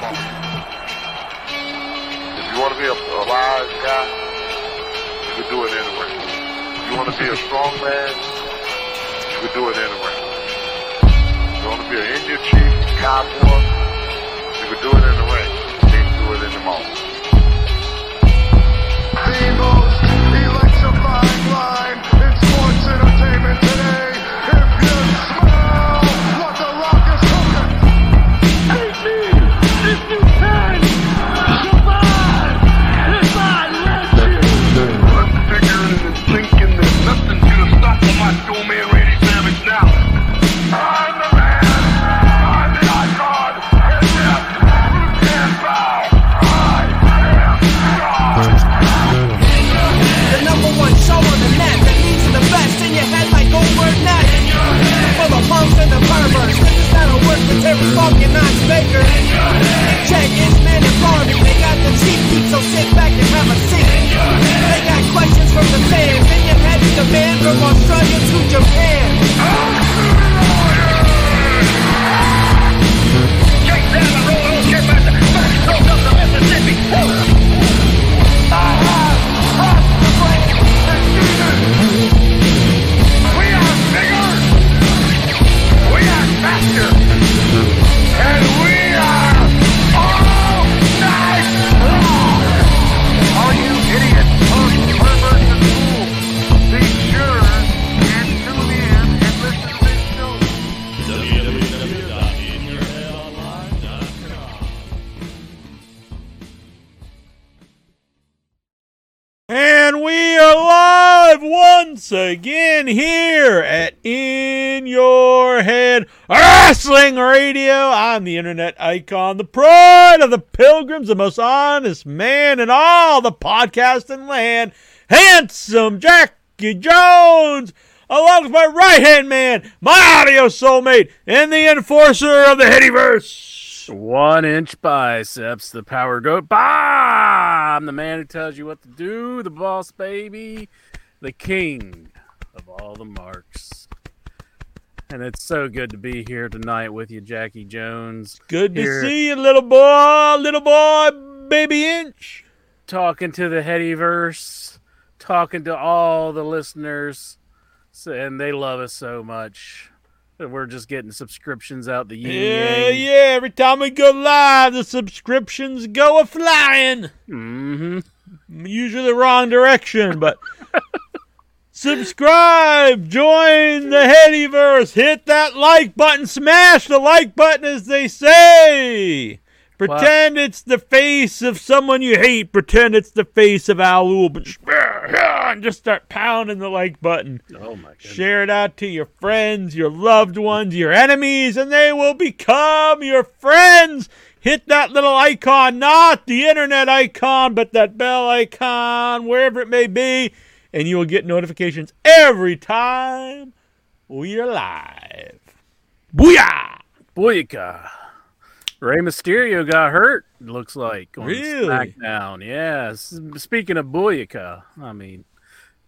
moment. If you want to be a, a wise guy, you can do it anyway. If you want to be a strong man, you can do it anyway. If you want to be an Indian chief, cowboy, you can do it ring. You can't do it in the moment. The most electrifying line in sports entertainment today. So sit back and have a seat. They got questions from the fans, your head's the man from Australia to Japan. Don't care about the. We are bigger. We are faster. Internet icon, the pride of the pilgrims, the most honest man in all the podcasting land, handsome Jackie Jones, along with my right hand man, my audio soulmate, and the enforcer of the Headyverse. One inch biceps, the power goat. Bah! I'm the man who tells you what to do, the boss baby, the king of all the marks. And it's so good to be here tonight with you, Jackie Jones. Good to see you, little boy, little boy, baby inch. Talking to the Headyverse, talking to all the listeners, and they love us so much. that We're just getting subscriptions out the yin Yeah, yeah. Every time we go live, the subscriptions go a flying. hmm Usually the wrong direction, but subscribe, join the Headyverse, hit that like button, smash the like button, as they say. Pretend it's the face of someone you hate. Pretend it's the face of Al Lubin. And just start pounding the like button. Oh my goodness. Share it out to your friends, your loved ones, your enemies, and they will become your friends. Hit that little icon, not the internet icon, but that bell icon, wherever it may be, and you will get notifications every time we are live. Booyah! Booyaka. Rey Mysterio got hurt, it looks like. On Really? SmackDown. Yeah. Speaking of Booyaka, I mean,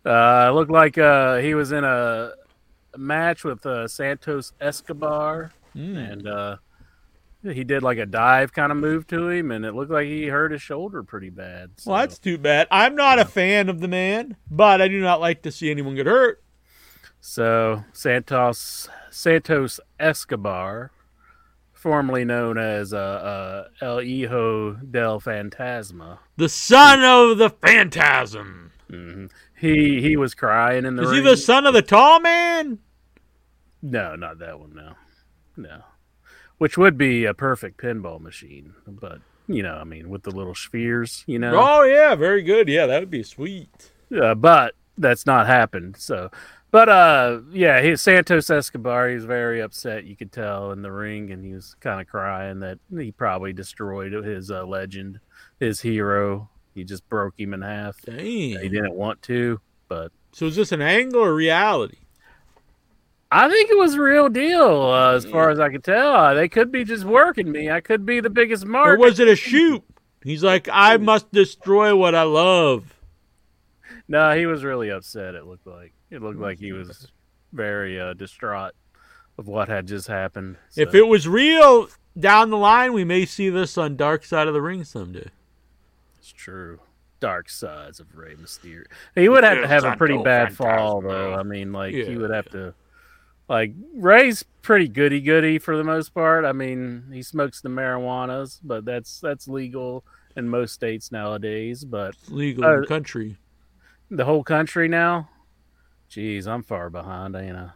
uh, it looked like uh, he was in a match with uh, Santos Escobar, Hmm. and uh, he did like a dive kind of move to him, and it looked like he hurt his shoulder pretty bad. Well, that's too bad. I'm not a fan of the man, but I do not like to see anyone get hurt. So Santos Santos Escobar, formerly known as uh, uh, El Hijo del Fantasma, The son of the phantasm. hmm he he was crying in the Is ring. he the son of the tall man? No, not that one. No, no. Which would be a perfect pinball machine, but you know, I mean, with the little spheres, you know. Oh yeah, very good. Yeah, that would be sweet. Uh, but that's not happened. So, but uh, yeah, he Santos Escobar. He was very upset. You could tell in the ring, and he was kind of crying that he probably destroyed his uh, legend, his hero. He just broke him in half. He didn't want to, but So is this an angle or reality? I think it was a real deal. Uh, as far as I could tell, Uh, they could be just working me. I could be the biggest mark. Or was it a shoot? He's like, I must destroy what I love. No, he was really upset. It looked like it looked like he was very uh, distraught of what had just happened. If it was real, down the line, we may see this on Dark Side of the Ring someday. It's true. Dark sides of Rey Mysterio. He would have to have a pretty bad fall, though. I mean, like he would have to. Like Ray's pretty goody goody for the most part. I mean, he smokes the marijuanas, but that's that's legal in most states nowadays. But It's legal in Uh, the country. the whole country now, jeez, I'm far behind, ain't I?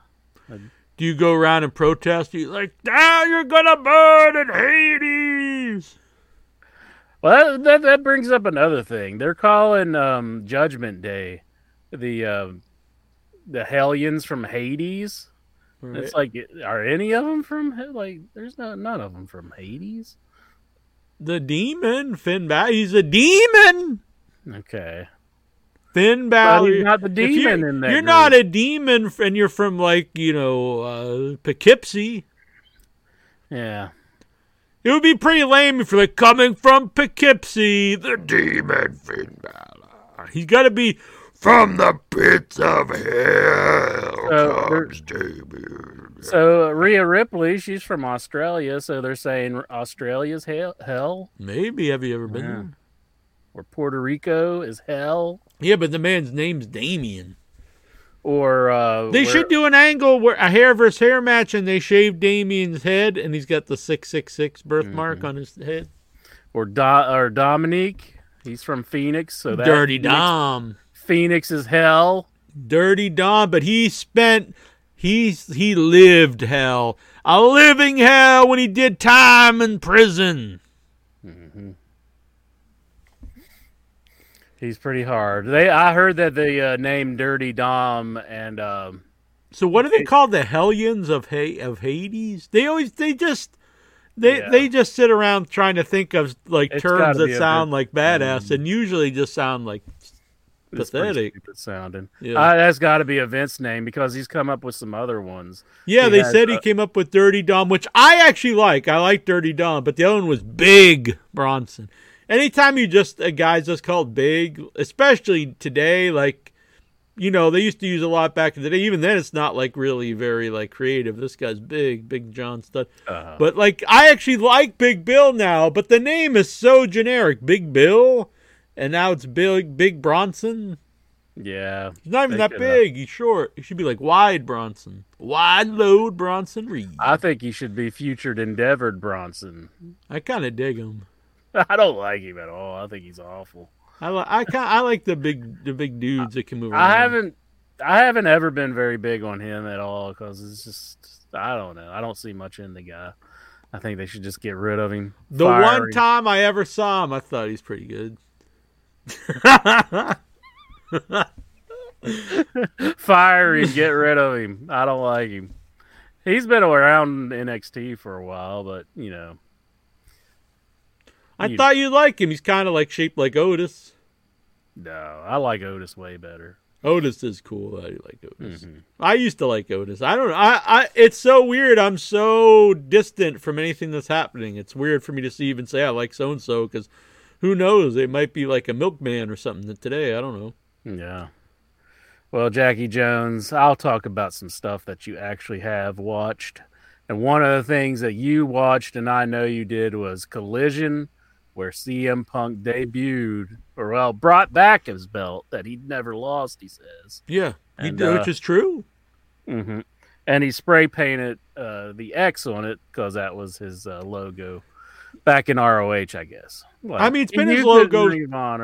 Do you go around and protest? You like, now you're gonna burn in Hades. Well, that, that that brings up another thing. They're calling um, Judgment Day the um the Hellions from Hades. It's like, are any of them from like? There's not none of them from Hades. the demon Finn Balor. He's a demon. Okay, Finn But Balor. he's not the demon you're, in there. You're group. not a demon, and you're from like you know uh, Poughkeepsie. yeah. It would be pretty lame if you're like coming from Poughkeepsie, the demon Finn Balor. He's got to be from the pits of hell. So, there- comes demon. So Rhea Ripley, she's from Australia, so they're saying Australia's hell, hell Maybe have you ever been Yeah. there? or Puerto Rico is hell, Yeah, but the man's name's Damien. or uh, They where- should do an angle where a hair versus hair match, and they shave Damien's head, and he's got the six six six birthmark Mm-hmm. on his head. or Do- or Dominique. He's from Phoenix, so that Dirty Phoenix, Dom, Phoenix is hell. Dirty Dom. But he spent he's he lived hell, a living hell when he did time in prison. He's pretty hard. They, I heard that the uh, named Dirty Dom and um, So what are they called? The Hellions of ha- of Hades? They always they just. They, Yeah. they just sit around trying to think of like It's terms that sound like badass and usually just sound like it's Pathetic. sounding. Yeah. Uh, that's got to be a Vince name because he's come up with some other ones. Yeah, He they said he uh, came up with Dirty Dom, which I actually like. I like Dirty Dom, but the other one was Big Bronson. Anytime you just a guy's just called Big, especially today, like you know, they used to use a lot back in the day. Even then, it's not like really very like creative. This guy's Big, Big John Studd. Uh, But like, I actually like Big Bill now, but the name is so generic, Big Bill, and now it's Big Big Bronson. yeah, He's not even that big. He's short. He should be like wide Bronson, wide load Bronson Reed. I think he should be featured endeavored Bronson. I kind of dig him. I don't like him at all. I think he's awful. I like I kind I like the big the big dudes that can move. Around. I haven't, I haven't ever been very big on him at all because it's just, I don't know. I don't see much in the guy. I think they should just get rid of him. The one him. time I ever saw him, I thought he's pretty good. fire him, get rid of him. I don't like him. He's been around NXT for a while, but you know, I You- thought you'd like him. He's kind of like shaped like Otis. no, I like Otis way better. Otis is cool. I like Otis. Mhm. I used to like Otis. I don't know. I, I it's so weird. I'm so distant from anything that's happening. It's weird for me to see even say I like so and so because who knows? It might be like a milkman or something today. I don't know. Yeah. Well, Jackie Jones, I'll talk about some stuff that you actually have watched. And one of the things that you watched and I know you did was Collision, where CM Punk debuted, or well, brought back his belt that he'd never lost, he says. Yeah, you And, uh, which is true. hmm And he spray painted uh, the X on it because that was his uh, logo back in ROH, I guess. Like, I mean, it's been his logo-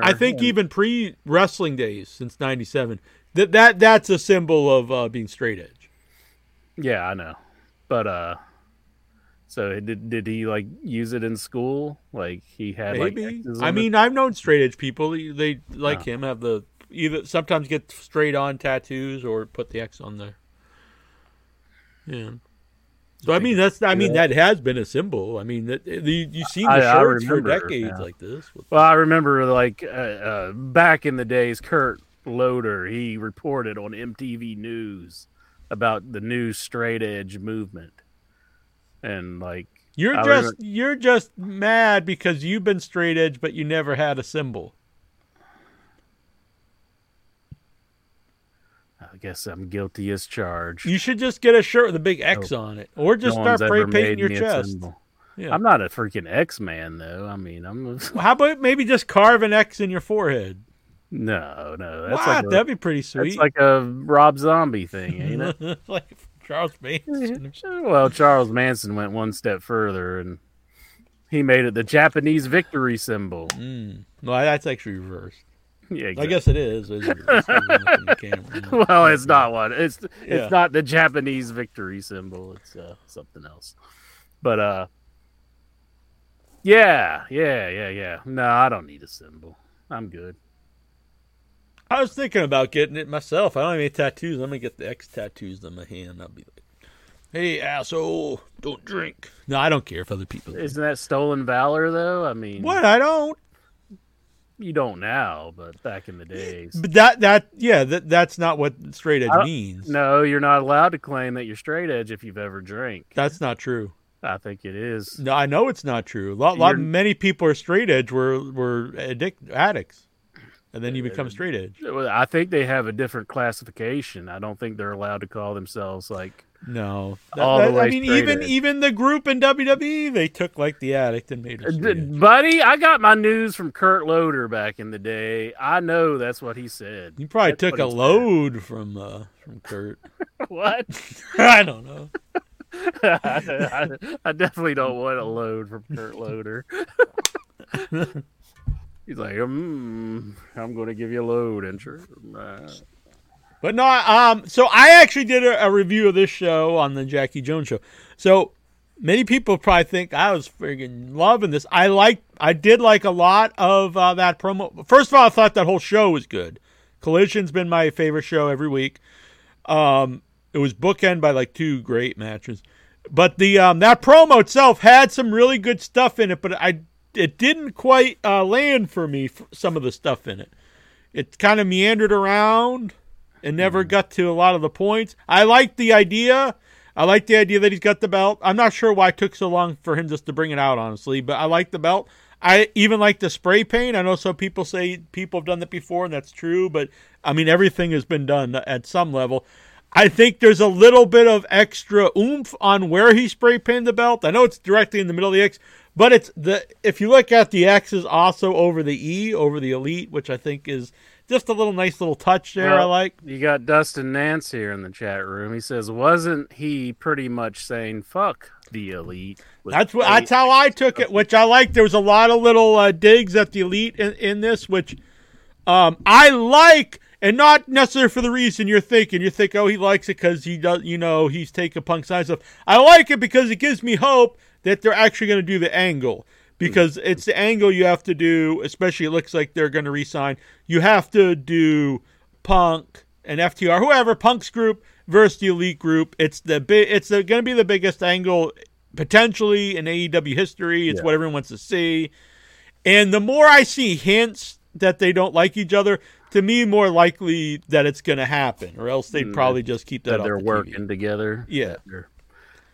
I think and- even pre wrestling days since '97, that that that's a symbol of uh, being straight edge. Yeah, I know. But uh so did did he like use it in school? Like he had Maybe. X's I mean, I've known straight edge people. They, they like Oh. him have the either sometimes get straight on tattoos or put the X on there. Yeah. So I mean that's I mean that has been a symbol. I mean that you you've seen the I- I shirts for decades yeah. like this. Well, I remember like uh, uh back in the days Kurt Loder, he reported on MTV News about the new straight edge movement. And like You're I just remember- you're just mad because you've been straight edge but you never had a symbol. I guess I'm guilty as charged. You should just get a shirt with a big X on it, or just No start spray painting your chest. Yeah. I'm not a freaking X Man though. I mean, I'm a, how about maybe just carve an X in your forehead? no, no. That's What? like a, That'd be pretty sweet. that's like a Rob Zombie thing, ain't it? like Charles Manson. well, Charles Manson went one step further and he made it the Japanese victory symbol. Mm. No, that's actually reversed. Yeah, I guess it is. It's. It's not on the camera. well, it's not one. It's Yeah. it's not the Japanese victory symbol. It's uh, something else. But uh, yeah, yeah, yeah, yeah. No, I don't need a symbol. I'm good. I was thinking about getting it myself. I don't have any tattoos. I'm gonna get the X tattoos on my hand. I'll be like, "Hey, asshole, don't drink." No, I don't care if other people. Isn't that stolen valor though? I mean, What? I don't. You don't now, but back in the days. But that that yeah, that that's not what straight edge means. No, you're not allowed to claim that you're straight edge if you've ever drank. That's not true. I think it is. No, I know it's not true. A lot, lot many people are straight edge were were addict addicts, and then you become uh, straight edge. Well, I think they have a different classification. I don't think they're allowed to call themselves like No, All the I mean, even edge. even the group in WWE, they took like the addict and made her D- buddy. I got my news from Kurt Loder back in the day. I know that's what he said. You probably That's took a he said. load from uh, from Kurt. what? I don't know. I, I definitely don't want a load from Kurt Loder. He's like, mm, I'm going to give you a load, intro. Uh, But no, um, so I actually did a, a review of this show on the Jackie Jones show. So many people probably think I was friggin' loving this. I like, I did like a lot of uh, that promo. First of all, I thought that whole show was good. Collision's been my favorite show every week. Um, it was bookend by like two great matches, but the um, that promo itself had some really good stuff in it. But I, it didn't quite uh, land for me. For some of the stuff in it, it kind of meandered around and never mm-hmm. got to a lot of the points. I like the idea. I like the idea that he's got the belt. I'm not sure why it took so long for him just to bring it out, honestly, but I like the belt. I even like the spray paint. I know some people say people have done that before, and that's true, but I mean, everything has been done at some level. I think there's a little bit of extra oomph on where he spray painted the belt. I know it's directly in the middle of the X, but it's the if you look at the X is also over the E, over the elite, which I think is just a little nice little touch there. I like. You got Dustin Nance here in the chat room. He says, "Wasn't he pretty much saying fuck the elite?" That's what. That's how I took it, which I like. There was a lot of little uh, digs at the elite in, in this, which um, I like, and not necessarily for the reason you're thinking. You think, oh, he likes it because he does, you know, he's taking punk side stuff. I like it because it gives me hope that they're actually going to do the angle because it's the angle you have to do. Especially, it looks like they're going to resign. You have to do punk and FTR, whoever Punk's group versus the elite group. It's the big. It's going to be the biggest angle potentially in AEW history. It's Yeah. what everyone wants to see. And the more I see hints that they don't like each other, to me, more likely that it's going to happen, or else they'd Mm, probably just keep that. that they're the TV. working together. Yeah. They're,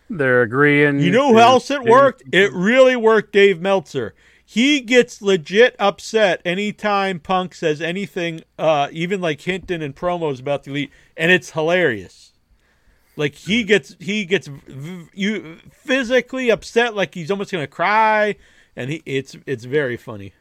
they're agreeing. You know who to- else it worked? It really worked Dave Meltzer. He gets legit upset anytime Punk says anything, uh, even like hinting in promos about the elite, and it's hilarious. Like he gets he gets v- you physically upset, like he's almost gonna cry, and he it's it's very funny.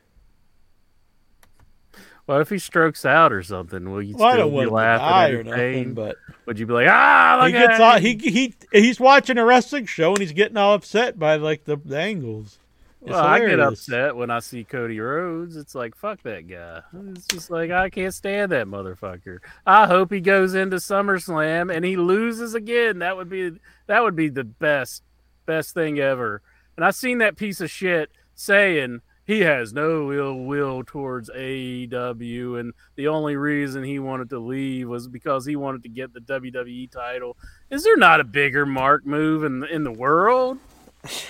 What if he strokes out or something? Will you Well, I still don't be want him to laughing at or nothing, but Would you be like, ah, he gets at all, he he he's watching a wrestling show and he's getting all upset by like the, the angles. It's Well, I get upset when I see Cody Rhodes. It's like, fuck that guy. It's just like, I can't stand that motherfucker. I hope he goes into SummerSlam and he loses again. That would be that would be the best best thing ever. And I seen that piece of shit saying he has no ill will towards AEW and the only reason he wanted to leave was because he wanted to get the WWE title. Is there not a bigger mark move in the, in the world?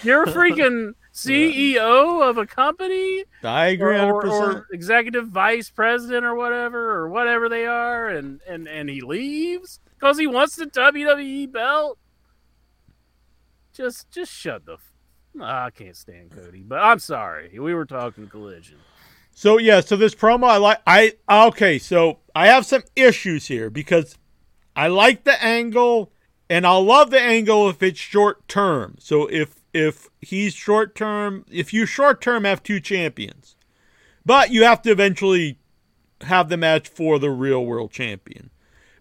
You're a freaking CEO of a company I agree, or, 100%. or executive vice president or whatever or whatever they are and and and he leaves because he wants the WWE belt. Just just shut the. I can't stand Cody, but I'm sorry. We were talking collision. So yeah, so this promo I like I okay, so I have some issues here because I like the angle and I'll love the angle if it's short term. So if if he's short term. If you short term have two champions, but you have to eventually have the match for the real world champion.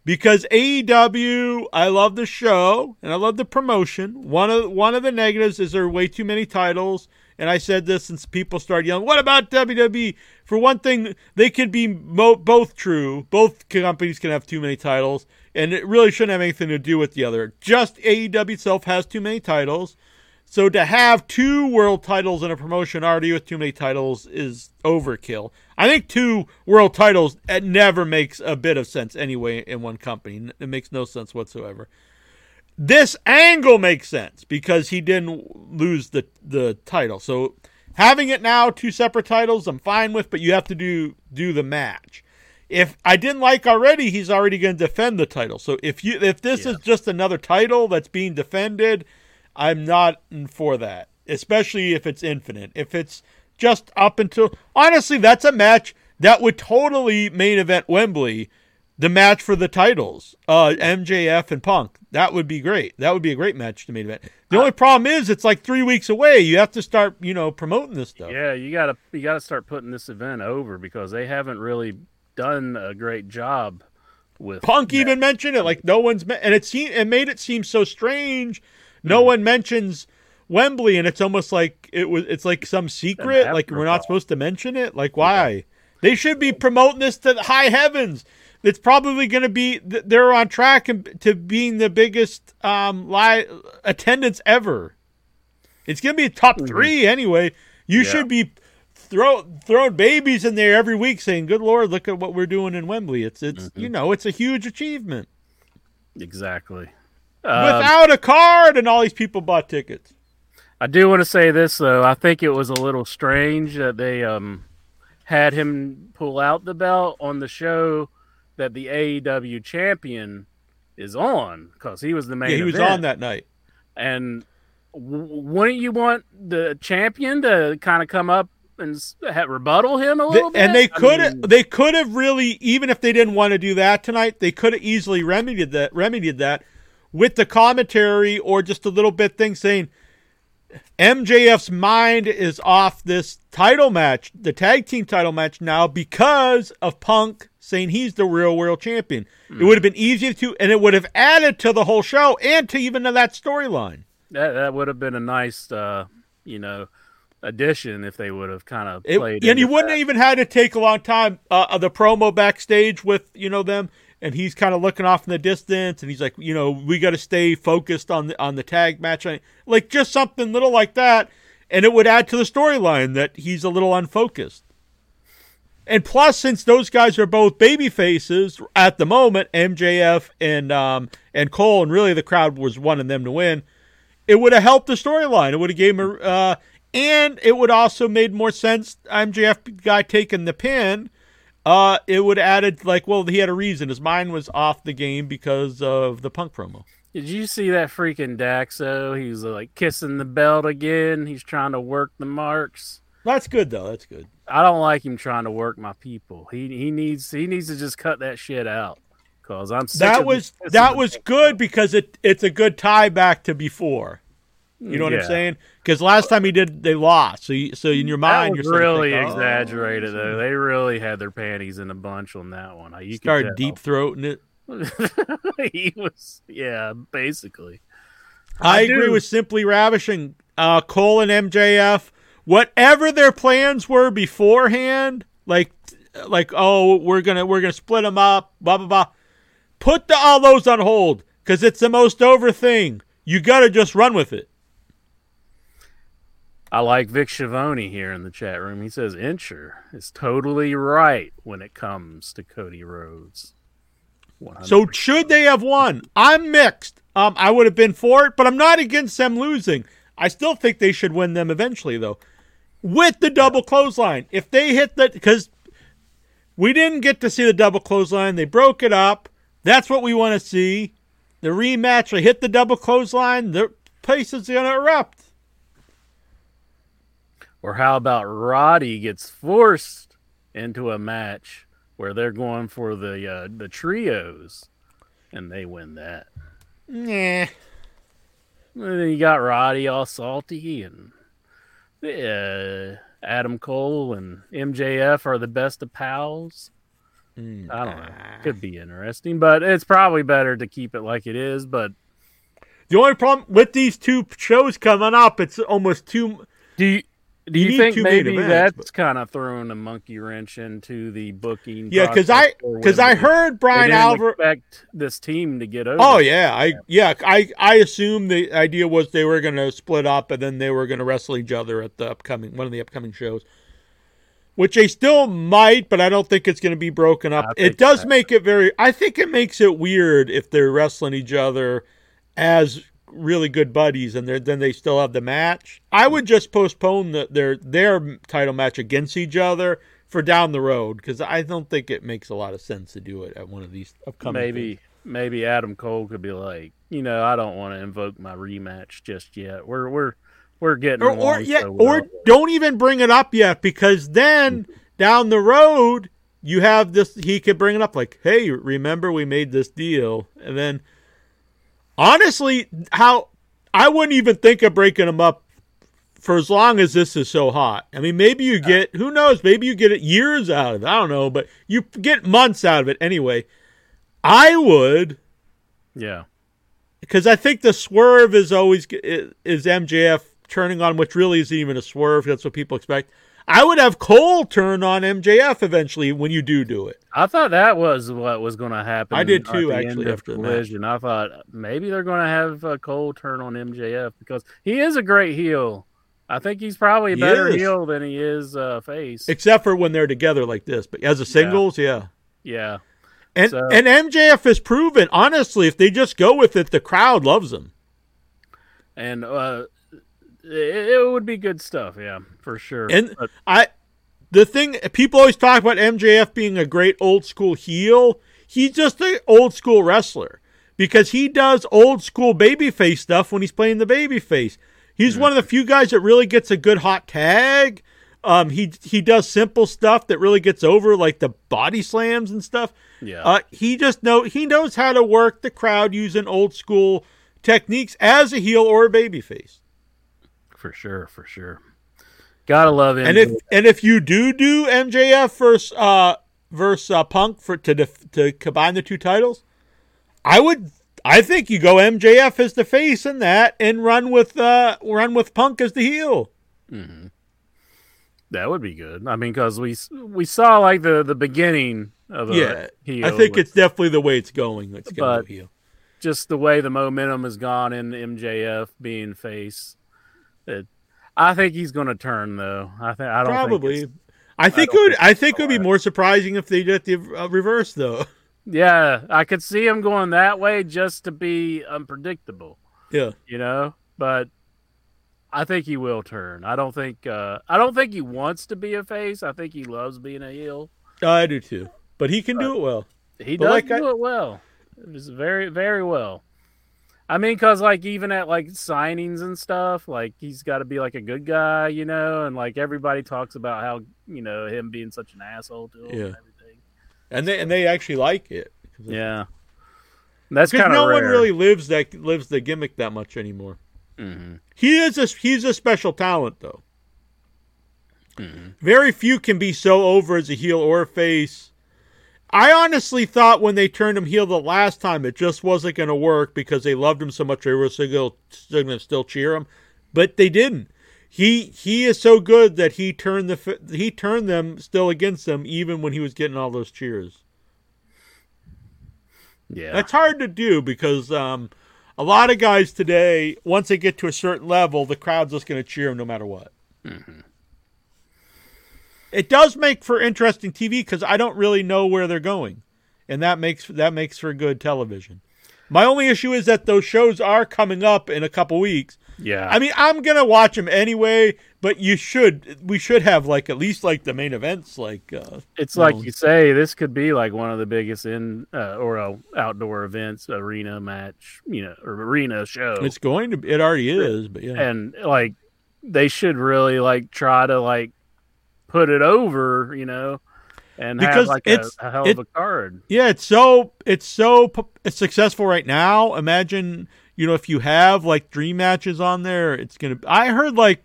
Because AEW, I love the show and I love the promotion. One of one of the negatives is there are way too many titles. And I said this since people started yelling, "What about WWE?" For one thing, they could be mo- both true. Both companies can have too many titles, and it really shouldn't have anything to do with the other. Just AEW itself has too many titles. So to have two world titles in a promotion already with too many titles is overkill. I think two world titles it never makes a bit of sense anyway in one company. It makes no sense whatsoever. This angle makes sense because he didn't lose the the title. So having it now two separate titles, I'm fine with, but you have to do do the match. If I didn't like already, he's already going to defend the title. So if you if this Yeah. is just another title that's being defended, I'm not for that, especially if it's infinite. If it's just up until honestly, that's a match that would totally main event Wembley, the match for the titles, uh, MJF and Punk. That would be great. That would be a great match to main event. The only problem is it's like three weeks away. You have to start, you know, promoting this stuff. Yeah, you gotta you gotta start putting this event over because they haven't really done a great job with Punk even mentioned it. Like no one's me- and it seemed it made it seem so strange. No Mm-hmm. one mentions Wembley, and it's almost like it was. It's like some secret. Like we're not supposed to mention it. Like why? They should be promoting this to the high heavens. It's probably going to be. They're on track to being the biggest um live attendance ever. It's going to be top three anyway. You Mm-hmm. Yeah. should be throw throwing babies in there every week, saying, "Good Lord, look at what we're doing in Wembley." It's it's Mm-hmm. you know it's a huge achievement exactly. Um, without a card, and all these people bought tickets. I do want to say this though. I think it was a little strange that they um had him pull out the belt on the show that the AEW champion is on because he was the main. Yeah, he was on that night. And w- wouldn't you want the champion to kind of come up and rebuttal him a little bit? and they I could mean, they could have really even if they didn't want to do that tonight, they could have easily remedied that remedied that with the commentary or just a little bit thing saying MJF's mind is off this title match, the tag team title match now because of Punk saying he's the real world champion. It would have been easier to and it would have added to the whole show and to even to that storyline. that that would have been a nice, uh, you know, addition if they would have kind of played. It, and you wouldn't that. have even had to take a long time. Uh, the promo backstage with you know them, and he's kind of looking off in the distance, and he's like, you know, we got to stay focused on the on the tag match, like just something little like that, and it would add to the storyline that he's a little unfocused. And plus, since those guys are both baby faces at the moment, MJF and um and Cole, and really the crowd was wanting them to win it would have helped the storyline. It would have gave him, a- uh, and it would also made more sense. MJF guy taking the pin. Uh, it would added like, well, he had a reason. His mind was off the game because of the Punk promo. Did you see that freaking Daxo? He's like kissing the belt again. He's trying to work the marks. That's good though. That's good. I don't like him trying to work my people. He he needs he needs to just cut that shit out. Cause I'm sick That of was that was good because it it's a good tie back to before. You know what I'm saying? Because last time he did, they lost. So you, so in your mind, you're really think, oh, exaggerated though. They really had their panties in a bunch on that one. You Started deep throating it. he was yeah, basically. I, I agree do. with Simply Ravishing. Uh, Cole and MJF, whatever their plans were beforehand, like, like oh, we're gonna we're gonna split them up, blah blah blah. Put the, all those on hold because it's the most over thing. You gotta just run with it. I like Vic Schiavone here in the chat room. He says Incher is totally right when it comes to Cody Rhodes. 100%. So should they have won? I'm mixed. Um, I would have been for it, but I'm not against them losing. I still think they should win them eventually, though. With the double clothesline, if they hit that, because we didn't get to see the double clothesline, they broke it up. That's what we want to see. The rematch, they hit the double clothesline, the place is going to erupt. Or how about Roddy gets forced into a match where they're going for the uh, the trios, and they win that. Nah. And then you got Roddy all salty, and uh, Adam Cole and MJF are the best of pals. Mm, I don't know. Could be interesting, but it's probably better to keep it like it is. But The only problem with these two shows coming up, it's almost too. do you do You you, think maybe that's kind of throwing a monkey wrench into the booking? Yeah, because I because I heard Bryan Alvarez. expect this team to get over. Oh yeah, I yeah I I assume the idea was they were going to split up and then they were going to wrestle each other at the upcoming one of the upcoming shows, which they still might, but I don't think it's going to be broken up. It does so. make it very. I think it makes it weird if they're wrestling each other as really good buddies and then they still have the match. I would just postpone the, their their title match against each other for down the road because I don't think it makes a lot of sense to do it at one of these upcoming. maybe maybe Adam Cole could be like, you know, I don't want to invoke my rematch just yet. We're we're we're getting or, or yeah, so or don't even bring it up yet because then down the road you have this. He could bring it up like, "Hey, remember we made this deal?" And then, honestly, how I wouldn't even think of breaking them up for as long as this is so hot. I mean, maybe you get who knows? Maybe you get it years out of it. I don't know, but you get months out of it anyway. I would yeah. because I think the swerve is always is MJF turning on, which really isn't even a swerve. That's what people expect. I would have Cole turn on MJF eventually when you do do it. I thought that was what was going to happen. I did too, actually, after collision. I thought maybe they're going to have uh, Cole turn on MJF because he is a great heel. I think he's probably a better is. heel than he is uh, face. Except for when they're together like this, but as a singles, yeah. yeah, And So- and MJF has proven, honestly, if they just go with it, the crowd loves him. and uh, it, would be good stuff. Yeah, for sure. And But I, the thing people always talk about MJF being a great old school heel. He's just an old school wrestler because he does old school babyface stuff when he's playing the babyface. He's one of the few guys that really gets a good hot tag. Um, he he does simple stuff that really gets over, like the body slams and stuff. yeah, Uh, he just know he knows how to work the crowd using old school techniques as a heel or a babyface. For sure, for sure. Gotta love him. And if and if you do do MJF versus uh versus uh, Punk for to def, to combine the two titles, I would I think you go MJF as the face in that and run with uh run with Punk as the heel. that would be good. I mean, because we we saw like the the beginning of a yeah, heel I think with it's definitely the way it's going. It's going to heel. just the way the momentum has gone in MJF being face. It, I think he's going to turn though. I think I don't Probably. it's- I think it would. think I think it would be more surprising if they did the uh, reverse, though. yeah, I could see him going that way just to be unpredictable, yeah, you know. But I think he will turn. I don't think. Uh, I don't think he wants to be a face. I think he loves being a heel. I do too. But he can do it well. He But does like do I- it well. It's very, very well. I mean, cause like even at like signings and stuff, like he's got to be like a good guy, you know, and like everybody talks about how you know him being such an asshole to him Yeah. and everything. And they and they actually like it. Yeah, that's kind of no rare. one really lives that lives the gimmick that much anymore. Mhm. He is a he's a special talent though. Mm-hmm. Very few can be so over as a heel or a face. I honestly thought when they turned him heel the last time, it just wasn't going to work because they loved him so much they were still going to still cheer him, but they didn't. He he is so good that he turned the he turned them still against them even when he was getting all those cheers. Yeah, That's hard to do because um, a lot of guys today, once they get to a certain level, the crowd's just going to cheer them no matter what. It does make for interesting TV because I don't really know where they're going, and that makes that makes for good television. My only issue is that those shows are coming up in a couple weeks. yeah. I mean, I'm gonna watch them anyway, but you should we should have like at least like the main events like uh, it's like you say, this could be like one of the biggest in uh, or uh, outdoor events, arena match, you know, or arena show. it's going to it already is, but yeah. and like they should really like try to like put it over, you know. and Because have like a, it's- a hell it- of a card. Yeah, it's so it's so it's successful right now. Imagine you know if you have like dream matches on there, it's gonna. I heard like,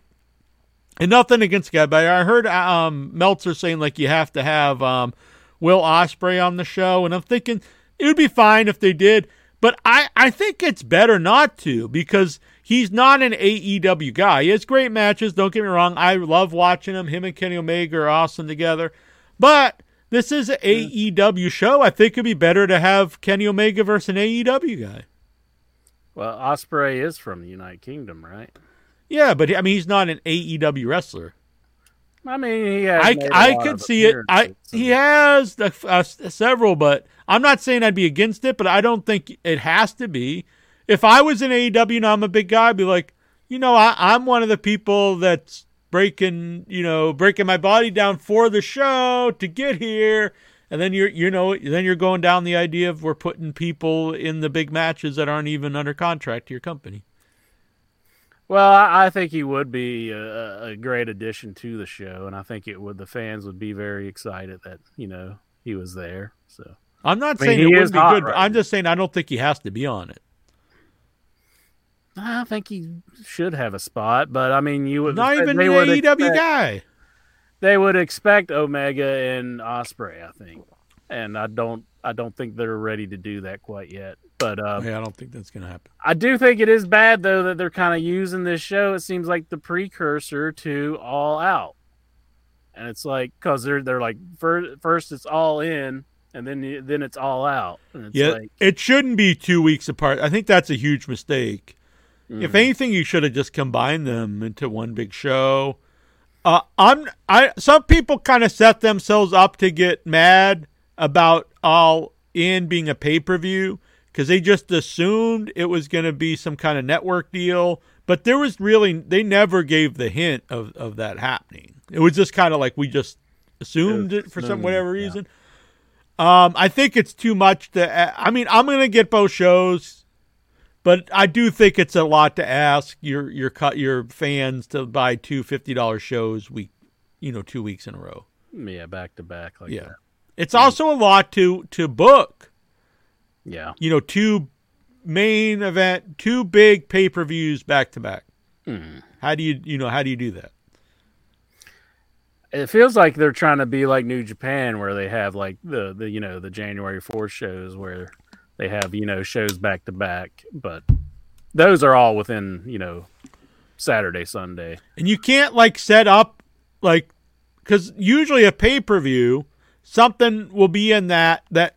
and nothing against guy, but I heard um Meltzer saying like you have to have um Will Ospreay on the show, and I'm thinking it would be fine if they did, but I I think it's better not to because he's not an AEW guy. He has great matches. Don't get me wrong. I love watching him. Him and Kenny Omega are awesome together. But this is an AEW show. I think it'd be better to have Kenny Omega versus an AEW guy. Well, Ospreay is from the United Kingdom, right? Yeah, but I mean, he's not an AEW wrestler. I mean, he has I, I lot could of see it. I he has uh, several, but I'm not saying I'd be against it. But I don't think it has to be. If I was in AEW and I'm a big guy, I'd be like, you know, I, I'm one of the people that's breaking, you know, breaking my body down for the show to get here. And then you're, you know, then you're going down the idea of we're putting people in the big matches that aren't even under contract to your company. Well, I, think he would be a, a great addition to the show, and I think it would. The fans would be very excited that you know he was there. So I'm not I mean, saying he it is wouldn't be good. right I'm now. just saying I don't think he has to be on it. I think he should have a spot, but I mean, you would Not even they an AEW expect- guy. They would expect Omega and Ospreay, I think, and I don't. I don't think they're ready to do that quite yet. But um, Yeah, I don't think that's gonna happen. I do think it is bad though that they're kind of using this show. It seems like the precursor to All Out, and it's like because they're they're like first, first it's All In, and then then it's All Out, and it's Yeah, like it shouldn't be two weeks apart. I think that's a huge mistake. If Mhm. anything, you should have just combined them into one big show. Uh, I'm I some people kind of set themselves up to get mad about all in being a pay per view because they just assumed it was going to be some kind of network deal. But there was really they never gave the hint of of that happening. It was just kind of like we just assumed it for some whatever yeah. reason. Um, I think it's too much to. I mean, I'm going to get both shows, but I do think it's a lot to ask your your cut your fans to buy two fifty dollars shows week, you know, two weeks in a row. yeah, back to back like Yeah, that. it's also a lot to to book. Yeah, You know, two main event, two big pay per views back to back. Hmm. How do you you know how do you do that? it feels like they're trying to be like New Japan, where they have like the the you know the January fourth shows where they have you know shows back to back, but those are all within you know Saturday Sunday. and you can't like set up like because usually a pay per view something will be in that that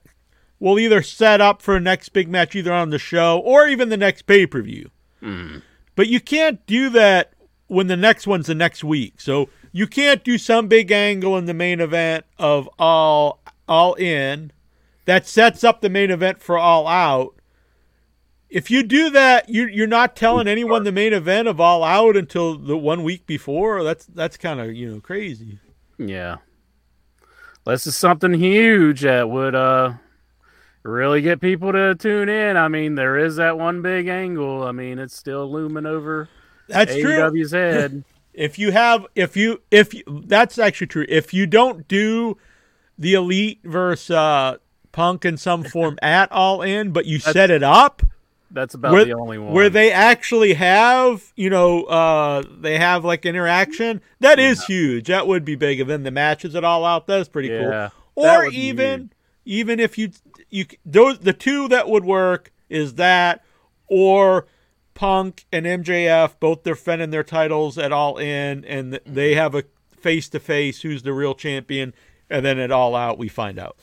will either set up for a next big match either on the show or even the next pay per view. Mm. But you can't do that when the next one's the next week. So you can't do some big angle in the main event of all all in that sets up the main event for all out. If you do that, you you're not telling anyone the main event of all out until the one week before. That's that's kind of you know crazy. Yeah, this is something huge that would uh really get people to tune in. I mean, there is that one big angle. I mean, it's still looming over That's true. AEW's head. If you have, if you, if you, that's actually true. If you don't do the elite versus uh, Punk in some form at all in, but you set it up That's about where, the only one where they actually have, you know, uh, they have like interaction. That is huge. That would be big. And then the matches at all out. That's pretty Yeah, cool. Or even, even if you, you those the two that would work is that or Punk and MJF both defending their titles at all in, and they have a face to face who's the real champion, and then at all out we find out.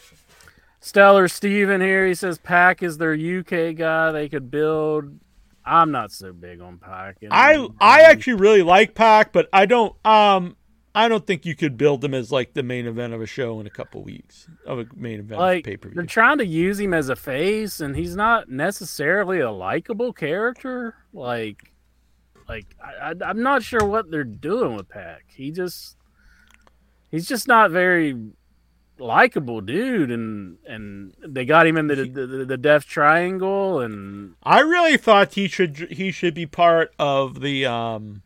Stellar Steven here. He says PAC is their UK guy. They could build. I'm not so big on PAC. I I actually really like PAC, but I don't um I don't think you could build him as like the main event of a show in a couple weeks of a main event like pay per view. they're trying to use him as a face, and he's not necessarily a likable character. Like, like I, I, I'm not sure what they're doing with PAC. He just he's just not very likable dude and and they got him in the the, the death triangle and I really thought he should he should be part of the um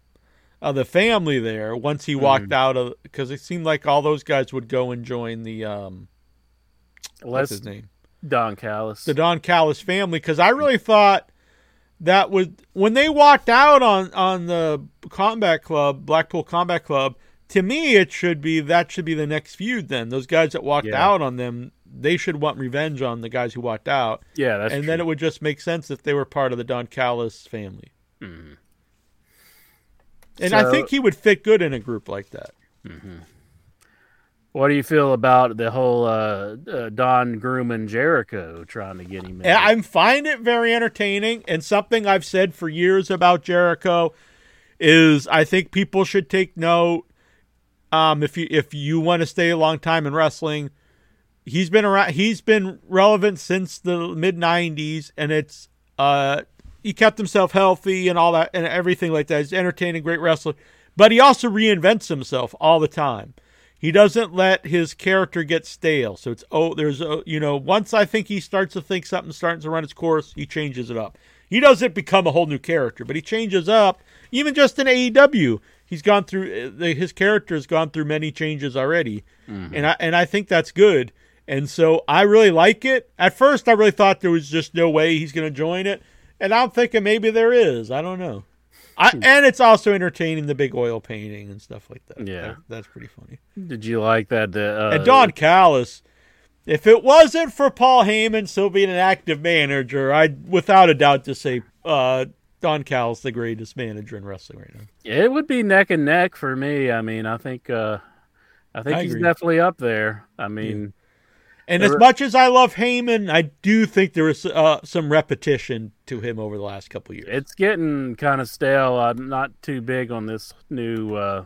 of the family there once he walked out of because it seemed like all those guys would go and join the um what's his name Don Callis. the Don Callis family because I really thought that would when they walked out on on the combat club Blackpool Combat Club to me it should be that should be the next feud then those guys that walked Yeah. out on them they should want revenge on the guys who walked out yeah, that's and then it would just make sense if they were part of the Don Callis family and I think he would fit good in a group like that What do you feel about the whole uh, uh, Don Grumman Jericho trying to get him in? And I find it very entertaining, and something I've said for years about Jericho is I think people should take note. Um, if you if you want to stay a long time in wrestling, he's been around. He's been relevant since the mid '90s, and it's uh he kept himself healthy and all that and everything like that. He's entertaining, great wrestler, but he also reinvents himself all the time. He doesn't let his character get stale. So it's oh, there's a you know once I think he starts to think something's starting to run its course, he changes it up. He doesn't become a whole new character, but he changes up. Even just in AEW, he's gone through the, his character has gone through many changes already, and I and I think that's good. And so I really like it. At first, I really thought there was just no way he's going to join it, and I'm thinking maybe there is. I don't know. I, and it's also entertaining the big oil painting and stuff like that. Yeah. That- that's pretty funny. Did you like that? Uh, And Don Callis, if it wasn't for Paul Heyman still being an active manager, I'd without a doubt to say uh, Don Callis the greatest manager in wrestling right now. It would be neck and neck for me. I mean, I think uh, I think I he's definitely up there. I mean, And There as much as I love Heyman, I do think there is uh, some repetition to him over the last couple of years. it's getting kind of stale. I'm not too big on this new uh,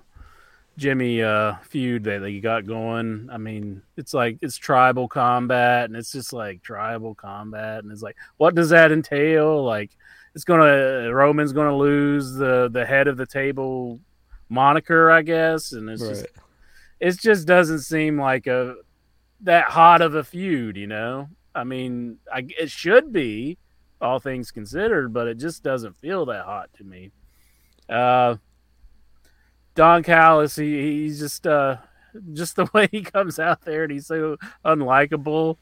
Jimmy uh, feud that they got going. I mean, it's like it's tribal combat, and it's just like tribal combat, and it's like, what does that entail? Like, it's gonna Roman's gonna lose the the head of the table moniker, I guess, and it's just it just doesn't seem like a that hot of a feud, you know. I mean, I, it should be, all things considered, but it just doesn't feel that hot to me. Uh, Don Callis, he, he's just uh, just the way he comes out there, and he's so unlikable,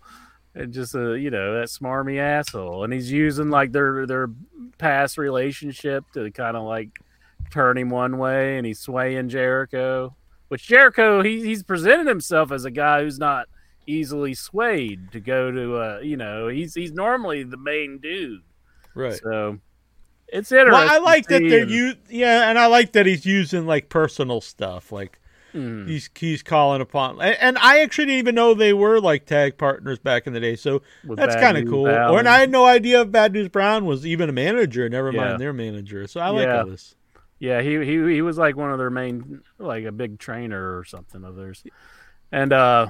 and just a you know that smarmy asshole, and he's using like their their past relationship to kind of like turn him one way, and he's swaying Jericho. Which Jericho, he, he's presented himself as a guy who's not easily swayed to go to uh you know he's he's normally the main dude Right. so it's interesting Well, I like that they're you yeah, and I like that he's using like personal stuff, like Mhm. he's he's calling upon, and, and I actually didn't even know they were like tag partners back in the day, so With that's kind of cool. Brown. Or and I had no idea if Bad News Brown was even a manager, never Yeah. mind their manager. So I like Yeah. all this. yeah he, he he was like one of their main like a big trainer or something of theirs and uh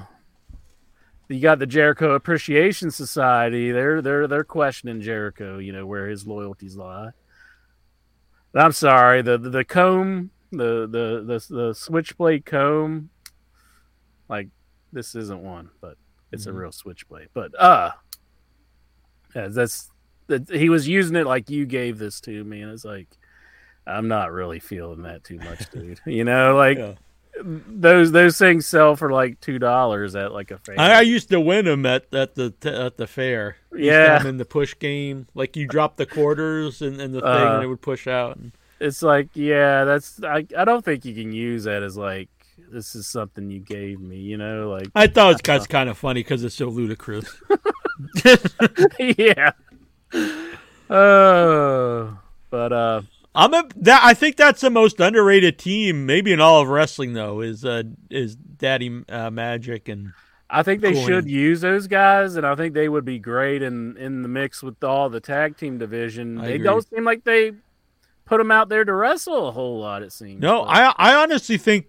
you got the Jericho Appreciation Society. They're they're they're questioning Jericho. You know where his loyalties lie. But I'm sorry. The the, the comb, the, the the the switchblade comb, like this isn't one, but it's Mhm. a real switchblade. But uh, yeah, that's that. He was using it like you gave this to me, and it's like I'm not really feeling that too much, dude. you know, like Yeah. those those things sell for like two dollars at like a fair. I, I used to win them at, at the at the fair. Yeah. in the push game, like you drop the quarters and, and the thing, Uh, and it would push out. And, it's like yeah that's I, I don't think you can use that as like this is something you gave me you know like I thought it was kind of funny because it's so ludicrous. yeah oh but uh I'm a that I think that's the most underrated team, maybe in all of wrestling. Though is uh is Daddy uh, Magic and I think they should use those guys and I think they would be great in in the mix with all the tag team division I they agree. don't seem like they put them out there to wrestle a whole lot it seems no, but- I I honestly think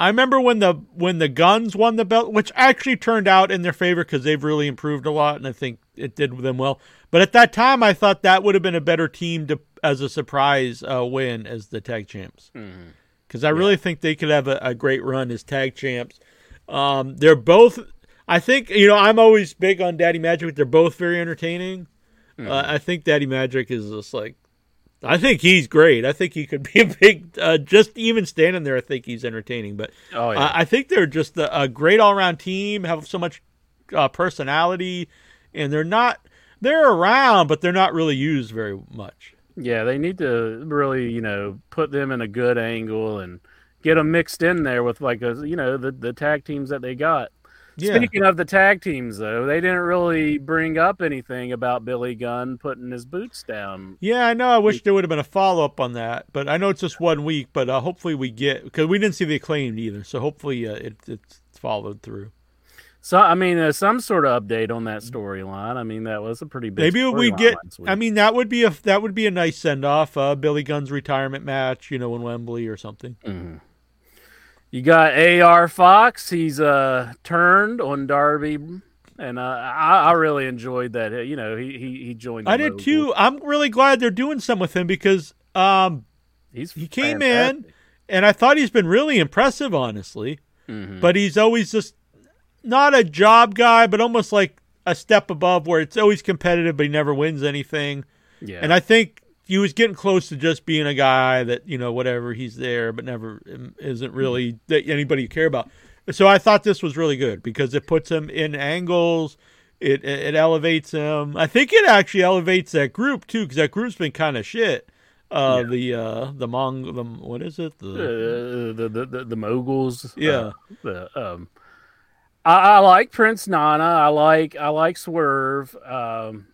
I remember when the when the Guns won the belt, which actually turned out in their favor because they've really improved a lot, and I think it did them well. But at that time, I thought that would have been a better team to as a surprise uh, win as the tag champs. Mhm. because I really think they could have a, a great run as tag champs. Um, they're both. I think you know I'm always big on Daddy Magic. They're both very entertaining. Uh, I think Daddy Magic is just like I think he's great. I think he could be a big. Uh, just even standing there, I think he's entertaining. But Oh yeah. uh, I think they're just a, a great all around team. Have so much uh, personality, and they're not. They're around, but they're not really used very much. Yeah, they need to really, you know, put them in a good angle and get them mixed in there with like a, you know, the the tag teams that they got. Yeah. Speaking of the tag teams, though, they didn't really bring up anything about Billy Gunn putting his boots down. Yeah, I know. I wish there would have been a follow up on that, but I know it's just one week. But uh, hopefully we get because we didn't see the acclaimed either, so hopefully uh, it, it's followed through. So, I mean, uh, some sort of update on that storyline. I mean, that was a pretty big. Maybe we get. I mean, that would be a that would be a nice send off. Uh, Billy Gunn's retirement match, you know, in Wembley or something. Mhm. You got AR Fox. He's uh turned on Darby, and uh, I, I really enjoyed that. You know, he he, he joined. the I did too. I'm really glad they're doing some with him because um, He's he came in, and I thought he's been really impressive, honestly. Mhm. But he's always just not a job guy, but almost like a step above, where it's always competitive, but he never wins anything. Yeah, And I think he was getting close to just being a guy that you know whatever he's there, but never um, isn't really that anybody you care about. So I thought this was really good because it puts him in angles. It it it elevates him. I think it actually elevates that group too because that group's been kind of shit. Uh, the uh, the Mong, the what is it? uh, The the, the the the moguls. Yeah. uh, the um, I, I like Prince Nana. I like I like Swerve. Um,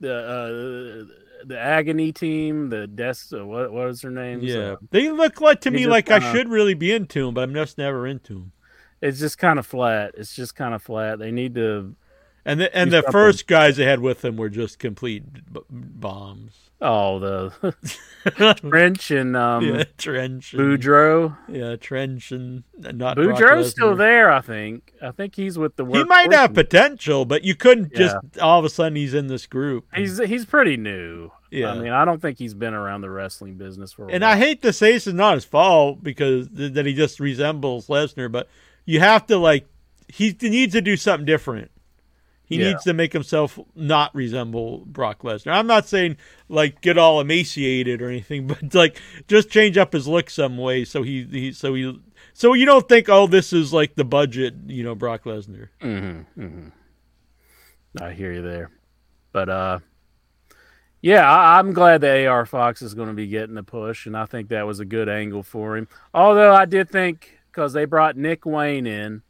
the uh, the agony team. The Des. Uh, what what is their name? yeah, they look like to me like I kinda- should really be into them, but I'm just never into them. it's just kind of flat. It's just kind of flat. They need to. And the, and the something. first guys they had with them were just complete b- bombs. Oh, the Trench and um, yeah, Trench. And, Boudreaux. Yeah, Trench and not Boudreaux's still there, I think. I think he's with the. He might have potential, but you couldn't Yeah. just all of a sudden he's in this group. He's he's pretty new. Yeah. I mean, I don't think he's been around the wrestling business for. A and while. I hate to say this is not his fault because th- that he just resembles Lesnar, but you have to like he needs to do something different. He Yeah. needs to make himself not resemble Brock Lesnar. I'm not saying like get all emaciated or anything, but like just change up his look some way so he, he so he so you don't think oh this is like the budget you know Brock Lesnar. Mm-hmm, mm-hmm. I hear you there, but uh, yeah, I, I'm glad that AR Fox is going to be getting the push, and I think that was a good angle for him. Although I did think because they brought Nick Wayne in,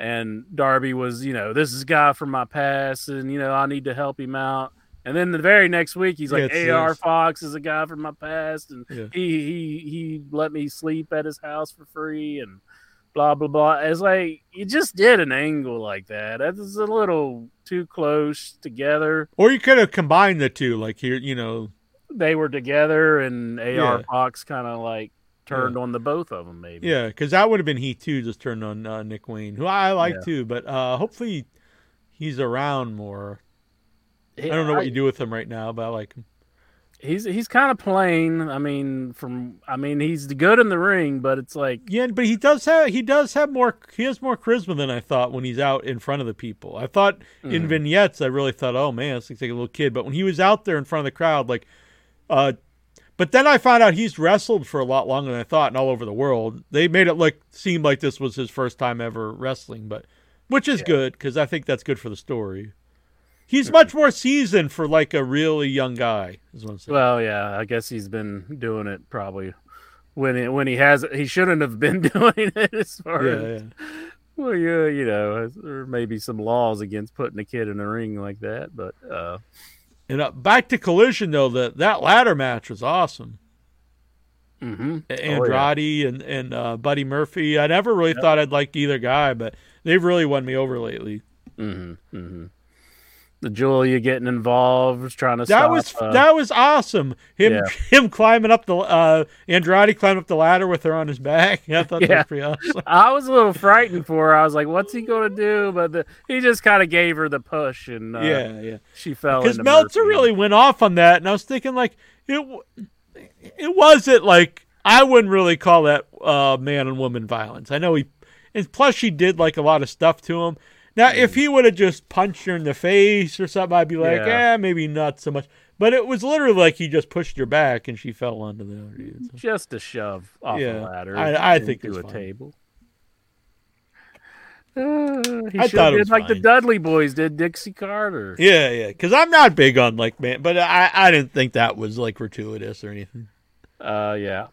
and Darby was, you know, this is a guy from my past, and you know, I need to help him out. And then the very next week, he's like, Yeah, "AR. Fox is a guy from my past, and Yeah. he he he let me sleep at his house for free, and blah blah blah." It's like you just did an angle like that. That's a little too close together. Or you could have combined the two, like here, you know, They were together, and AR Yeah. Fox kind of like turned on the both of them. Maybe. yeah, because that would have been he too, just turned on uh, Nick Wayne, who I like Yeah. too, but uh, hopefully he's around more. I I don't know what you do with him right now, but I like him. He's he's kind of plain. I mean, from I mean, he's good in the ring, but it's like Yeah, but he does have he does have more he has more charisma than I thought when he's out in front of the people. I thought in Mhm. vignettes I really thought, oh man, this looks like a little kid. But when he was out there in front of the crowd, like, uh, but then I found out he's wrestled for a lot longer than I thought, and all over the world. They made it look seem like this was his first time ever wrestling, but which is good because I think that's good for the story. He's much more seasoned for like a really young guy. Is what I'm saying. Well, yeah, I guess he's been doing it probably when it, when he has he shouldn't have been doing it as far yeah, as yeah. well, yeah, you know, there may be some laws against putting a kid in a ring like that, but uh, And uh, back to collision though, that that ladder match was awesome. mhm. Andrade and and uh, Buddy Murphy. I never really thought I'd like either guy, but they've really won me over lately. hmm hmm the Julia getting involved, trying to That stop. was uh, that was awesome. Him yeah. him climbing up the uh, Andrade climbing up the ladder with her on his back. I thought that was pretty awesome. I was a little frightened for her. I was like, "What's he going to do?" But the, he just kind of gave her the push, and uh, yeah, yeah. she fell. Because Meltzer really went off on that, and I was thinking like it it wasn't like I wouldn't really call that uh, man and woman violence. I know he, and plus she did like a lot of stuff to him, Now, if he would have just punched her in the face or something, I'd be like, Yeah. eh, maybe not so much. But it was literally like he just pushed her back and she fell onto the other dude. so. Just a shove off Yeah, a ladder. I- I think into it's a fine. table. Uh, he I thought it was like the. Dudley boys did Dixie Carter. Yeah, yeah. Because I'm not big on like man, but I I didn't think that was like gratuitous or anything. Uh, yeah.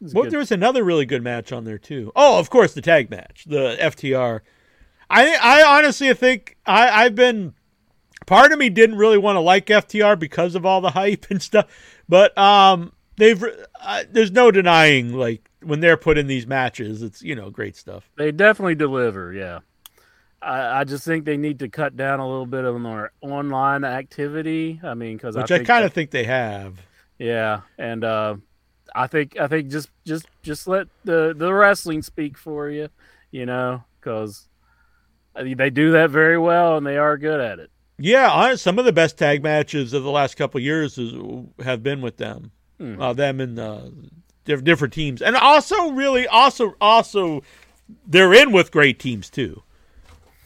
It's Well, good. there was another really good match on there too. Oh, of course, the tag match, the FTR. I I honestly think I I've been part of me didn't really want to like FTR because of all the hype and stuff, but um they've uh, there's no denying like when they're put in these matches, it's you know great stuff. They definitely deliver, yeah. I, I just think they need to cut down a little bit on their online activity. I mean, because Which I, I, kind of think they have. yeah, and uh, I think I think just just just let the the wrestling speak for you, you know, because they do that very well and they are good at it. Yeah, some of the best tag matches of the last couple of years is, have been with them, Hmm. uh, them and uh, different teams, and also really also also they're in with great teams too,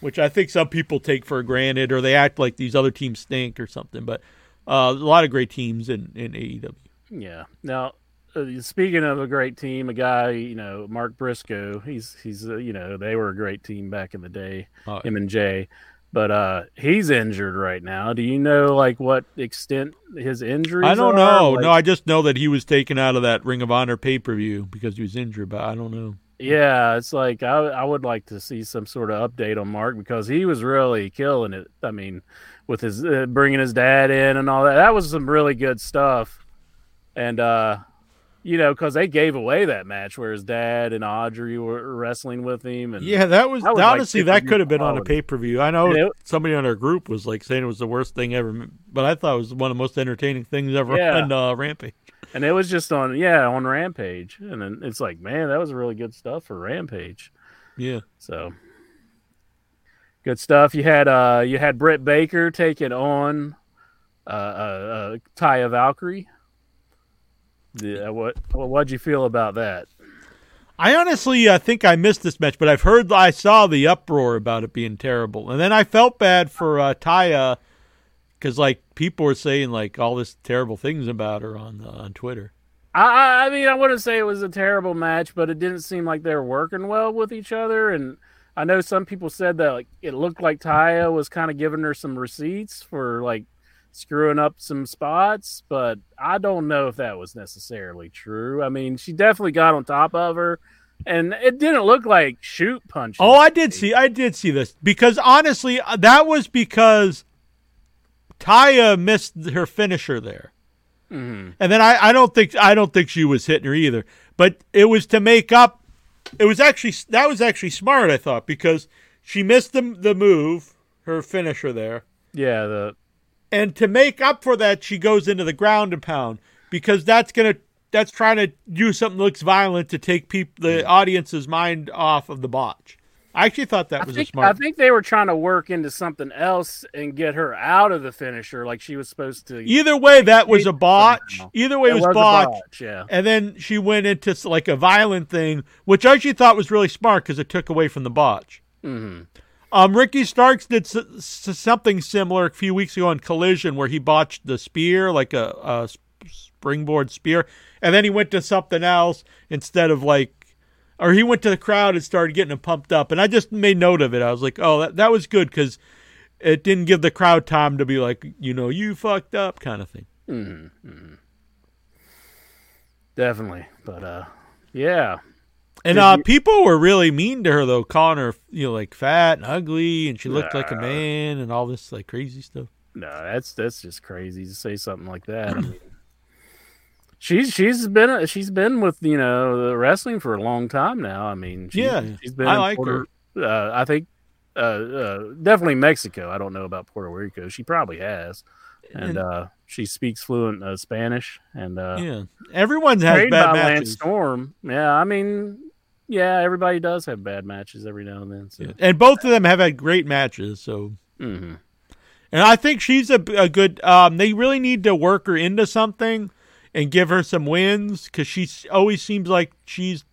which I think some people take for granted or they act like these other teams stink or something. But uh, a lot of great teams in in AEW. Yeah. Now, speaking of a great team, a guy, you know, Mark Briscoe, he's he's uh, you know they were a great team back in the day, Oh, him and Jay, but uh he's injured right now. Do you know like what extent his injury? I don't are? know. Like, no, I just know that he was taken out of that Ring of Honor pay per view because he was injured. But I don't know. Yeah, it's like I I would like to see some sort of update on Mark because he was really killing it. I mean, with his uh, bringing his dad in and all that, that was some really good stuff. And uh, you know, because they gave away that match where his dad and Audrey were wrestling with him, and Yeah, that was would like honestly pay-per-view that could have been on a pay per view. I know it- somebody on our group was like saying it was the worst thing ever, but I thought it was one of the most entertaining things ever Yeah. on uh, Rampage. and it was just on yeah on Rampage, and then it's like man, that was really good stuff for Rampage. Yeah, So good stuff. You had uh you had Britt Baker taking on uh, uh, uh Taya Valkyrie. Yeah, what what what'd you feel about that? I honestly uh, think I missed this match, but I've heard I saw the uproar about it being terrible, and then I felt bad for uh, Taya because like people were saying like all this terrible things about her on uh, on Twitter. I- I I mean I wouldn't say it was a terrible match, but it didn't seem like they were working well with each other. And I know some people said that like it looked like Taya was kind of giving her some receipts for like screwing up some spots, but I don't know if that was necessarily true. I mean, she definitely got on top of her, and it didn't look like shoot punch. Oh, I did see. I did see this because honestly, uh, that was because Taya missed her finisher there, Mhm. and then I, I don't think I don't think she was hitting her either. But it was to make up. It was actually that was actually smart. I thought because she missed the the move, her finisher there, yeah, the and to make up for that, she goes into the ground and pound because that's gonna that's trying to do something that looks violent to take peop, the audience's mind off of the botch. I actually thought that I was think, a smart. I think they were trying to work into something else and get her out of the finisher, like she was supposed to. Either way, that was a botch. Either way, it It was, was a botch. botch, yeah. And then she went into like a violent thing, which I actually thought was really smart because it took away from the botch. hmm Um, Ricky Starks did s- s- something similar a few weeks ago on Collision, where he botched the spear, like a, a springboard spear, and then he went to something else instead of like, or he went to the crowd and started getting them pumped up. And I just made note of it. I was like, oh, that, that was good because it didn't give the crowd time to be like, you know, you fucked up kind of thing. hmm Definitely, but uh, yeah, And uh, people were really mean to her though, calling her you know like fat and ugly, and she looked like a man and all this like crazy stuff. no, that's that's just crazy to say something like that. I mean, she's she's been she's been with you know the wrestling for a long time now. I mean, she, Yeah, she's been. I like Puerto, Uh, I think uh, uh, definitely Mexico. I don't know about Puerto Rico. She probably has, and uh, she speaks fluent uh, Spanish. And uh, Yeah, everyone has bad by Lance matches. Storm. Yeah, I mean, yeah, everybody does have bad matches every now and then. So. Yeah. And both of them have had great matches. So, hmm and I think she's a, a good. Um, they really need to work her into something and give her some wins because she always seems like she's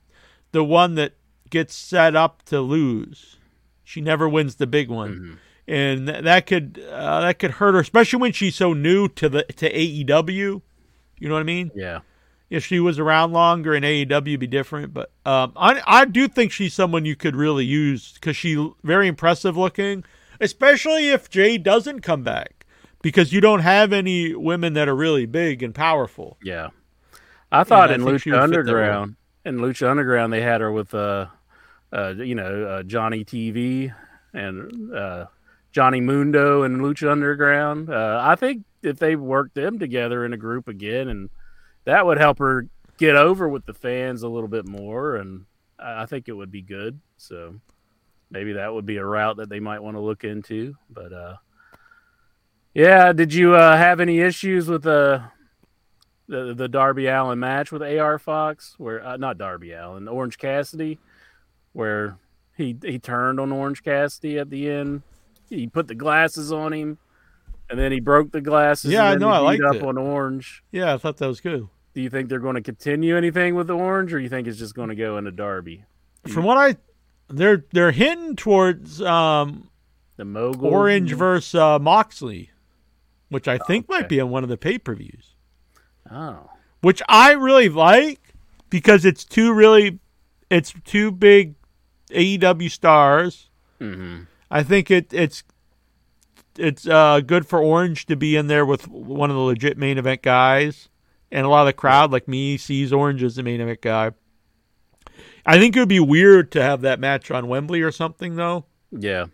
the one that gets set up to lose. She never wins the big one, and th- that could uh, that could hurt her, especially when she's so new to the to AEW. You know what I mean? Yeah. If she was around longer in AEW, be different. But um, I I do think she's someone you could really use because she's very impressive looking, especially if Jay doesn't come back, because you don't have any women that are really big and powerful. Yeah. I thought I in she Lucha would fit that role. Underground, in Lucha Underground, they had her with uh, uh, you know, uh, Johnny TV and uh, Johnny Mundo and Lucha Underground. Uh, I think if they worked them together in a group again, and that would help her get over with the fans a little bit more, and I think it would be good. So maybe that would be a route that they might want to look into. But uh, yeah, did you uh, have any issues with uh, the the Darby Allin match with AR Fox, where uh, not Darby Allin, Orange Cassidy, where he he turned on Orange Cassidy at the end. He put the glasses on him, and then he broke the glasses. Yeah, I know, I liked up it. on Orange. Yeah, I thought that was good. Do you think they're going to continue anything with the Orange, or you think it's just going to go into Darby, From what I, they're they're hinting towards um, the mogul? Orange versus uh, Moxley, which I think might Okay. be on one of the pay per views. Oh, which I really like because it's two really, it's two big AEW stars. hmm I think it it's it's uh, good for Orange to be in there with one of the legit main event guys, and a lot of the crowd like me sees Orange as the main event guy. I think it would be weird to have that match on Wembley or something though. yeah.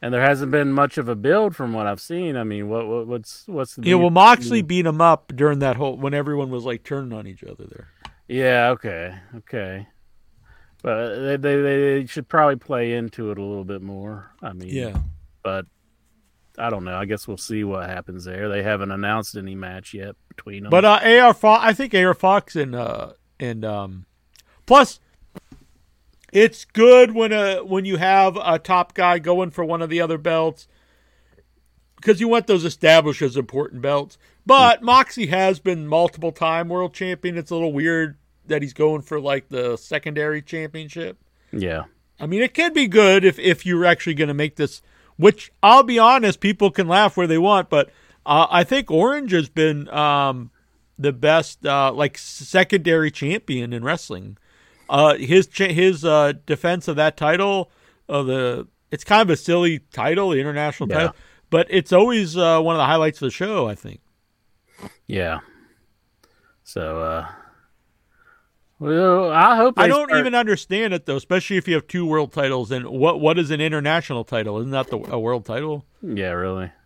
And there hasn't been much of a build from what I've seen. I mean, what, what what's what's the Yeah, well. Moxley beat him up during that whole when everyone was like turning on each other there. Yeah, okay, okay. But they, they they should probably play into it a little bit more. I mean, yeah. but I don't know. I guess we'll see what happens there. They haven't announced any match yet between them. But uh, AR Fox, I think AR Fox and uh, and um, plus, it's good when a when you have a top guy going for one of the other belts because you want those established as important belts. But Moxie has been multiple time world champion. It's a little weird that he's going for like the secondary championship. yeah, I mean, it could be good if if you're actually going to make this. Which I'll be honest, people can laugh where they want, but uh, I think Orange has been um, the best, uh, like secondary champion in wrestling. Uh, his cha- his uh, defense of that title, of the it's kind of a silly title, the international Yeah. title, but it's always uh, one of the highlights of the show. I think. yeah. So, uh, well, I hope I don't start- even understand it though, especially if you have two world titles. And what what is an international title? Isn't that the, a world title? Yeah, really.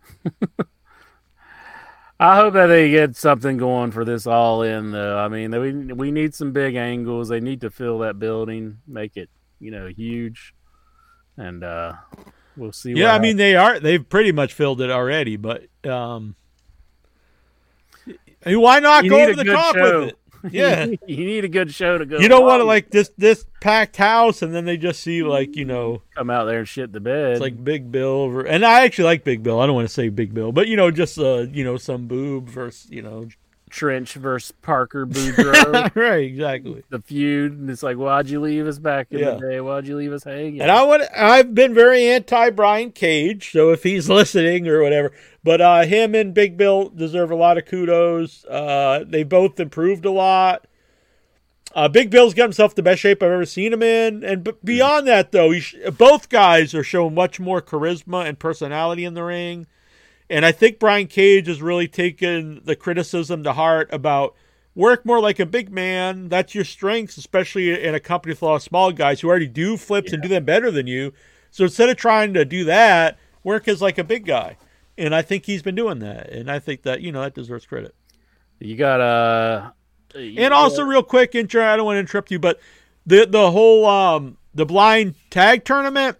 I hope that they get something going for this all in though. I mean, we we need some big angles. They need to fill that building, make it you know huge, and uh we'll see. Yeah, I mean they are they've pretty much filled it already, but um I mean, why not You go need over the top show. with it? Yeah. you need a good show to go. you don't want to like this this packed house and then they just see like, you know, come out there and shit the bed. it's like Big Bill ver- and I actually like Big Bill. I don't want to say Big Bill, but you know, just uh, you know, some boob versus, you know. Trench versus Parker Boudreaux. right, exactly. the feud, and it's like, why'd you leave us back in Yeah. the day? Why'd you leave us hanging? And I want I've been very anti Brian Cage, so if he's listening or whatever, but uh, him and Big Bill deserve a lot of kudos. Uh, they both improved a lot. Uh, Big Bill's got himself the best shape I've ever seen him in, and b- beyond that, though, he sh- both guys are showing much more charisma and personality in the ring. And I think Brian Cage has really taken the criticism to heart about work more like a big man. That's your strengths, especially in a company with a lot of small guys who already do flips and do them better than you. So instead of trying to do that, work as like a big guy. And I think he's been doing that. And I think that, you know, that deserves credit. you got uh, And also, real quick, intro. I don't want to interrupt you, but the the whole um the blind tag tournament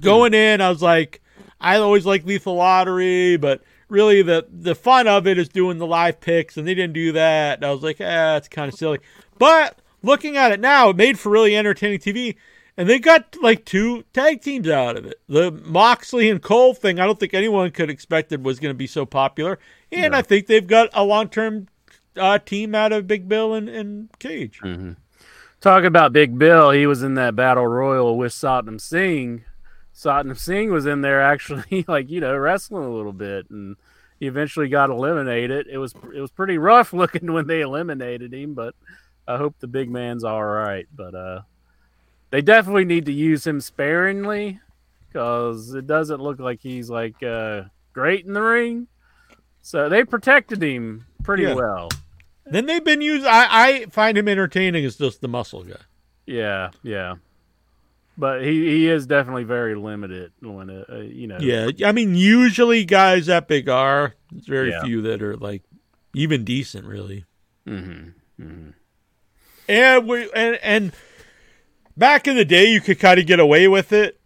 going in, I was like, I always like Lethal Lottery, but really the the fun of it is doing the live picks, and they didn't do that. And I was like, ah, it's kind of silly. But looking at it now, it made for really entertaining TV. And they got like two tag teams out of it. The Moxley and Cole thing, I don't think anyone could expect it was going to be so popular. And I think they've got a long term uh, team out of Big Bill and, and Cage. talking about Big Bill. He was in that battle royal with Satnam Singh Satnam Singh was in there actually, like you know, wrestling a little bit, and he eventually got eliminated. It was it was pretty rough looking when they eliminated him, but I hope the big man's all right. But uh, they definitely need to use him sparingly because it doesn't look like he's like uh, great in the ring. So they protected him pretty Yeah. well. Then they've been used. I, I find him entertaining as just the muscle guy. Yeah, yeah. But he, he is definitely very limited when it, uh, you know. Yeah, I mean, usually guys that big are. There's very Yeah. few that are like even decent, really. Mm-hmm. And we and and back in the day, you could kind of get away with it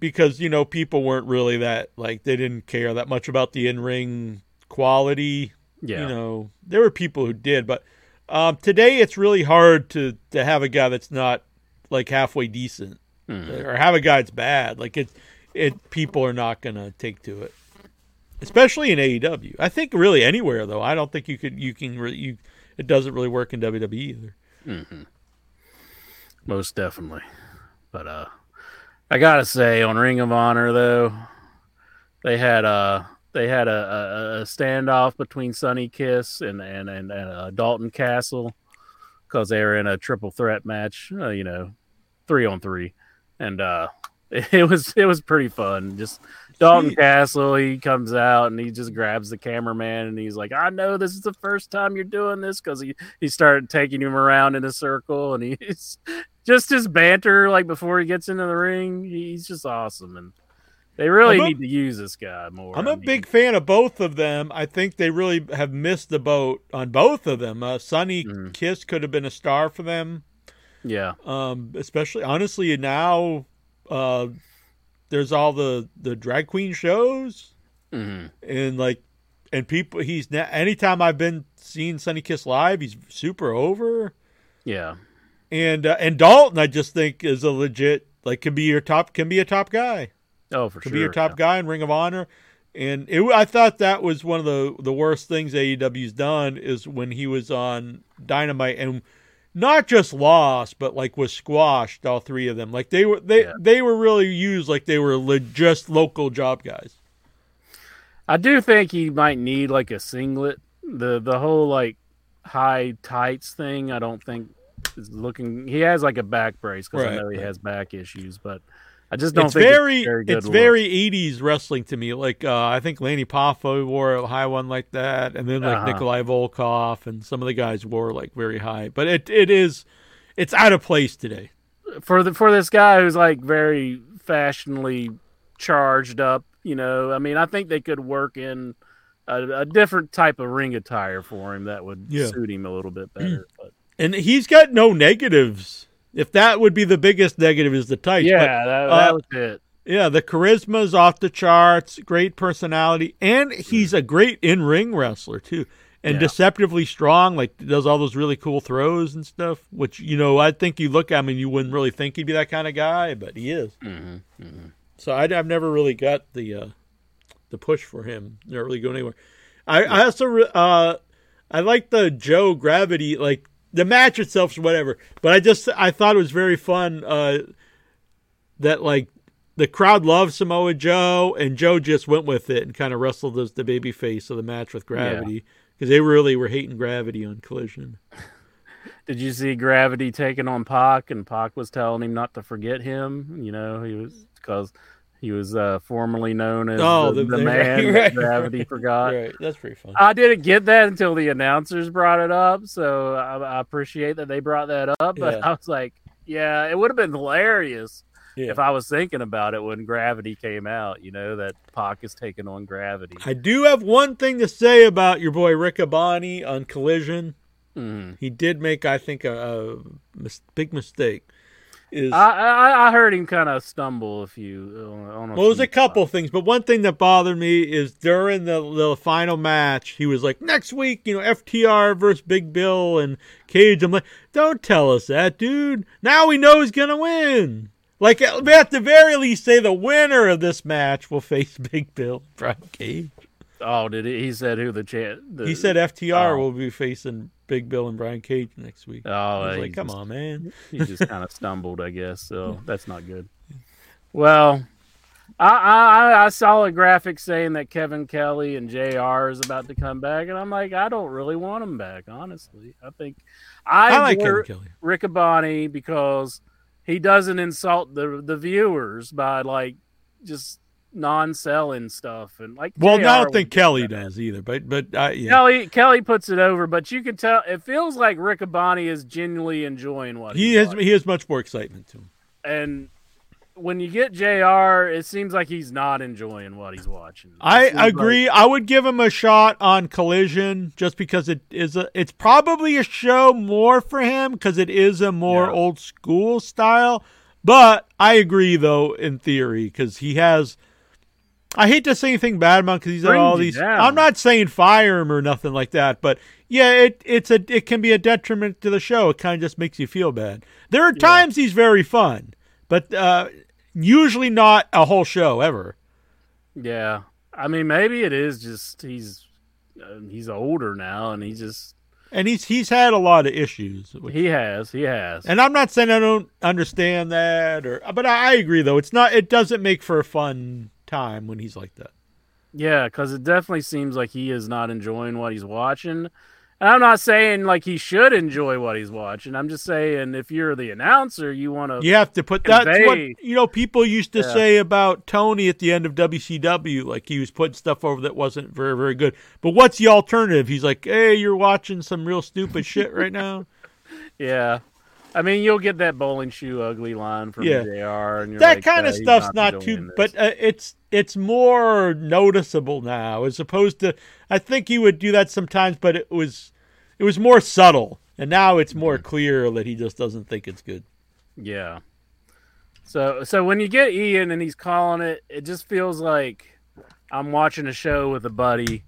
because you know people weren't really that like they didn't care that much about the in ring quality. Yeah. You know, there were people who did, but um, today it's really hard to to have a guy that's not like halfway decent or have a guy that's bad. Like it, it people are not gonna take to it, especially in AEW. I think really anywhere though. I don't think you could you can really you. It doesn't really work in WWE either. Most definitely. But uh I gotta say on Ring of Honor though, they had uh they had a, a, a standoff between Sunny Kiss and and and, and uh, Dalton Castle because they were in a triple threat match, uh, you know, three on three, and uh, it, was it was pretty fun. Just Dalton Sweet. Castle, he comes out and he just grabs the cameraman and he's like, "I know this is the first time you're doing this," because he he started taking him around in a circle and he's just his banter like before he gets into the ring. He's just awesome and. They really a- need to use this guy more. I'm a a big fan of both of them. I think they really have missed the boat on both of them. Uh, Sunny Mhm. Kiss could have been a star for them. Yeah, Um, especially honestly now, uh, there's all the the drag queen shows hmm and like, and people. He's now anytime I've been seeing Sunny Kiss live, he's super over. yeah, And uh, and Dalton, I just think is a legit like can be your top can be a top guy. oh for to sure. be your top guy in Ring of Honor. And it, I thought that was one of the, the worst things AEW's done is when he was on Dynamite and not just lost, but like was squashed. All three of them, like they were they Yeah. they were really used like they were le- just local job guys. I do think he might need like a singlet. The the whole like high tights thing. I don't think is looking. He has like a back brace because I know he right. has back issues, but I just don't It's think very it's very good. it's look. very 80s wrestling to me. Like uh, I think Lanny Poffo wore a high one like that, and then like Uh-huh. Nikolai Volkov and some of the guys wore like very high. But it it is it's out of place today. for the for this guy who's like very fashionably charged up. You know, I mean, I think they could work in a, a different type of ring attire for him that would Yeah. suit him a little bit better. But And he's got no negatives. If that would be the biggest negative, is the tights. yeah, But, that, uh, was it. yeah, the charisma's off the charts. Great personality, and he's a great in-ring wrestler too, and Yeah. deceptively strong. Like does all those really cool throws and stuff. Which you know, I think you look at him and you wouldn't really think he'd be that kind of guy, but he is. Mm-hmm. So I, have never really got the uh, the push for him. Never really going anywhere. I, I also re- uh, I like the Joe Gravity like the match itself is whatever, but I just I thought it was very fun uh, that like the crowd loved Samoa Joe and Joe just went with it and kind of wrestled as the baby face of the match with Gravity because they really were hating Gravity on Collision. Did you see Gravity taking on Pac, and Pac was telling him not to forget him? You know, he was because he was uh, formerly known as Oh, the, the- the man right, that right, Gravity right. forgot. right, that's pretty fun. I didn't get that until the announcers brought it up, so I, I appreciate that they brought that up. But Yeah. I was like, yeah, it would have been hilarious Yeah. if I was thinking about it when Gravity came out. You know that Pac is taking on Gravity. I do have one thing to say about your boy Riccaboni on Collision. Mhm. He did make, I think, a, a mis- big mistake. Is I, I I heard him kind of stumble a few. On, on a well, there's a couple things, but one thing that bothered me is during the the final match, he was like, "Next week, you know, FTR versus Big Bill and Cage." I'm like, "Don't tell us that, dude. Now we know he's gonna win." Like, at at the very least, say the winner of this match will face Big Bill, Brian Cage. Oh, did he? He said who the chant? The, He said FTR oh. will be facing Big Bill and Brian Cage next week. Oh, like, come just- on, man. he just kind of stumbled, I guess. So that's not good. Well, I, I I saw a graphic saying that Kevin Kelly and Jr. is about to come back, and I'm like, I don't really want him back. Honestly, I think I, I like Kevin Kelly. Riccaboni because he doesn't insult the the viewers by like just non-selling stuff and like. Well, JR I don't think Kelly does either, but but uh, yeah. Kelly Kelly puts it over, but you can tell it feels like Riccaboni is genuinely enjoying what he he's has watching. he has much more excitement to him. and when you get Jr., it seems like he's not enjoying what he's watching. It I seems like- agree. I would give him a shot on Collision just because it is a. It's probably a show more for him because it is a more Yeah. old school style. But I agree though in theory because he has. I hate to say anything bad about because he's Brings all these. down. I'm not saying fire him or nothing like that, but yeah, it it's a it can be a detriment to the show. It kind of just makes you feel bad. There are times he's very fun, but uh, usually not a whole show ever. Yeah, I mean, maybe it is just he's uh, he's older now, and he just and he's he's had a lot of issues. which- he has he has. and I'm not saying I don't understand that, or but I, I agree though. It's not. It doesn't make for a fun time when he's like that. Yeah, because it definitely seems like he is not enjoying what he's watching. And I'm not saying like he should enjoy what he's watching. I'm just saying if you're the announcer, you want to. You have to put that's what you know. People used to Yeah. say about Tony at the end of WCW, like he was putting stuff over that wasn't very very good. But what's the alternative? He's like, hey, you're watching some real stupid shit right now. Yeah. I mean, you'll get that bowling shoe ugly line from Yeah. JR, and you're that like, kind of stuff's not, enjoying too but uh, it's it's more noticeable now as opposed to i think he would do that sometimes but it was it was more subtle and now it's more Mm-hmm. clear that he just doesn't think it's good Yeah. So so when you get Ian and he's calling it, it just feels like I'm watching a show with a buddy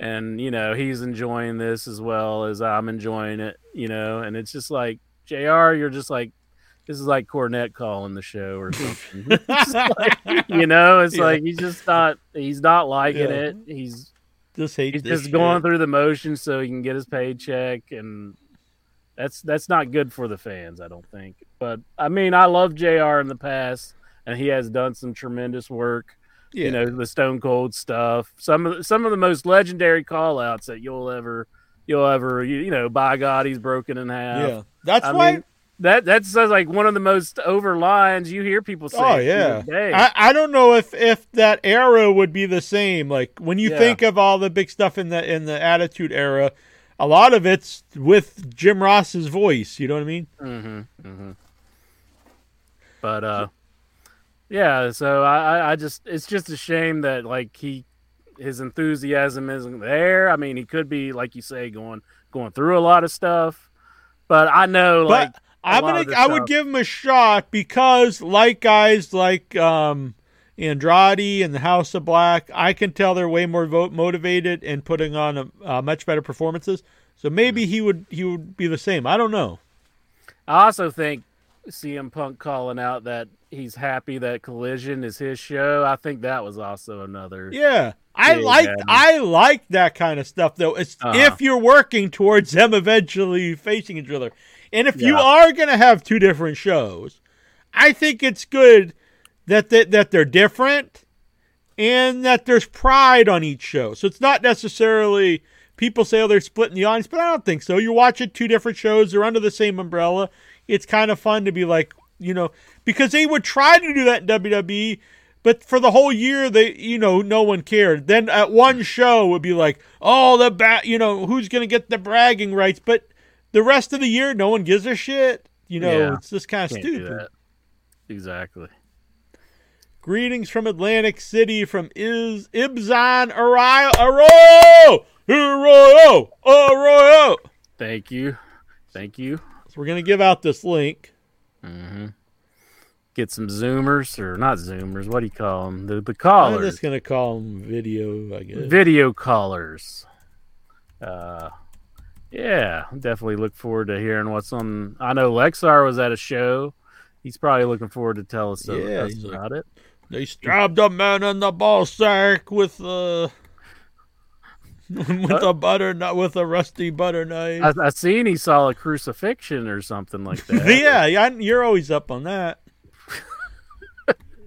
and you know, he's enjoying this as well as I'm enjoying it, you know, and it's just like JR, you're just like this is like Cornette calling the show or something. Like, you know, it's Yeah. like he's just not he's not liking Yeah. it. He's just hate he's just going through the motions so he can get his paycheck and that's that's not good for the fans i don't think but i mean i love jr in the past and he has done some tremendous work yeah. you know the stone cold stuff some of the, some of the most legendary call outs that you'll ever you'll ever you, you know by god he's broken in half yeah that's I why mean, that that's like one of the most over lines you hear people say Oh yeah. I, I don't know if if that era would be the same. Like when you Yeah. think of all the big stuff in the in the Attitude Era, a lot of it's with Jim Ross's voice. You know what I mean? Mm-hmm. Mm-hmm. But uh, yeah. So I, I- I just it's just a shame that like he his enthusiasm isn't there. I mean, he could be like you say going going through a lot of stuff, but I know like but I'm gonna I would give him a shot because like guys like um Andrade and the House of Black, I can tell they're way more vo- motivated and putting on a, uh, much better performances. So maybe he would he would be the same. I don't know. I also think CM Punk calling out that he's happy that Collision is his show. I think that was also another. Yeah. I like I like that kind of stuff though. It's Uh-huh. if you're working towards them eventually facing each other. And if you are going to have two different shows, I think it's good that they, that they're different and that there's pride on each show. So it's not necessarily people say oh they're splitting the audience, but I don't think so. You're watching two different shows, they're under the same umbrella. It's kind of fun to be like, you know, because they would try to do that in WWE, but for the whole year they, you know, no one cared. Then at one show would be like, oh, the bat, you know, who's going to get the bragging rights, but the rest of the year no one gives a shit. You know, Yeah. it's just kind of stupid. Exactly. Greetings from Atlantic City from Is Ibzan Arroyo Arroyo Arroyo Arroyo. Thank you. Thank you. So we're gonna give out this link. Mm-hmm. Get some Zoomers or not Zoomers. What do you call them? The the callers I'm just gonna call them video. I guess. video callers. Uh, yeah, definitely look forward to hearing what's on. I know Lexar was at a show. He's probably looking forward to tell us, Yeah, us he's like- it. They stabbed a man in the ball sack with a with a butter nut with a rusty butter knife. I, I seen he saw a crucifixion or something like that. yeah, yeah, you're always up on that.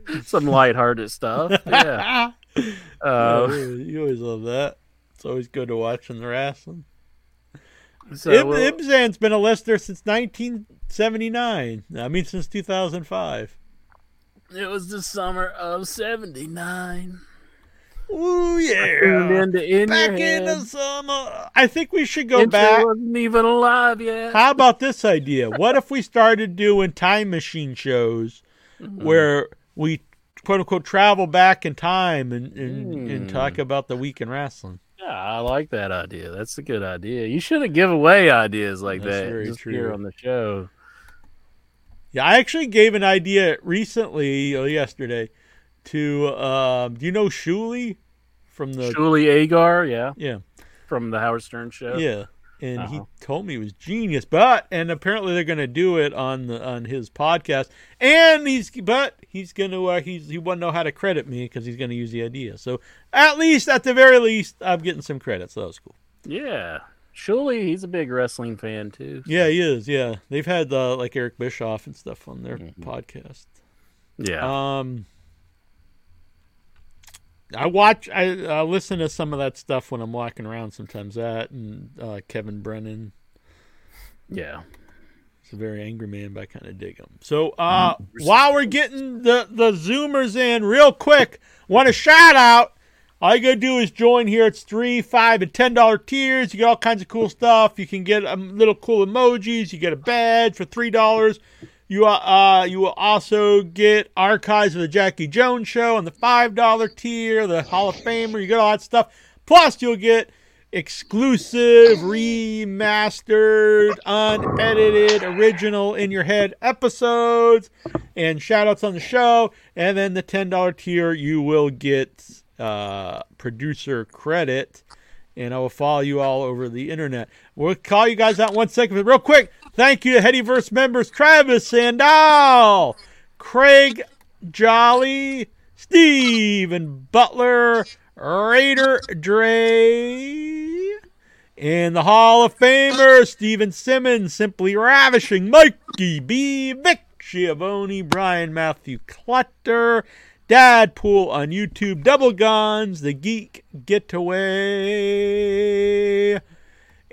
some lighthearted stuff. Yeah. Uh, you always love that. It's always good to watching the wrestling. so Ib- we'll- Ibzan's been a listener since 1979. I mean, since 2005. it was the summer of '79. Ooh, Tuned yeah. into in Back in the summer. I think we should go Intro back. wasn't even alive yet. How about this idea? What if we started doing time machine shows where we quote unquote travel back in time and, and, and talk about the week in wrestling? Yeah, I like that idea. That's a good idea. You shouldn't give away ideas like That's that very just true. here on the show. Yeah, I actually gave an idea recently, or yesterday, to um, do you know Shuli from the Shuli Egar, yeah, yeah from the Howard Stern show. yeah, and he Uh-huh. told me it was genius. But and apparently they're going to do it on the on his podcast, and he's but he's going to uh, he's he won't know how to credit me because he's going to use the idea. So at least at the very least, I'm getting some credit. So that was cool. Yeah. Surely he's a big wrestling fan too. Yeah, he is. Yeah, they've had uh, like Eric Bischoff and stuff on their Mm-hmm. podcast. Yeah. Um, I watch, I uh, listen to some of that stuff when I'm walking around. Sometimes that and uh, Kevin Brennan. yeah. He's a very angry man, but I kind of dig him. So uh, while we're getting the the Zoomers in real quick, want to shout out. All you gotta do is join here. It's three, five, and ten dollar tiers. You get all kinds of cool stuff. You can get um, little cool emojis. You get a badge for three dollars. You uh, you will also get archives of the Jackie Jones show on the five dollar tier, the Hall of Famer. You get all that stuff. Plus, you'll get exclusive, remastered, unedited, original in your head episodes and shout outs on the show. And then the $10 tier, you will get uh, producer credit. And I will follow you all over the internet. We'll call you guys out one second, but real quick, thank you to Headyverse members Travis Sandal, Craig Jolly, Steven Butler, Raider Dre, and the Hall of Famer Steven Simmons, Simply Ravishing, Mikey B, Vic Schiavone, Brian Matthew Clutter, Dad Pool on YouTube, Double Guns, The Geek Getaway,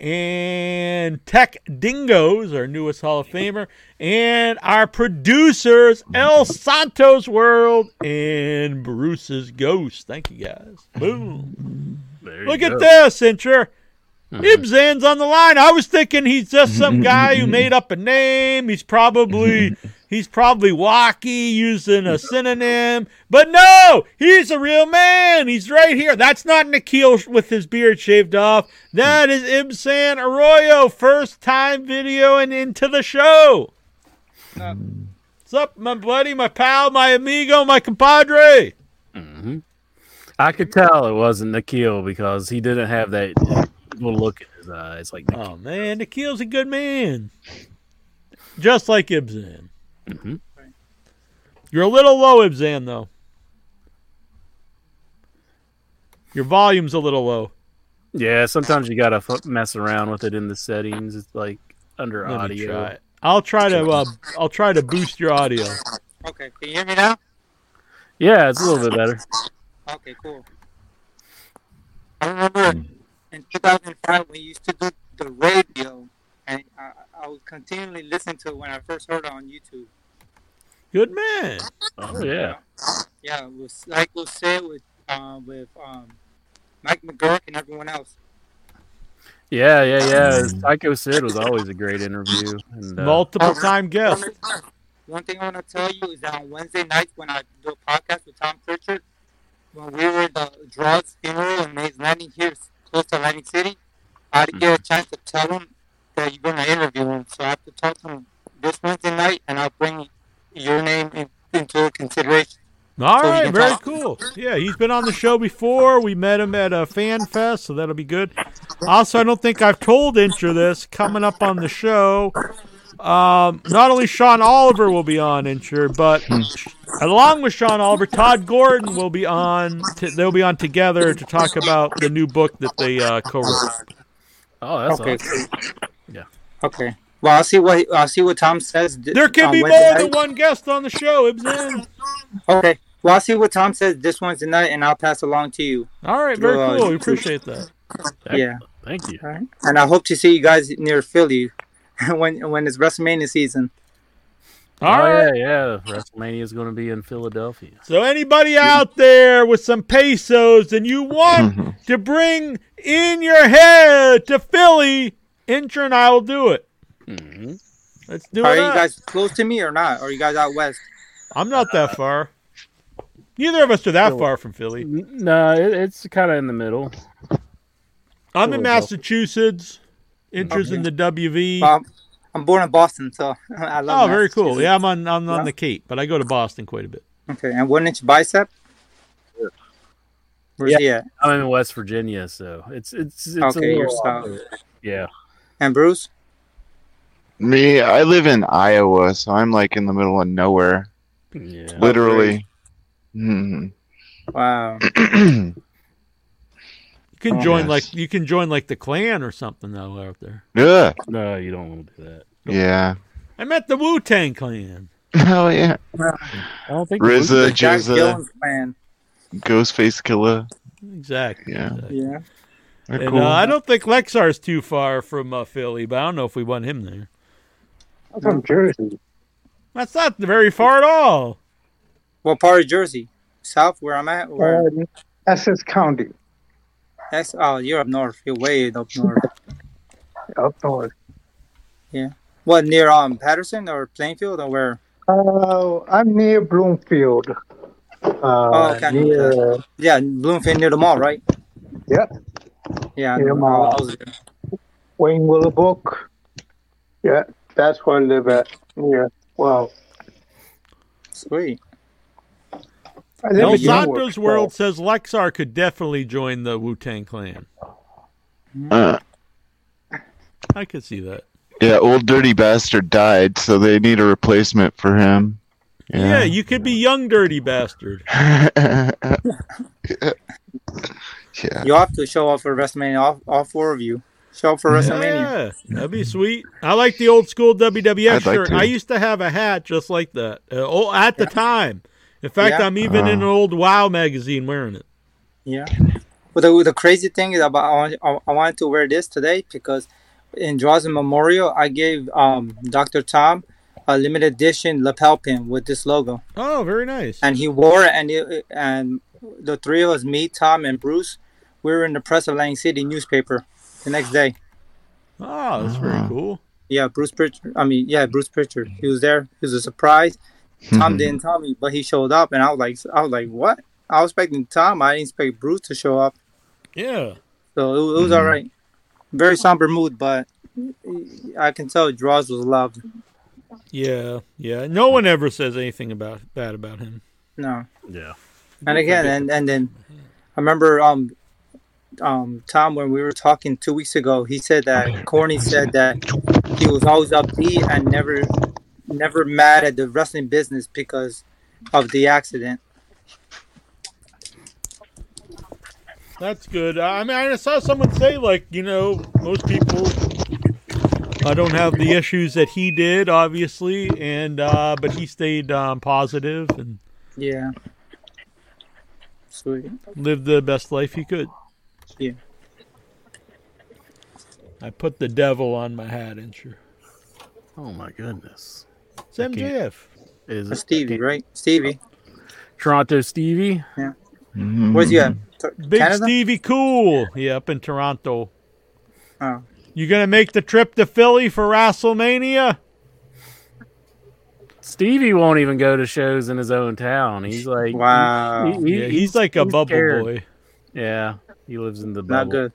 and Tech Dingoes, our newest Hall of Famer, and our producers, El Santos World and Bruce's Ghost. Thank you guys. Boom. There Look you at this, Incher. Ibzan's on the line. I was thinking he's just some guy who made up a name. He's probably he's probably wacky using a synonym. But no, he's a real man. He's right here. That's not Nikhil with his beard shaved off. That is Ibsan Arroyo, first time video and into the show. What's up, my buddy, my pal, my amigo, my compadre? Mm-hmm. I could tell it wasn't Nikhil because he didn't have that little look in his eyes like oh, Nikhil. Oh man, Nikhil's a good man. Just like Ibzan. Mhm. You're a little low, Ibzan, though. Your volume's a little low. Yeah, sometimes you gotta f- mess around with it in the settings. It's like under Let audio. try. I'll try to uh, I'll try to boost your audio. Okay, can you hear me now? Yeah, it's a little bit better. Okay, cool. I remember in 2005 we used to do the radio, and I, I was continually listening to it when I first heard it on YouTube. Good man. Oh yeah. Yeah, it was like was said with um, with um, Mike McGuirk and everyone else. Yeah, yeah, yeah. Psycho Sid was always a great interview. And, uh, Multiple time guest. One thing I want to tell you is that on Wednesday nights when I do a podcast with Tom Prichard, when we were at the Droz's funeral and he's landing here close to Atlantic City, I didn't get a chance to tell him that you're going to interview him. So I have to talk to him this Wednesday night, and I'll bring your name in, into consideration. All So right, very talk. cool. Yeah, he's been on the show before. We met him at a fan fest, so that'll be good. Also, I don't think I've told Incher this. Coming up on the show, um, not only Sean Oliver will be on Incher, but along with Sean Oliver, Todd Gordon will be on. T- they'll be on together to talk about the new book that they uh, co-wrote. oh, that's okay. awesome. Cool. Yeah. Okay. Well, I'll see what I'll see what Tom says. There can on be Wednesday more night. than one guest on the show, Ibsen. Okay. Well, I'll see what Tom says this Wednesday night, and I'll pass along to you. All right, very Well, uh, cool. We appreciate that. Yeah. Thank you. All right. And I hope to see you guys near Philly when when it's WrestleMania season. All oh, right. yeah, yeah. WrestleMania is going to be in Philadelphia. So anybody out there with some pesos and you want to bring in your head to Philly, Intra and I will do it. hmm Let's do Are it. Are you up. guys close to me or not? Are you guys out west? I'm not that far. Neither of us are that far from Philly. No, it, it's kind of in the middle. I'm in Philadelphia. Massachusetts. Intra's in the WV. Well, I'm born in Boston, so I love. It. Oh, very cool. Yeah, I'm on I'm on Yeah. the Cape, but I go to Boston quite a bit. Okay, and one inch bicep. Where's Yeah. he at? I'm in West Virginia, so it's it's it's Okay, a you're little south. yeah. And Bruce. Me, I live in Iowa, so I'm like in the middle of nowhere, Yeah. literally. Mhm. Wow. You can Oh, join yes. like you can join like the clan or something though out there. yeah, No, you don't want to do that. yeah. I met the Wu Tang clan. Oh yeah. I don't think RZA, The Jack Gillen's fan. Ghostface Killah. Exactly. Yeah. exactly. Yeah. They're And cool. uh, I don't think Lexar's too far from uh, Philly, but I don't know if we want him there. I'm from Jersey. That's not very far at all. What part of Jersey? South, where I'm at. Where? Uh, Essex County, That's oh, you're up north. You're way up north. up north. Yeah. What near um Paterson or Plainfield or where? Uh, I'm near Bloomfield. Uh, Oh, okay. Near, Yeah, Bloomfield near the mall, right? Yep. Yeah. Near the I was. Wayne Willowbrook. Yeah, that's where I live at. Yeah. wow. Sweet. I live El in Newark, Santos so- World says Lexar could definitely join the Wu Tang clan. Uh, I could see that. yeah, old dirty bastard died, so they need a replacement for him. Yeah, you could be young dirty bastard. yeah. You have to show up for WrestleMania. All, all four of you show up for WrestleMania. Yeah, that'd be sweet. I like the old school WWF I'd shirt. to. I used to have a hat just like that. Uh, oh, at the time. In fact, Yeah. I'm even in an old WoW magazine wearing it. Yeah. But the, the crazy thing is about I, want- I, I wanted to wear this today because in Droz and Memorial I gave um Dr. Tom a limited edition lapel pin with this logo, Oh, very nice. and he wore it, and it, and the three of us, me, Tom, and Bruce, we were in the press of Lang City newspaper the next day. Oh, that's very cool. Yeah, Bruce Prichard. I mean, yeah, Bruce Prichard. He was there. It was a surprise. Hmm. Tom didn't tell me, but he showed up, and I was like, I was like, what? I was expecting Tom. I didn't expect Bruce to show up. Yeah. So it, it was hmm. all right. Very somber mood, but I can tell Droz was loved. Yeah. Yeah. No one ever says anything about bad about him. No, Yeah. and again, and and then I remember um um Tom when we were talking two weeks ago, he said that Corny said that he was always upbeat and never never mad at the wrestling business because of the accident. That's good. I mean, I saw someone say, like, you know, most people I don't have the issues that he did, obviously, and uh, but he stayed um, positive and Yeah. Sweet. lived the best life he could. Yeah. I put the devil on my hat, Incher. Oh my goodness. It's MJF. Is it Stevie, right? Stevie. Toronto Stevie? Mhm. Where's he at? T- Big Canada? Stevie Cool. Yeah, up in Toronto. Oh. You gonna make the trip to Philly for WrestleMania? Stevie won't even go to shows in his own town. He's like, Wow. he- he- Yeah, he's like a bubble scared. boy. Yeah, he lives in the Not bubble. good.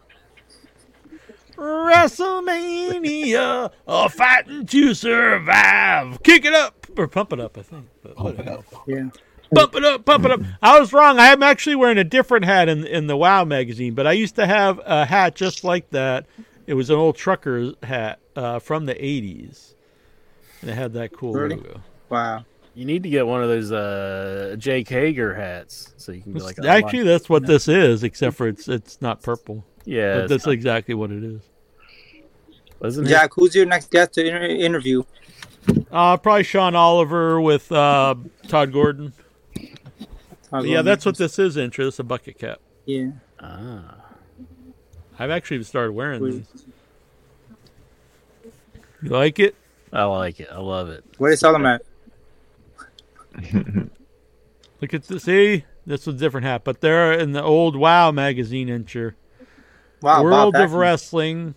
WrestleMania, a fighting to survive. Kick it up or pump it up, I think. But whatever. Yeah. Pump it up, pump it up. I was wrong. I'm actually wearing a different hat in in the Wow magazine, but I used to have a hat just like that. It was an old trucker hat uh, from the '80s, and it had that cool Really? logo. Wow. You need to get one of those uh, Jake Hager hats so you can be like, actually, that's what this is, except for it's it's not purple. yeah, but it's that's exactly what it is. Wasn't Jack, who's your next guest to inter- interview? Uh, probably Sean Oliver with uh, Todd Gordon. yeah, that's what this is. Intro. This is a bucket cap. Yeah. Ah. I've actually started wearing Wait. these. You like it? I like it. I love it. Where is them at? Look at this. See, this was different hat, but they're in the old Wow magazine incher. Wow, World Bob of. Wrestling.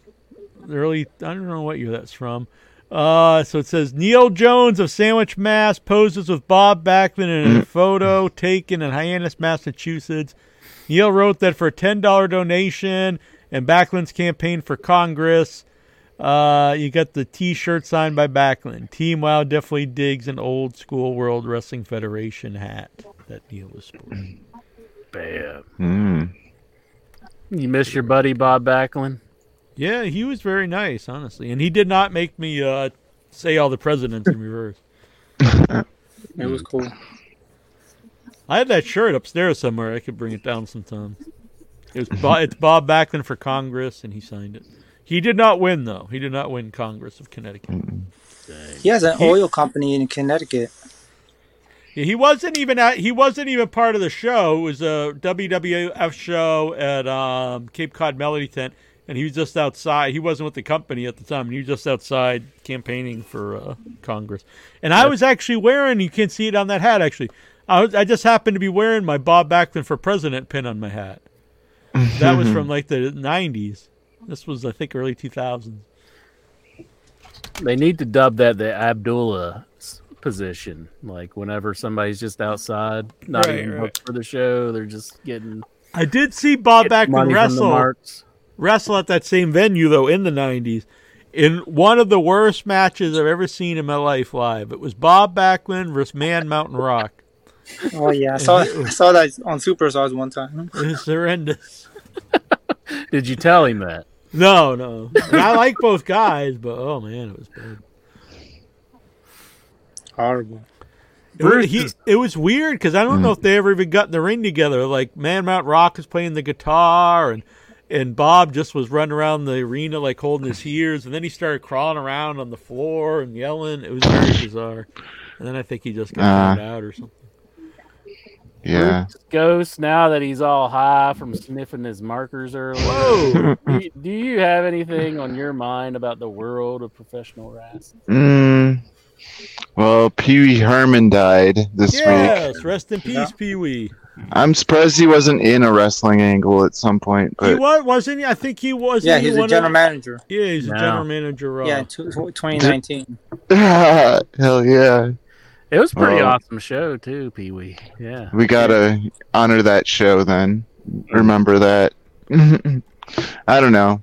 Early, I don't know what year that's from. Uh, so it says Neil Jones of Sandwich, Mass. poses with Bob Backlund in a photo taken in Hyannis, Massachusetts. Neil wrote that for a ten dollar donation and Backlund's campaign for Congress, uh, you got the T-shirt signed by Backlund. Team Wow definitely digs an old school World Wrestling Federation hat that Neil was sporting. Bam. Hmm. You miss your buddy Bob Backlund? Yeah, he was very nice, honestly, and he did not make me uh, say all the presidents in reverse. It was cool. I had that shirt upstairs somewhere. I could bring it down sometime. It was Bo- it's Bob Backlund for Congress, and he signed it. He did not win, though. He did not win Congress of Connecticut. He has an oil company in Connecticut. He wasn't even at, he wasn't even part of the show. It was a WWF show at um, Cape Cod Melody Tent, and he was just outside. He wasn't with the company at the time. He was just outside campaigning for uh, Congress. And I was actually wearing. You can see it on that hat. Actually, I was. I just happened to be wearing my Bob Backlund for President pin on my hat. That was from like the '90s. This was, I think, early 2000s. They need to dub that the Abdullah position. Like whenever somebody's just outside, not Right, even right. booked for the show, they're just getting I did see Bob money Backlund wrestle. wrestle at that same venue though in the 90s in one of the worst matches I've ever seen in my life live. It was Bob Backlund versus Man Mountain Rock. Oh yeah, I saw I saw that on Superstars one time. It was horrendous. Did you tell him that? No, no. And I like both guys, but oh man, it was bad. Horrible. It was, he, it was weird because I don't know mm. if they ever even got in the ring together. Like Man Mount Rock was playing the guitar, and and Bob just was running around the arena like holding his ears, and then he started crawling around on the floor and yelling. It was very bizarre. And then I think he just got uh. knocked out or something. Yeah. Ghost, now that he's all high from sniffing his markers earlier, Whoa! do, you, do you have anything on your mind about the world of professional wrestling? Mm. Well, Pee Wee Herman died this week. yes, rest in peace, Yeah. Pee Wee. I'm surprised he wasn't in a wrestling angle at some point, He but was, wasn't he? I think he was. Yeah, he's a general manager. Yeah, he's a general manager. Raw. Yeah, in tw- 2019. hell yeah. It was a pretty Oh. awesome show too, Pee Wee. Yeah. We gotta honor that show then. Remember that. I don't know.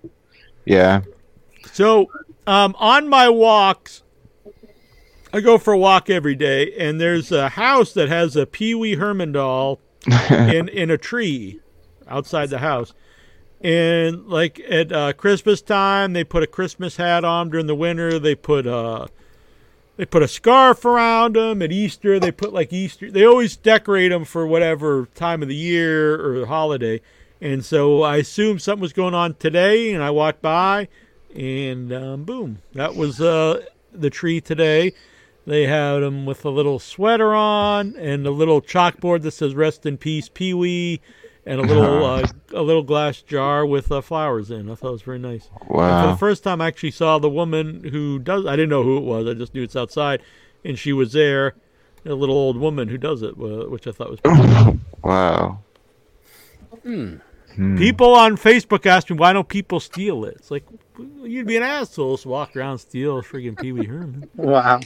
Yeah. So, um, on my walks, I go for a walk every day, and there's a house that has a Pee Wee Herman doll in in a tree outside the house. And like at uh, Christmas time, they put a Christmas hat on. During the winter, they put uh they put a scarf around them. At Easter, they put like Easter. They always decorate them for whatever time of the year or holiday. And so I assumed something was going on today, and I walked by, and um, boom, that was uh, the tree today. They had him with a little sweater on and a little chalkboard that says "Rest in Peace, Pee Wee," and a little uh, a little glass jar with uh, flowers in. I thought it was very nice. And for the first time, I actually saw the woman who does. I didn't know who it was. I just knew it's outside, and she was there. A little old woman who does it, which I thought was. Pretty Wow. People on Facebook ask me why don't people steal it. It's like you'd be an asshole to walk around and steal a friggin' Pee Wee Herman. Wow.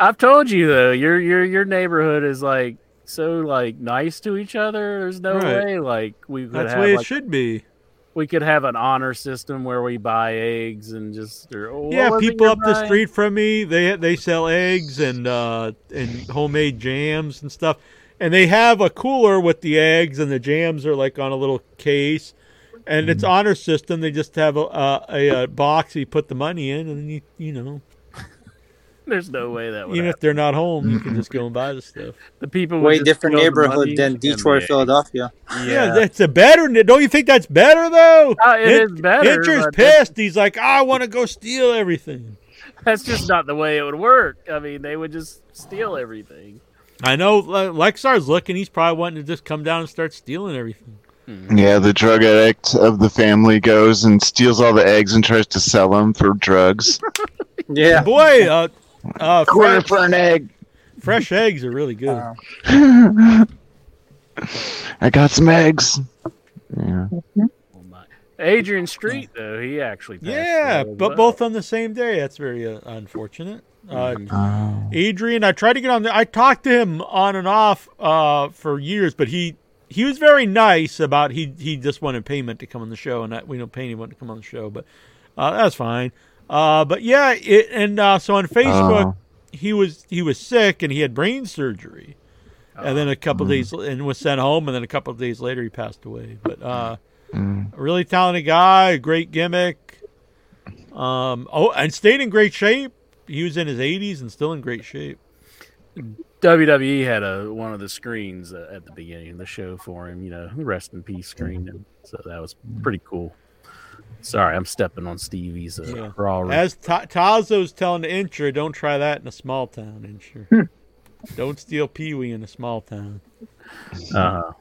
I've told you though, your your your neighborhood is like so like nice to each other. There's no Right. way like we could That's have way it like, should be. we could have an honor system where we buy eggs and just or, oh, Yeah, people up the street from me they they sell eggs and uh, and homemade jams and stuff, and they have a cooler with the eggs and the jams are like on a little case, and it's honor system. They just have a, a, a, a box you put the money in, and you you know There's no way that would Even happen. if they're not home, you can just go and buy the stuff. The people Way different neighborhood than Detroit, Philadelphia. Yeah, Yeah, that's a better. Don't you think that's better though? Uh, it Hin- is better, Hincher's but that's- pissed. He's like, I want to go steal everything. that's just not the way it would work. I mean, they would just steal everything. I know Le- Lexar's looking. He's probably wanting to just come down and start stealing everything. Yeah, the drug addict of the family goes and steals all the eggs and tries to sell them for drugs. Yeah. Boy, uh, uh, Quarter fresh, for an egg. fresh eggs are really good. Uh, I got some eggs. Yeah. Oh. Adrian Street, though, he actually passed yeah, away but well. both on the same day. That's very uh, unfortunate. Uh, Oh. Adrian, I tried to get on. The, I talked to him on and off uh, for years, but he he was very nice about he he just wanted payment to come on the show, and I, we don't pay anyone to come on the show, but uh, that's fine. Uh, but yeah, it, and uh, so on Facebook, Oh. he was he was sick and he had brain surgery, and then a couple Mm. days and was sent home, and then a couple of days later he passed away. But uh, Mm. a really talented guy, great gimmick. Um, oh, and stayed in great shape. He was in his 80s and still in great shape. WWE had a one of the screens uh, at the beginning of the show for him. You know, rest in peace screen. So that was pretty cool. Sorry, I'm stepping on Stevie's uh, Yeah. raw. As Ta- Tazo's telling the incher, don't try that in a small town, incher. don't steal Pee Wee in a small town. uh,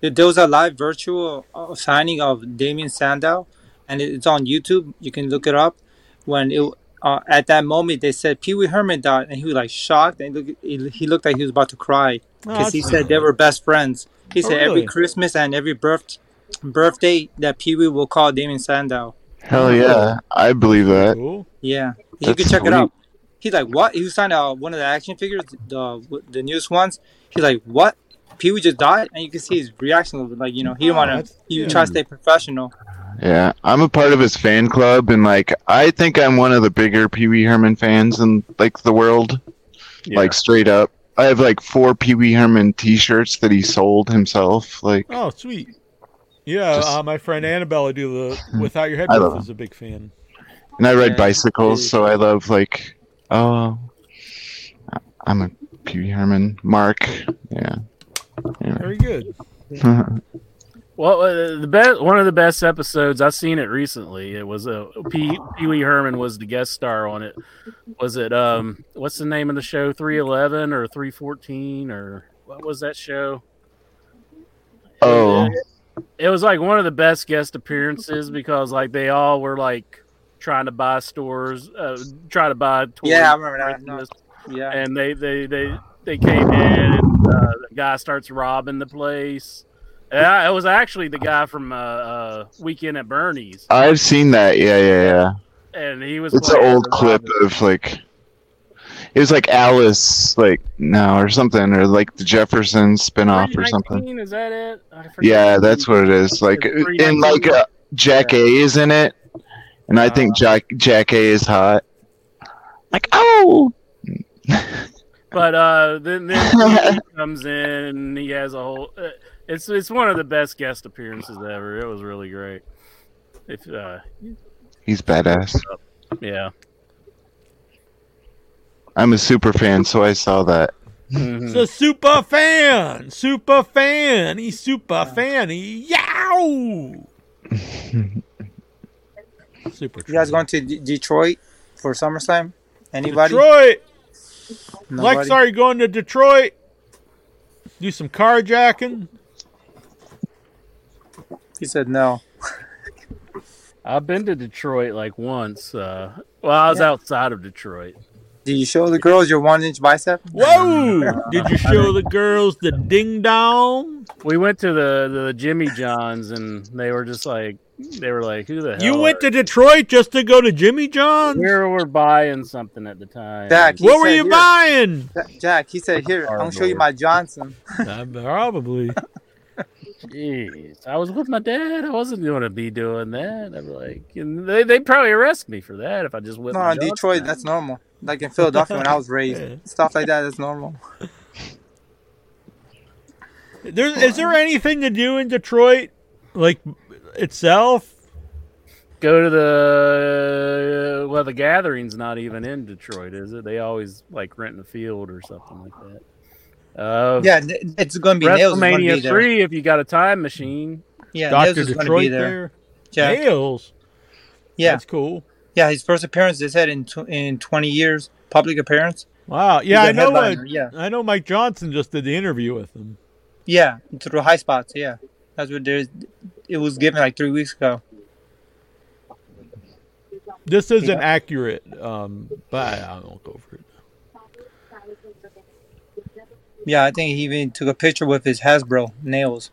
There was a live virtual uh, signing of Damien Sandow, and it's on YouTube. You can look it up. When it uh, at that moment they said Pee Wee Herman died, and he was like shocked, and look, he, he looked like he was about to cry Oh, because he said they were best friends. He Oh, said really? every Christmas and every birth birthday that Pee Wee will call Damien Sandow. Hell yeah, I believe that. Cool. Yeah, you That's can check it out. He's like, what? He signed out one of the action figures, the the newest ones. He's like, what? Pee Wee just died, and you can see his reaction. Like, you know, he Oh, want to, that's- he yeah. try to stay professional. Yeah, I'm a part of his fan club, and like I think I'm one of the bigger Pee Wee Herman fans in like the world. yeah. Like straight up, I have like four Pee Wee Herman T-shirts that he sold himself. Like, Oh, sweet. Yeah, Just- uh, my friend Annabella do the Without Your Head I is a big fan. and I ride Yeah. bicycles, so I love like, oh, I'm a Pee Wee Herman Mark. Yeah. Very good. Well, uh, the best one of the best episodes I've seen it recently. It was uh, Pee Pee Wee Herman was the guest star on it. Was it um what's the name of the show? Three eleven or three fourteen or what was that show? Oh. It, it was like one of the best guest appearances because like they all were like trying to buy stores, uh, try to buy toys. Yeah, I remember that. No. Yeah, and they they they they came in and uh, the guy starts robbing the place. Yeah, it was actually the guy from uh, uh, Weekend at Bernie's, I've seen that. Yeah, yeah, yeah. and he was. It's an old clip of like. It was like Alice, like no, or something, or like the Jeffersons spinoff or something. 319, Is that it? I. Yeah, that's what it is. Like, It's and like uh, Jackée is in it, and I Uh. think Jack Jackée is hot. Like, oh, But uh, then then he comes in and he has a whole. Uh, it's it's one of the best guest appearances ever. It was really great. If uh, he's badass. yeah. I'm a super fan, so I saw that. It's a super fan, super fan. He's super fan. Yow! super. you guys going to D- Detroit for SummerSlam? Anybody? Detroit. Nobody? Lex, are you going to Detroit? Do some carjacking? He said no. I've been to Detroit like once. Uh, well, I was Yeah. outside of Detroit. Did you show the girls your one inch bicep? Whoa! Did you show the girls the ding dong? We went to the the Jimmy Johns, and they were just like, they were like, "Who the hell?" You went are- to Detroit just to go to Jimmy John's? We were buying something at the time. Jack, he What were said, you "Here." buying? Jack, he said, "Here, I'm gonna show you my Johnson." Uh, probably. Jeez, I was with my dad. I wasn't going to be doing that. I'm like, and they they probably arrest me for that if I just went. No, in Detroit, that's normal. Like in Philadelphia, when I was raised, stuff like that is normal. There, is there anything to do in Detroit, like itself? go to the uh, what the Gathering's not even in Detroit, is it? They always like renting a field or something like that. Uh, Yeah, it's going to be Nailz. be WrestleMania there. three. If you got a time machine, Yeah, Nailz Doctor is going to Detroit be there. there. Yeah, Nailz. yeah, That's cool. yeah. His first appearance, they said in tw- in 20 years, public appearance. Wow. Yeah, He's I a know. Uh, yeah. I know. Mike Johnson just did the interview with him. Yeah, through Highspots. Yeah, that's what there's. It was given like three weeks ago. This isn't Yeah. accurate, um, but I won't go for it. Yeah, I think he even took a picture with his Hasbro Nailz.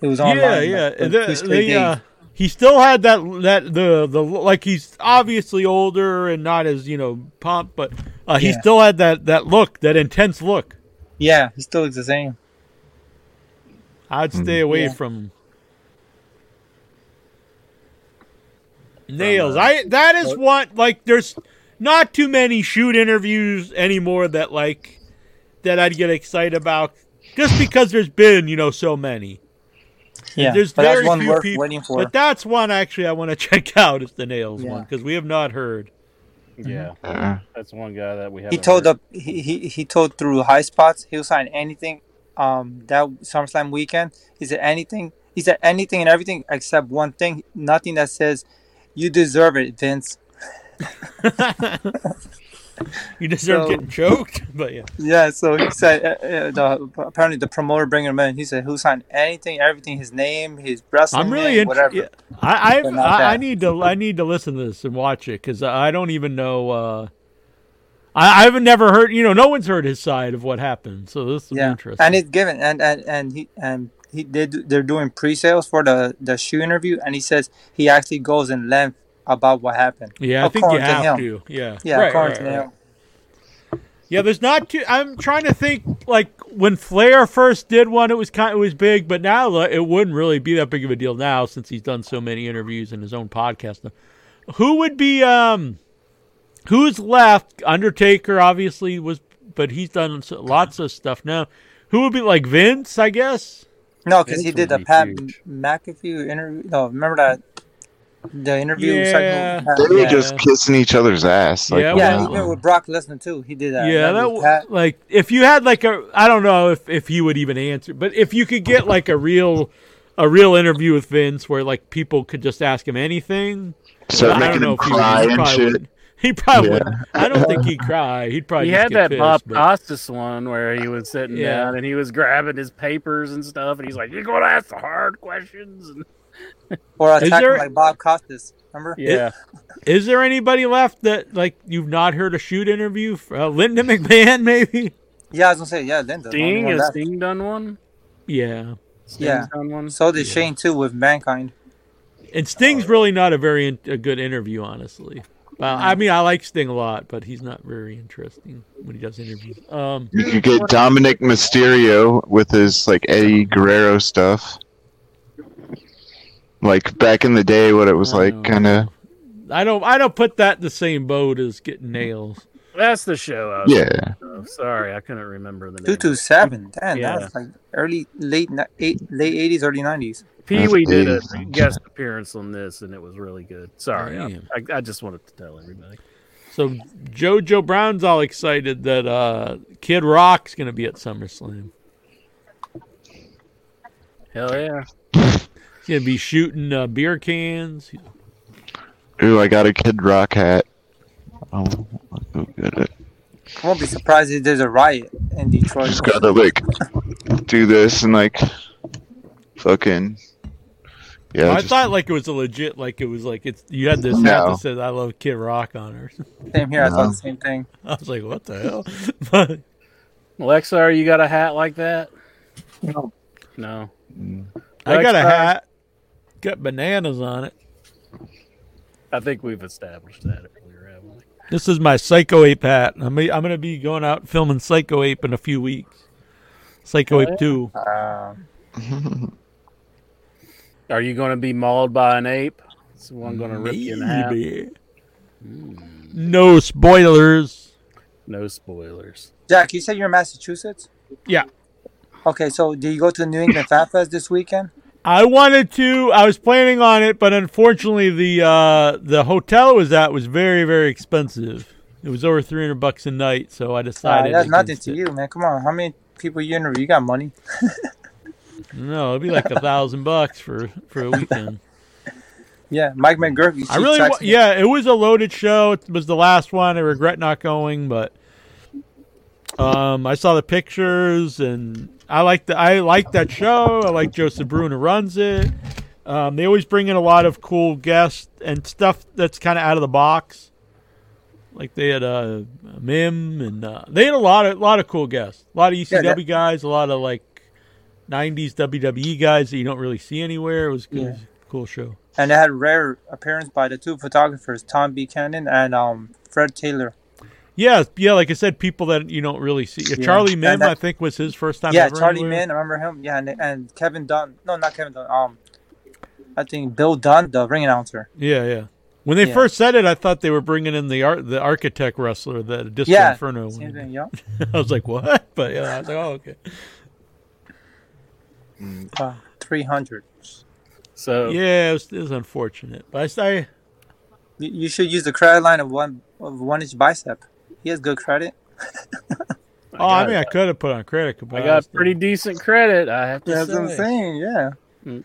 It was online. yeah, yeah. for The- the, uh, he still had that that the the like he's obviously older and not as you know pomp, but uh, he Yeah. still had that that look, that intense look. yeah, he still looks the same. I'd stay away Yeah. from Nailz. I that is what like there's not too many shoot interviews anymore that like that I'd get excited about just because there's been you know so many. Yeah, there's but that's very one few worth people, waiting for. but that's one actually I want to check out is the Nailz Yeah. one because we have not heard. yeah, Uh, that's one guy that we have. he told up he, he he told through Highspots he'll sign anything um that SummerSlam weekend. Is said anything he said anything and everything except one thing, nothing that says you deserve it, Vince. You deserve So- getting choked, but yeah. Yeah, so he said uh, uh, the apparently the promoter bringing him in. He said who signed anything, everything, his name, his wrestling I'm really name, interested. whatever. I I've, I I need to I need to listen to this and watch it because I don't even know. Uh, I I've never heard. You know, no one's heard his side of what happened. So this is Yeah, interesting. and it's given, and and and he and he did. They're doing pre-sales for the the shoe interview, and he says he actually goes in length about what happened. yeah, I think you according to have him. to. Yeah, Yeah, Right, according right, to right. him. Yeah, there's not too. I'm trying to think. Like when Flair first did one, it was kind. It was big, but now it wouldn't really be that big of a deal now since he's done so many interviews and his own podcast. now. Who would be? Um, who's left? Undertaker obviously was, but he's done lots of stuff now. Who would be like Vince? I guess. No, because he did the Pat huge. McAfee interview. No, remember that the interview. Yeah. segment? they were Yeah. just kissing each other's ass. Like, Yeah, yeah, well- even with Brock Lesnar too. He did that. yeah, that Remember w- Pat? like if you had like a I don't know if if he would even answer, but if you could get like a real a real interview with Vince where like people could just ask him anything. start I don't making know him if he would. cry He and probably shit. would. He probably Yeah. I don't think he'd cry. He'd probably He just had get that pissed, Bob but- Costas one where he was sitting Yeah. down and he was grabbing his papers and stuff, and he's like, "You're going to ask the hard questions." And, or Is attack there- him like Bob Costas. Remember? yeah, Is there anybody left that like you've not heard a shoot interview? Uh, Linda McMahon, maybe. Yeah, I was gonna say yeah. Linda. the only Sting one has. Sting done one. Yeah, Sting's Yeah. done one. So did Shane too with Mankind. and Sting's really not a very in- a good interview, honestly. Well, I mean, I like Sting a lot, but he's not very interesting when he does interviews. Um, You could get Dominik Mysterio with his like Eddie Guerrero stuff. Like back in the day, what it was I like, kind of. I don't I don't put that in the same boat as getting Nailz. That's the show. I was Yeah. thinking of. Sorry, I couldn't remember the name. Two two seven. Damn, Yeah. that's like early late eight late eighties, early nineties. Pee Wee did a guest appearance on this, and it was really good. Sorry, I, I, I just wanted to tell everybody. So JoJo Brown's all excited that uh, Kid Rock's gonna be at SummerSlam. Hell yeah! He's gonna be shooting uh, beer cans. Ooh, I got a Kid Rock hat. Oh, I'll go get it. I won't be surprised if there's a riot in Detroit. Just gotta like do this and like fucking. Yeah, I just- thought like it was a legit, like it was like it's you had this hat that said "I love Kid Rock" on her. Same here. I thought the same thing. I was like, what the hell? but Alexa, you got a hat like that? No. No. I got a hat, got bananas on it. I think we've established that earlier, haven't we? This is my Psycho Ape hat. I'm I'm gonna be going out filming Psycho Ape in a few weeks. Psycho Oh, Ape yeah? Two. Um, Are you going to be mauled by an ape? Is one going to rip you in half? Maybe. No spoilers. No spoilers. Jack, you said you're in Massachusetts. Yeah. Okay, so did you go to the New England Fan Fest this weekend? I wanted to. I was planning on it, but unfortunately, the uh, the hotel it was at was very very expensive. It was over three hundred bucks a night, so I Uh, decided. that's nothing to it. you, man. Come on, how many people you interview? You got money. No, it'd be like a thousand bucks for for a weekend. Yeah, Mike McGuirk. I really, wa- yeah, it was a loaded show. It was the last one. I regret not going, but um, I saw the pictures and I like the I like that show. I like Joseph Bruner runs it. Um, they always bring in a lot of cool guests and stuff that's kind of out of the box. Like they had uh, Mim and uh, they had a lot of lot of cool guests. A lot of ECW Yeah, that- guys, a lot of like '90s WWE guys that you don't really see anywhere. It was, it Yeah. was cool show. And they had rare appearance by the two photographers, Tom Buchanan and um Fred Taylor. Yeah, yeah. Like I said, people that you don't really see. Yeah. Charlie And Mim, I think, was his first time. yeah, ever Charlie anywhere. Min, I remember him. Yeah, and, and Kevin Dunn. No, not Kevin Dunn. Um, I think Bill Dunn, the ring announcer. Yeah, yeah. When they Yeah. first said it, I thought they were bringing in the art, the architect wrestler, the Disco Yeah, Inferno. same thing. Yeah. I was like, what? But yeah, I was like, oh, okay. Uh, Three hundred. So Yeah, it was, it was unfortunate, but I say, You, you should use the credit line of one of one inch bicep. He has good credit. oh, I mean, I could have put on credit, but I got pretty decent credit. I have to That's say. what I'm saying. Yeah. Mm.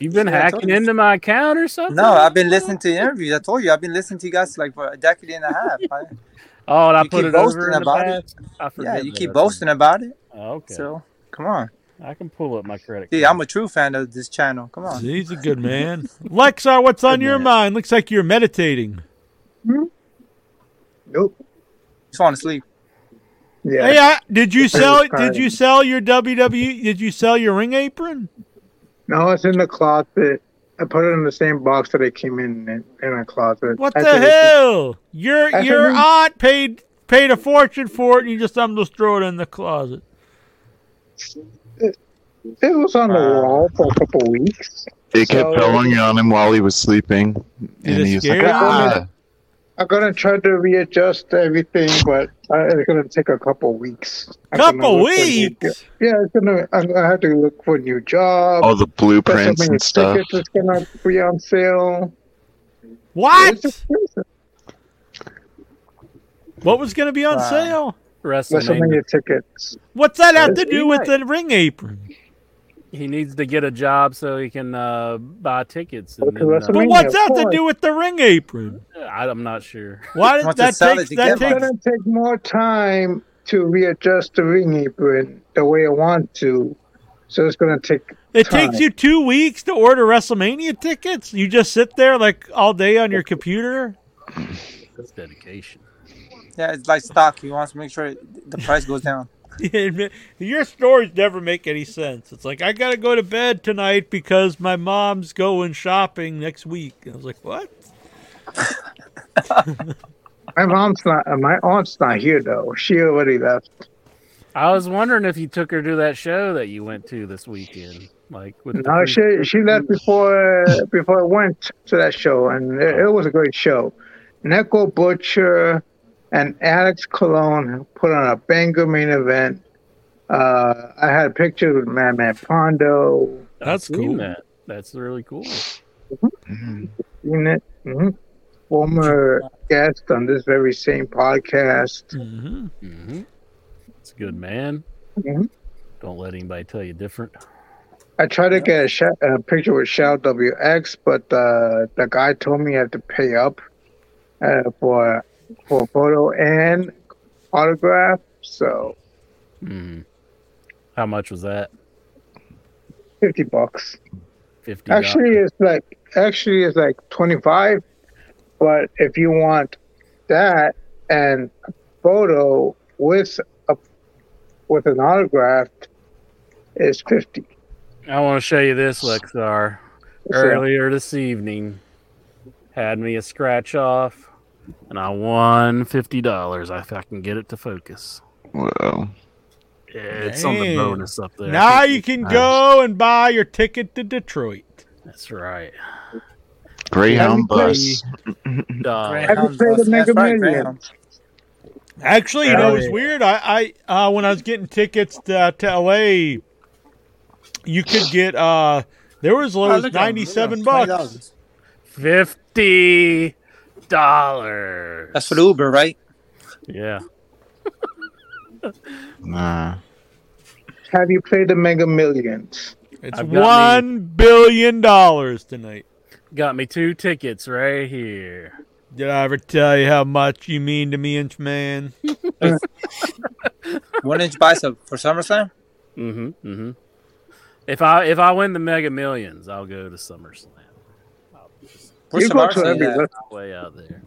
You've been Yeah, hacking you. into my account or something? No, I've been listening to interviews. I told you, I've been listening to you guys like for a decade and a half. I, Oh, and I put keep it over boasting in the about it. I Yeah, you keep boasting about it. Oh, okay. So come on. I can pull up my credit. See, I'm a true fan of this channel. Come on. He's a good man. Lexar, what's on your mind? Looks like you're meditating. Hmm? Nope. Just want to sleep. Yeah. Hey, I, did you sell? Did you sell your WWE? Did you sell your ring apron? No, it's in the closet. I put it in the same box that it came in in, in a closet. What I the think it's- hell? Your I your aunt paid paid a fortune for it, and you just I'm just throw it in the closet. It was on the Uh, wall for a couple weeks. It kept So- going on him while he was sleeping, and it he was like, "Ah." I'm gonna try to readjust everything, but uh, it's gonna take a couple weeks. I'm Couple look for new- weeks. yeah, it's gonna. I'm gonna have to look for a new job. all the There's blueprints and stuff." tickets that's gonna be on sale. What? What was going to be on Wow. sale? There's so WrestleMania. tickets. What's that have to do with the ring apron? He needs to get a job so he can uh, buy tickets. And Okay, then, WrestleMania. But what's that to do with the ring apron? uh, I, I'm not sure. Why does that sell takes that It's takes? gonna take more time to readjust the ring apron the way I want to. So it's gonna take. It time. takes you two weeks to order WrestleMania tickets. You just sit there like all day on your computer. That's dedication. Yeah, it's like stock. You want to make sure the price goes down. Your stories never make any sense. It's like I gotta go to bed tonight because my mom's going shopping next week. I was like, what? My mom's not. Uh, my aunt's not here though. She already left. I was wondering if you took her to that show that you went to this weekend. Like with No, she she left before before I went to that show, and it, it was a great show. Neko Butcher and Alex Colon put on a banger main event. Uh, I had a picture with Madman Pondo. That's I've cool. That. That's really cool. Mhm. Seen it. hmm Former guest on this very same podcast. hmm hmm It's a good man. Mhm. Don't let anybody tell you different. I tried to get a, sh- a picture with Shao WX, but uh, the guy told me I have to pay up uh, for for photo and autograph. So hmm How much was that? fifty bucks. Fifty. Actually, it's like actually it's like twenty five, but if you want that and a photo with a with an autograph, is fifty. I want to show you this, Lexar. Earlier this evening, had me a scratch off, and I won fifty dollars. If I can get it to focus, Whoa. it's on the bonus up there. Now you can Nice. go and buy your ticket to Detroit. That's right. Greyhound Have you bus. Dog. Have you played the Mega That's right, Greyhound. Actually, you know, it was weird. I, I uh, when I was getting tickets to, to LA, you could get uh, There was as low Oh, as look at 'em, look at 'em, ninety-seven bucks. Fifty dollars. That's for the Uber, right? Yeah. Nah. Have you played the Mega Millions? It's I've got one billion dollars tonight. Got me two tickets right here. Did I ever tell you how much you mean to me, Inch Man? One inch bicep for SummerSlam. Mm-hmm. Mm-hmm. If I if I win the Mega Millions, I'll go to SummerSlam. Where's You go to every wrestling- Way out there.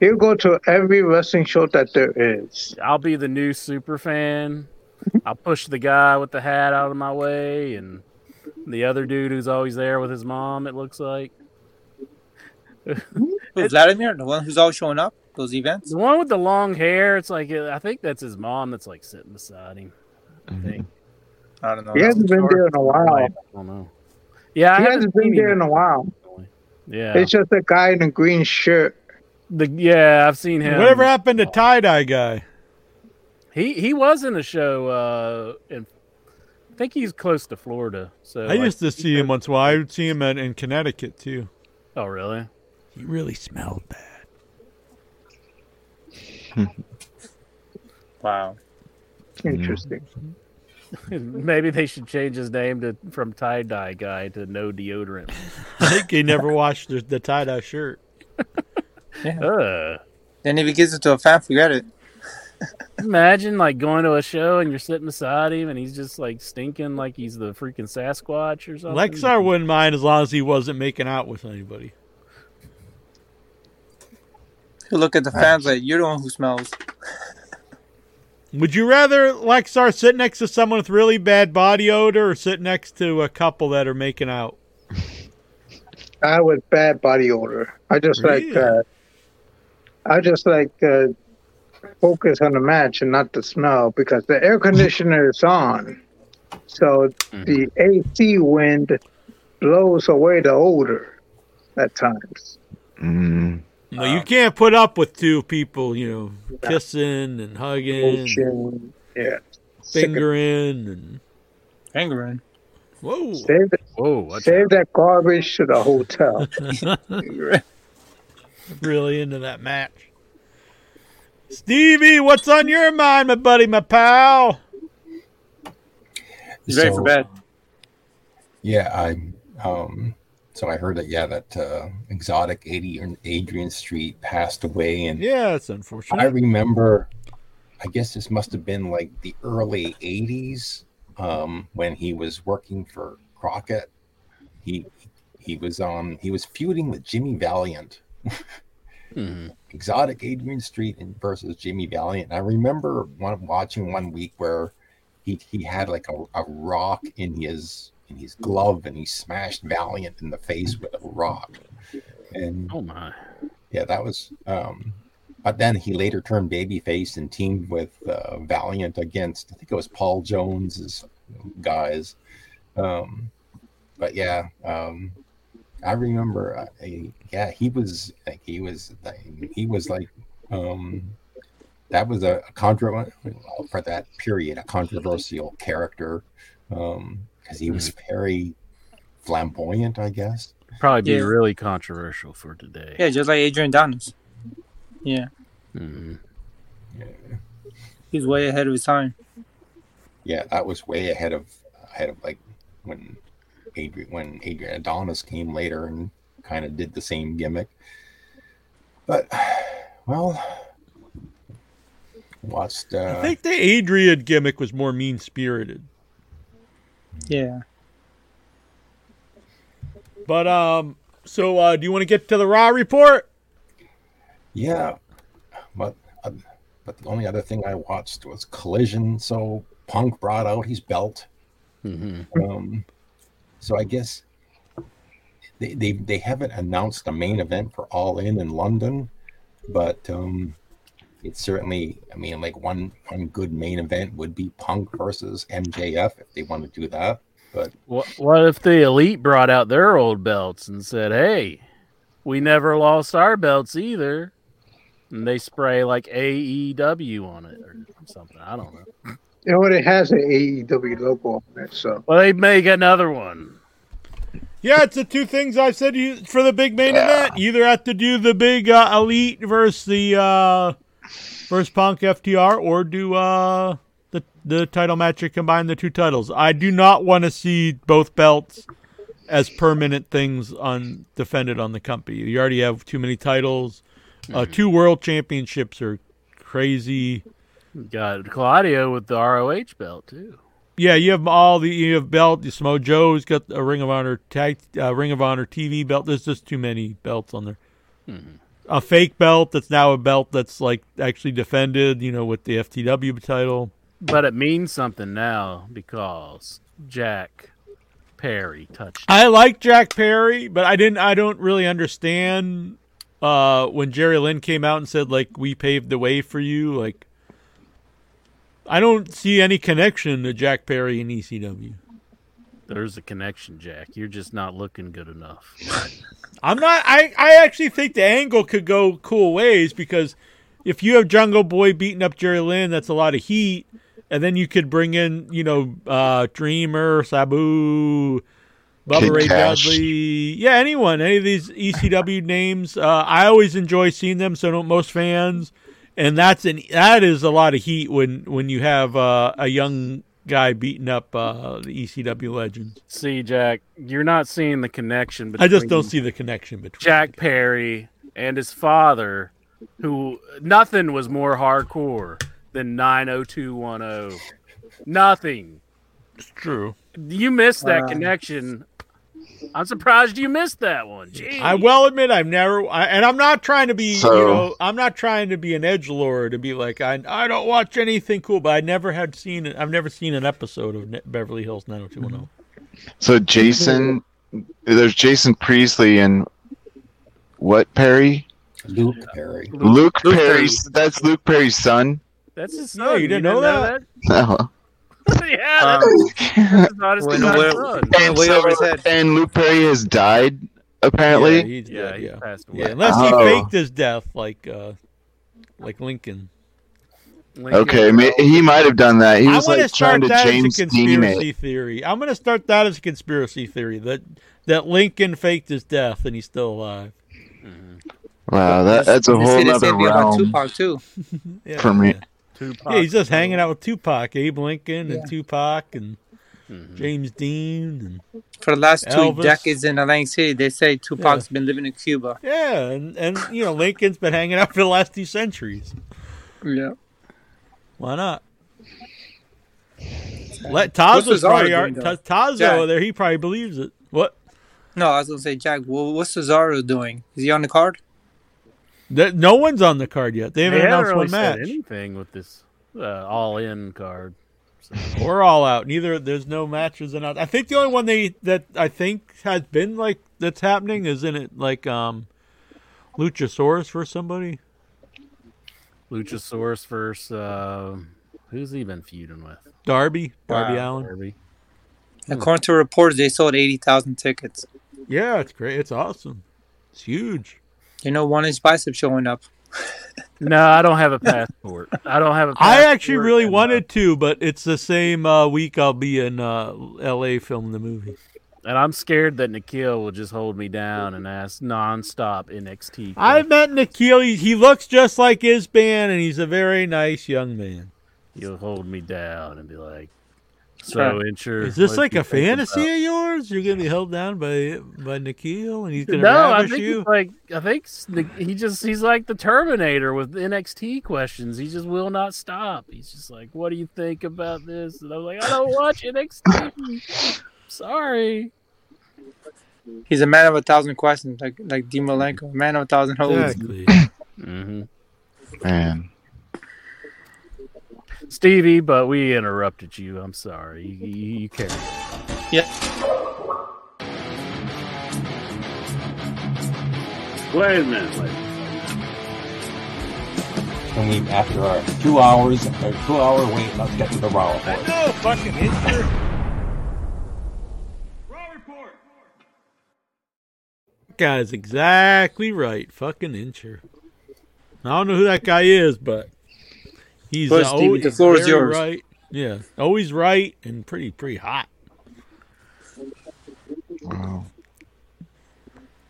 you go to every wrestling show that there is. I'll be the new super fan. I'll push the guy with the hat out of my way, and the other dude who's always there with his mom. It looks like Who, Vladimir, the one who's always showing up those events. the one with the long hair. It's like I think that's his mom that's like sitting beside him. I mm-hmm. think. I don't know. He hasn't been there in a while. I don't know. Yeah, He haven't hasn't been there him. in a while. Yeah, It's just a guy in a green shirt. the yeah I've seen him. Whatever happened to tie dye guy? He he was in a show. Uh, in, I think he's close to Florida. So I like, used to see him once. in a while. I would see him at, in Connecticut too. Oh really? He really smelled bad. Wow. Interesting. Maybe they should change his name to from tie dye guy to no deodorant. I think he never washed the, the tie dye shirt. Uh, Then if he gives it to a fan, forget it. imagine like going to a show and you're sitting beside him and he's just like stinking like he's the freaking Sasquatch or something. Lexar wouldn't mind as long as he wasn't making out with anybody. He'll look at the fans like you're the one who smells. Would you rather Lexar sit next to someone with really bad body odor or sit next to a couple that are making out? I with bad body odor. I just like uh, I just like uh, focus on the match and not the smell because the air conditioner is on, so the AC wind blows away the odor at times. Mm. No, you can't put up with two people, you know, kissing and hugging, Motion, yeah. fingering, and Fingering. whoa. Save, it- Whoa, save that garbage to the hotel. really into that match. Stevie, what's on your mind, my buddy, my pal? He's ready for bed. Yeah, I um so I heard that yeah that uh, exotic Adrian Adrian Street passed away and Yeah, it's unfortunate. I remember I guess this must have been like the early 80s um when he was working for Crockett. He he was on he was feuding with Jimmy Valiant. Mhm. Exotic Adrian Street versus Jimmy Valiant. And I remember one, watching one week where he he had like a, a rock in his in his glove and he smashed Valiant in the face with a rock. And Oh my. yeah, that was. um But then he later turned babyface and teamed with uh, Valiant against I think it was Paul Jones's guys. Um But yeah, um I remember. Uh, a, yeah, he was like he was like, he was like um that was a, a contra for that period a controversial character um because he was very flamboyant, I guess. Probably be Yeah. really controversial for today. Yeah, just like Adrian Adonis. Yeah, Mhm. he's way ahead of his time. yeah, that was way ahead of ahead of like when Adrian when Adrian Adonis came later and kind of did the same gimmick. But well, watched. Uh, I think the Adrian gimmick was more mean spirited. Yeah. But um, so uh, do you want to get to the Raw report? Yeah, but uh, but the only other thing I watched was Collision. So Punk brought out his belt. Mhm. Um, so I guess they, they they haven't announced a main event for All In in London, but um, it's certainly. I mean, like one one good main event would be Punk versus MJF if they want to do that. But What what if the elite brought out their old belts and said, "Hey, we never lost our belts either," and they spray like AEW on it or something? I don't know. You know what? It has an AEW logo on it, so Well, they make another one. Yeah, it's the two things I've said you for the big main event. You either have to do the big uh, elite versus the uh, versus Punk FTR, or do uh, the the title match to combine the two titles. I do not want to see both belts as permanent things on defended on the company. You already have too many titles. Uh, two world championships are crazy. Got Claudio with the ROH belt too. Yeah, you have all the you have belt. Samoa Joe's got a Ring of Honor tag, uh, Ring of Honor TV belt. There's just too many belts on there. A fake belt that's now a belt that's like actually defended. You know, with the FTW title. But it means something now because Jack Perry touched. I like Jack Perry, but I didn't. I don't really understand uh, when Jerry Lynn came out and said like we paved the way for you. Like, I don't see any connection to Jack Perry and ECW. There's a connection, Jack. You're just not looking good enough. I'm not. I I actually think the angle could go cool ways because if you have Jungle Boy beating up Jerry Lynn, that's a lot of heat, and then you could bring in you know uh, Dreamer, Sabu, Bubba Kid Ray Cash. Dudley, yeah, anyone, any of these ECW names. Uh, I always enjoy seeing them. So don't most fans, and that's an that is a lot of heat when when you have uh, a young guy beating up uh, the ECW legends. See, Jack, you're not seeing the connection between I just don't see the connection between. Jack Perry and his father, who nothing was more hardcore than 90210. Nothing. It's true. You missed that Uh, connection. I'm surprised you missed that one. Gee. I will admit I've never, I, and I'm not trying to be, you know, I'm not trying to be an edge lord to be like I, I don't watch anything cool, but I never had seen. I've never seen an episode of Beverly Hills 90210. So Jason, there's Jason Priestley and what Perry? Luke Perry. Luke, Luke Perry's. That's Luke Perry's son. That's his Yeah, son. you didn't know that? Oh. yeah, Um, that's, that's not his when- son's when- son. And, way over his head. and Luke Perry has died apparently. Yeah, he's Yeah, dead, he yeah. passed away. Yeah, unless he Oh. faked his death, like, uh, like Lincoln. Lincoln okay, ma- he might have done that. He I was want like to start trying to that James as a Dean conspiracy it. theory. I'm going to start that as a conspiracy theory that that Lincoln faked his death and he's still alive. Wow, that, that's a whole other same realm Tupac too. Yeah, for me. yeah. Tupac. Yeah, he's just hanging out with Tupac, Abe Lincoln, and Tupac, and mm-hmm. James Dean, and For the last two decades in Atlantic City, they say Tupac's been living in Cuba. yeah, and and you know Lincoln's been hanging out for the last two centuries. Yeah. Why not? Let What's Tazo's Cesaro probably doing, Ta- though? Tazo Jack. over there. He probably believes it. What? No, I was gonna say, Jack. Well, what's Cesaro doing? Is he on the card? That no one's on the card yet. They They haven't haven't announced really one said match. anything with this uh, all-in card. We're all out. Neither there's no matches announced. I think the only one they that I think has been like that's happening is in it like um Luchasaurus for somebody. Luchasaurus versus uh, who's he been feuding with? Darby, Darby Wow. Allin. Darby. According to reports, they sold eighty thousand tickets. Yeah, it's great. It's awesome. It's huge. You know, one inch bicep showing up. No, I don't have a passport. I don't have a. I passport actually really uh, wanted to, but it's the same uh, week I'll be in uh, L.A. filming the movie. and I'm scared that Nikhil will just hold me down and ask nonstop NXT. I met Nikhil. He, he looks just like his band, and he's a very nice young man. He'll hold me down and be like, "So, Incher, Is this like a fantasy about-" of yours? You're gonna be held down by by Nikhil, and he's gonna No, I ravish think you. he's like I think he just he's like the Terminator with NXT questions. He just will not stop. He's just like, "What do you think about this?" And I'm like, "I don't watch NXT. Sorry." He's a man of a thousand questions, like like Dean Malenko, a man of a thousand holes. Exactly. hmm Man, Stevie, but we interrupted you. I'm sorry. You, you, you carry. Yeah. Wait a minute, wait. And we, after our two hours, or two hour wait, let's get to the Raw report. No fucking history. Raw report. Guy's exactly right. Fucking Incher. I don't know who that guy is, but he's Push, uh, Stevie, always the floor is yours. Right. Yeah, always right and pretty pretty hot. wow.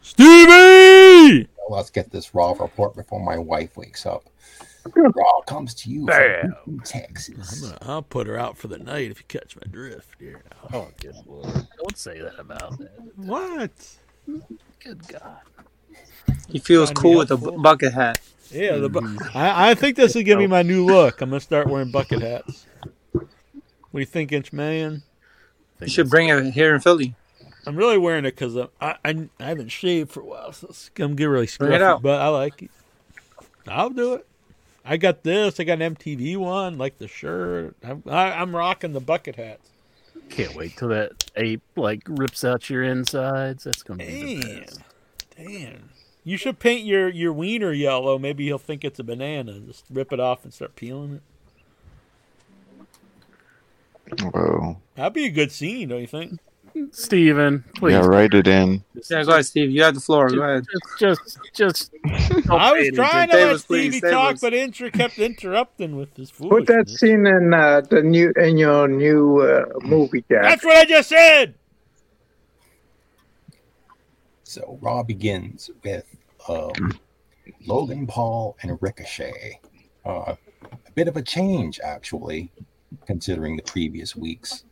Stevie! Let's get this Raw report before my wife wakes up. Raw comes to you Bam. from Texas. I'm gonna, I'll put her out for the night if you catch my drift here. Oh, good lord. Don't say that about that. What? Good God. He feels Trying to be cool with a bucket hat. Yeah, the bu- mm-hmm. I, I think this is gonna be my new look. I'm gonna start wearing bucket hats. What do you think, Inch Man? You should bring it here in Philly. I'm really wearing it because uh, I, I I haven't shaved for a while, so it's gonna get really Bring it scruffy. out. But I like it. I'll do it. I got this. I got an MTV one, like the shirt. I'm, I, I'm rocking the bucket hats. Can't wait till that ape like rips out your insides. That's gonna be the Damn, best. damn. You should paint your your wiener yellow. Maybe he'll think it's a banana. Just rip it off and start peeling it. Whoa. That'd be a good scene, don't you think? Steven, please. Yeah, write it in. Yeah, go ahead, Steve. You have the floor. Go ahead. Just, just, just. I was trying to let Davis, please, Stevie talk, but Inter kept interrupting with his Put that scene in uh, the new in your new uh, movie, Jack. That's what I just said. So Raw begins with um, Logan Paul and Ricochet. Uh, a bit of a change, actually, considering the previous weeks.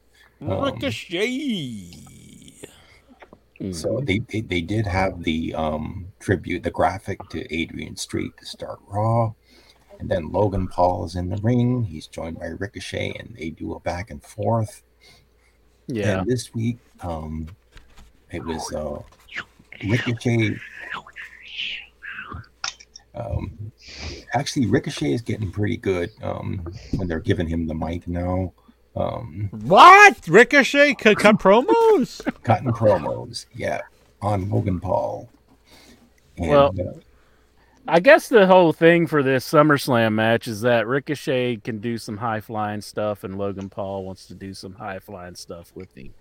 Um, Ricochet. So they, they, they did have the um, tribute, the graphic to Adrian Street to start Raw. And then Logan Paul is in the ring. He's joined by Ricochet, and they do a back and forth. Yeah. And this week, um, it was uh, Ricochet. Um, actually, Ricochet is getting pretty good um, when they're giving him the mic now. Um, What? Ricochet cut, cut promos? cutting promos, yeah, on Logan Paul. And, Well, uh, I guess the whole thing for this SummerSlam match is that Ricochet can do some high flying stuff, and Logan Paul wants to do some high flying stuff with him,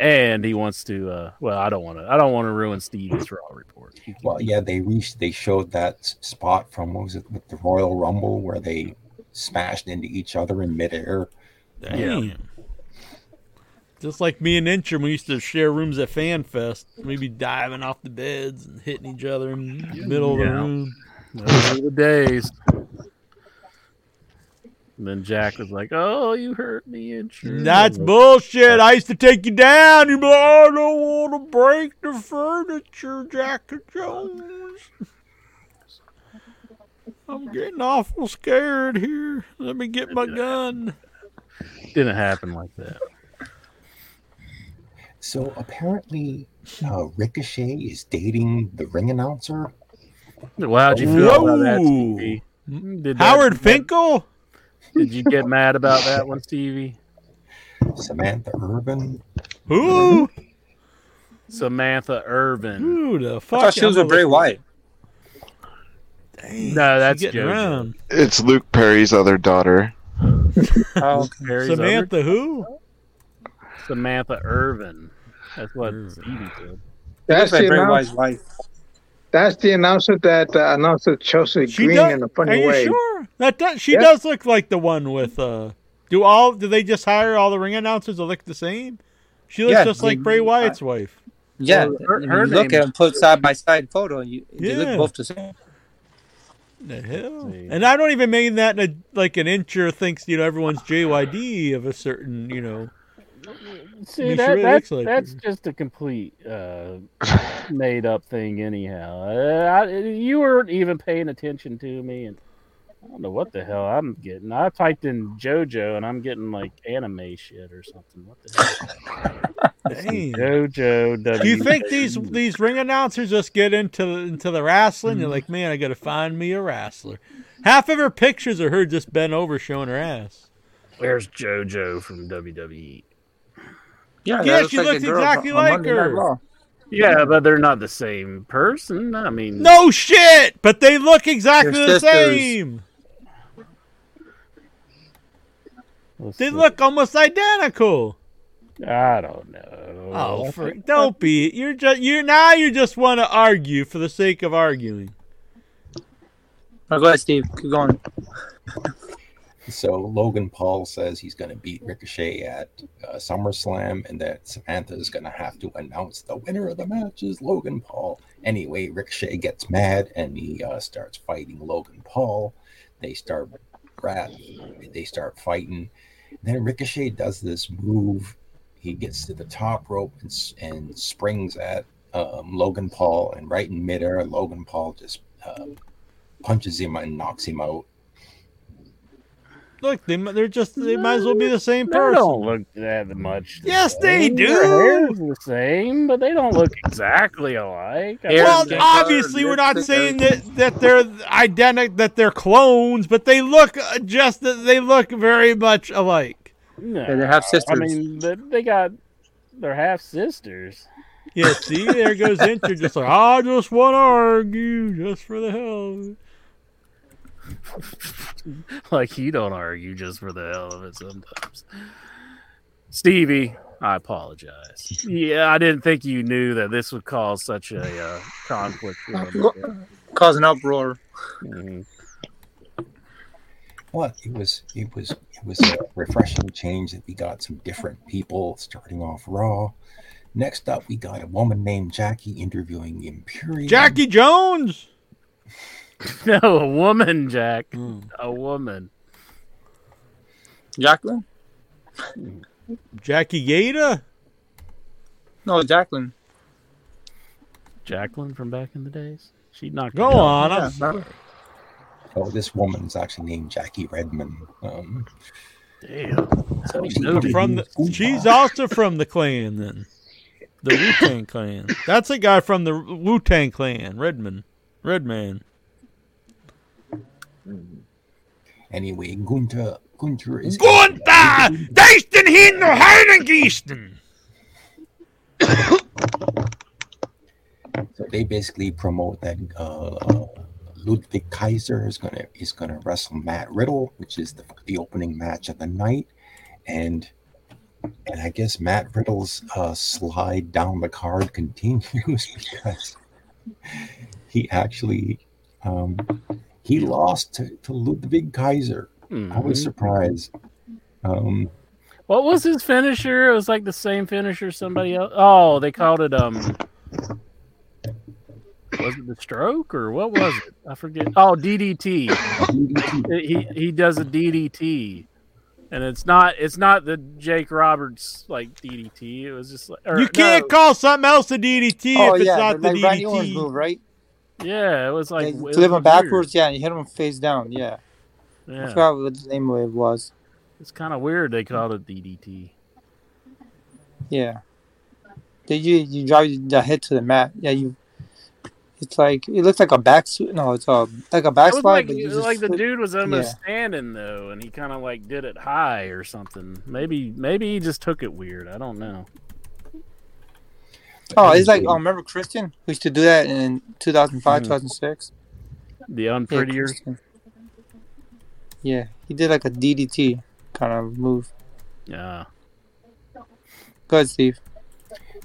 and he wants to. Uh, well, I don't want to. I don't want to ruin Stevie's Raw report. Well, yeah, they reached. They showed that spot from what was it with the Royal Rumble where they smashed into each other in midair. Damn. Just like me and Incher, we used to share rooms at FanFest. We'd be diving off the beds and hitting each other in the middle of the room. Those were the days. And then Jack was like, "Oh, you hurt me, and That's bullshit. I used to take you down. You'd be like, I don't want to break the furniture, Jack Jones. I'm getting awful scared here. Let me get my gun. Didn't happen like that. So apparently, uh, Ricochet is dating the ring announcer. Well, how'd you feel about that, Whoa. Stevie? Did that- Howard that- Finkel? Did you get mad about that one, Stevie? Samantha Irvin. Who? Samantha Irvin. Who the fuck? I fuck? thought she was I'm with Bray gonna- Dang, No, that's she getting JoJo. around. It's Luke Perry's other daughter. Oh, okay. Mary's Samantha who? Samantha Irvin. That's what Stevie said. That's the, Bray announcer, Wyatt's wife. that's the announcer that uh, announced Chelsea She Green does. in a funny Are funny you way. sure? That does, she Yeah. does look like the one with. uh Do all? Do they just hire all the ring announcers that look the same? She looks Yeah, just like they- Bray Wyatt's wife. Yeah, Well, her- you her look at them, put side by side photo, and you they look both the same. The hell? And I don't even mean that in a, like an incher thinks you know everyone's JYD of a certain you know. See, She that, really that's, like that's her. just a complete uh, made up thing, anyhow. Uh, I, you weren't even paying attention to me, and I don't know what the hell I'm getting. I typed in JoJo, and I'm getting like anime shit or something. What the hell? Dang. JoJo. Do you think these these ring announcers just get into into the wrestling? You're like, man, I got to find me a wrestler. Half of her pictures are her just bent over showing her ass. Where's JoJo from? WWE? Yeah, Yeah, she like looks exactly like her. Yeah, but they're not the same person. I mean, No shit, but they look exactly the sisters. same. Let's They see. look almost identical. I don't know. Oh, for, don't be. You're just you're now you just want to argue for the sake of arguing. Oh, go ahead, Steve. Keep going. So Logan Paul says he's going to beat Ricochet at uh, SummerSlam, and that Samantha is going to have to announce the winner of the match is Logan Paul. Anyway, Ricochet gets mad and he uh, starts fighting Logan Paul. They start rat, they start fighting. Then Ricochet does this move. He gets to the top rope and, and springs at um, Logan Paul, and right in midair, Logan Paul just uh, punches him and knocks him out. Look, they they're just they might as well be the same person. They person. don't look that much. the Yes, they do. Their hair's the same, but they don't look exactly alike. I Well, obviously, we're not saying that, that they're identical, that they're clones, but they look uh, just they look very much alike. no, Yeah, they have sisters. I mean, they, they got they're half sisters. Yeah, see, there goes Inter, just like I just want to argue just for the hell. Of it." like you don't argue just for the hell of it sometimes. Stevie, I apologize. Yeah, I didn't think you knew that this would cause such a uh, conflict. for. Cause an uproar. Mhm. Well, it was it was it was a refreshing change that we got some different people starting off Raw. Next up, we got a woman named Jackie interviewing Imperium. Jackie Jones. No, a woman, Jack. Hmm. A woman. Jacqueline? Jackie Gayda. No, Jacqueline. Jacqueline from back in the days. She knocked. Go it on. Yeah, I'm- Oh, this woman's actually named Jackie Redmond. Um, Damn. so you she? From the, she's also from the clan then, the Wu Tang clan. That's a guy from the Wu Tang clan, Redman. Redman, Redman. Anyway, Gunther Gunther is Gunther, Deisten hinter Heiligengeisten. So they basically promote that uh, Ludwig Kaiser is gonna is gonna wrestle Matt Riddle, which is the, the opening match of the night, and and I guess Matt Riddle's uh, slide down the card continues because he actually um, he lost to, to Ludwig Kaiser. I was Mhm. surprised. Um, What was his finisher? It was like the same finisher somebody else. Oh, they called it um. Was it the stroke or what was it? I forget. Oh, DDT. He he does a DDT, and it's not it's not the Jake Roberts like DDT. It was just like or, You can't no, call something else a DDT Oh if it's yeah, not the like Randy Orton's DDT. move, right? Yeah, it was like Like, it him weird. backwards, yeah, and you hit him face down, yeah. I Yeah, forgot what the name of it was. it's kind of weird. They called it DDT. Yeah. Did you you drive the head to the mat? Yeah, you. It's like it looks like a back suit. No, it's a like a backslide, like, but you it was just like the flip- dude was almost yeah. standing though, and he kind of like did it high or something. Maybe maybe he just took it weird. I don't know. Oh, it's like oh, remember Christian? We used to do that in 2005, Mhm. 2006. The Yeah, unprettier. Christian. Yeah, he did like a DDT kind of move. Yeah. Go ahead, Steve.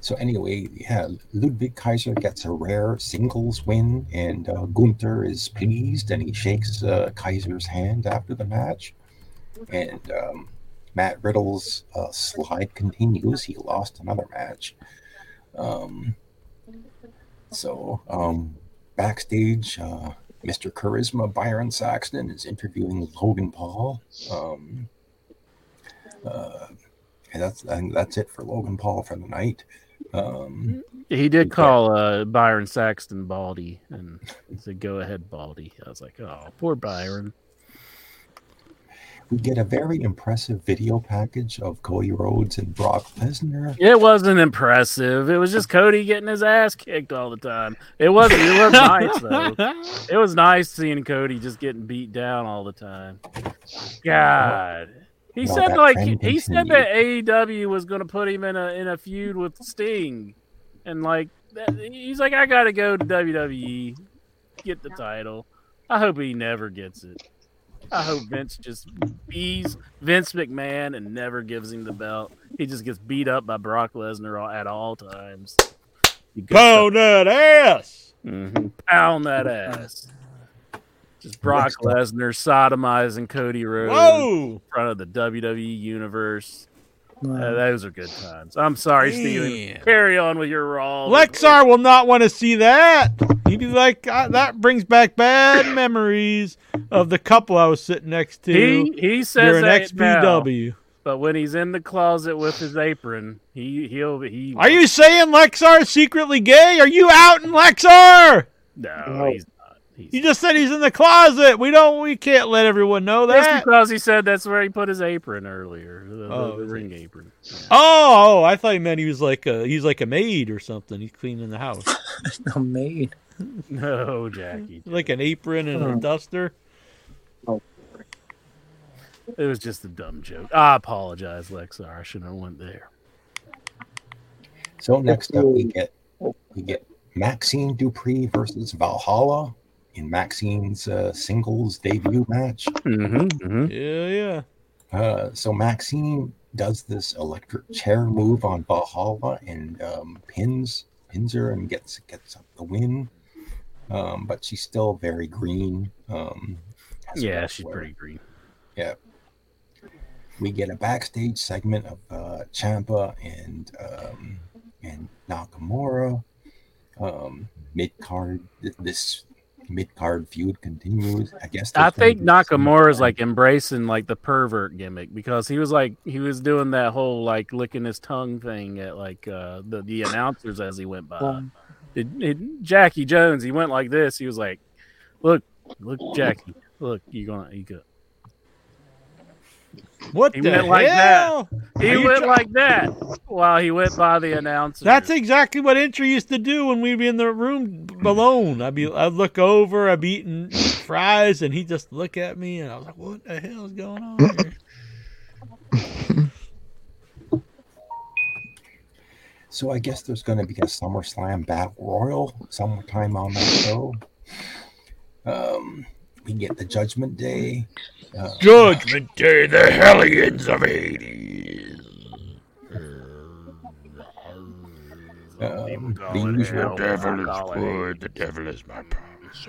So anyway, yeah, Ludwig Kaiser gets a rare singles win, and uh, Gunther is pleased, and he shakes uh, Kaiser's hand after the match. And um, Matt Riddle's uh, slide continues. He lost another match. Um, so um, backstage, uh, Mr. Charisma Byron Saxton is interviewing Logan Paul. Um, uh, and that's and that's it for Logan Paul for the night. Um, He did call uh, Byron Saxton Baldy and said, "Go ahead, Baldy." I was like, "Oh, poor Byron." We get a very impressive video package of Cody Rhodes and Brock Lesnar. It wasn't impressive. It was just Cody getting his ass kicked all the time. It wasn't. It was nice though. It was nice seeing Cody just getting beat down all the time. God. He Well, said that like trend he said that AEW was going to put him in a in a feud with Sting, and like that, he's like, I got to go to WWE, get the title. I hope he never gets it. I hope Vince just bees Vince McMahon and never gives him the belt. He just gets beat up by Brock Lesnar all- at all times. You Pound that ass. hmm Pound that ass. Just Brock Lesnar sodomizing Cody Rhodes Whoa! in front of the WWE universe. Uh, those are good times. I'm sorry, Steven. Carry on with your role. Lexar will not want to see that. He'd be like, "Ah, that brings back bad memories of the couple I was sitting next to He he says during that now, XPW. but when he's in the closet with his apron, he he'll he. Are you saying Lexar is secretly gay? Are you out in Lexar? No, he's not. You just said he's in the closet. We don't. We can't let everyone know that. That's that. because he said that's where he put his apron earlier, the, the- Oh, the is it? ring apron. Oh, oh, I thought he meant he was like a he's like a maid or something. He's cleaning the house, No maid. No, Jackie. like an apron and a Hmm. duster. It was just a dumb joke. I apologize, Lexar. I shouldn't have went there. So next up, we get we get Maxine Dupree versus Valhalla in Maxine's uh, singles debut match. Mm-hmm, Yeah, yeah. Uh, so Maxine does this electric chair move on Valhalla and um, pins pins her and gets gets up the win. Um, but she's still very green. Um, Yeah, she's where- pretty green. Yeah. We get a backstage segment of uh, Ciampa and um, and Nakamura. Um, mid card, this mid card feud continues. I guess. I think Nakamura is like embracing like the pervert gimmick because he was like he was doing that whole like licking his tongue thing at like uh the, the announcers as he went by. Um, It, it, Jackie Jones, he went like this. He was like, "Look, look, Jackie, look, you gonna you go." What He the went like that. hell? He Are went try- like that while he went by the announcer. That's exactly what Entry used to do when we'd be in the room alone. I'd be, I'd look over, I'd be eating fries, and he'd just look at me, and I was like, "What the hell is going on here?" So I guess there's going to be a SummerSlam Battle Royal sometime on that show. Um, we get the Judgment Day. Uh, Judgment Day, the Hellions of Hades. um, the usual. devil is good. The devil is my promise.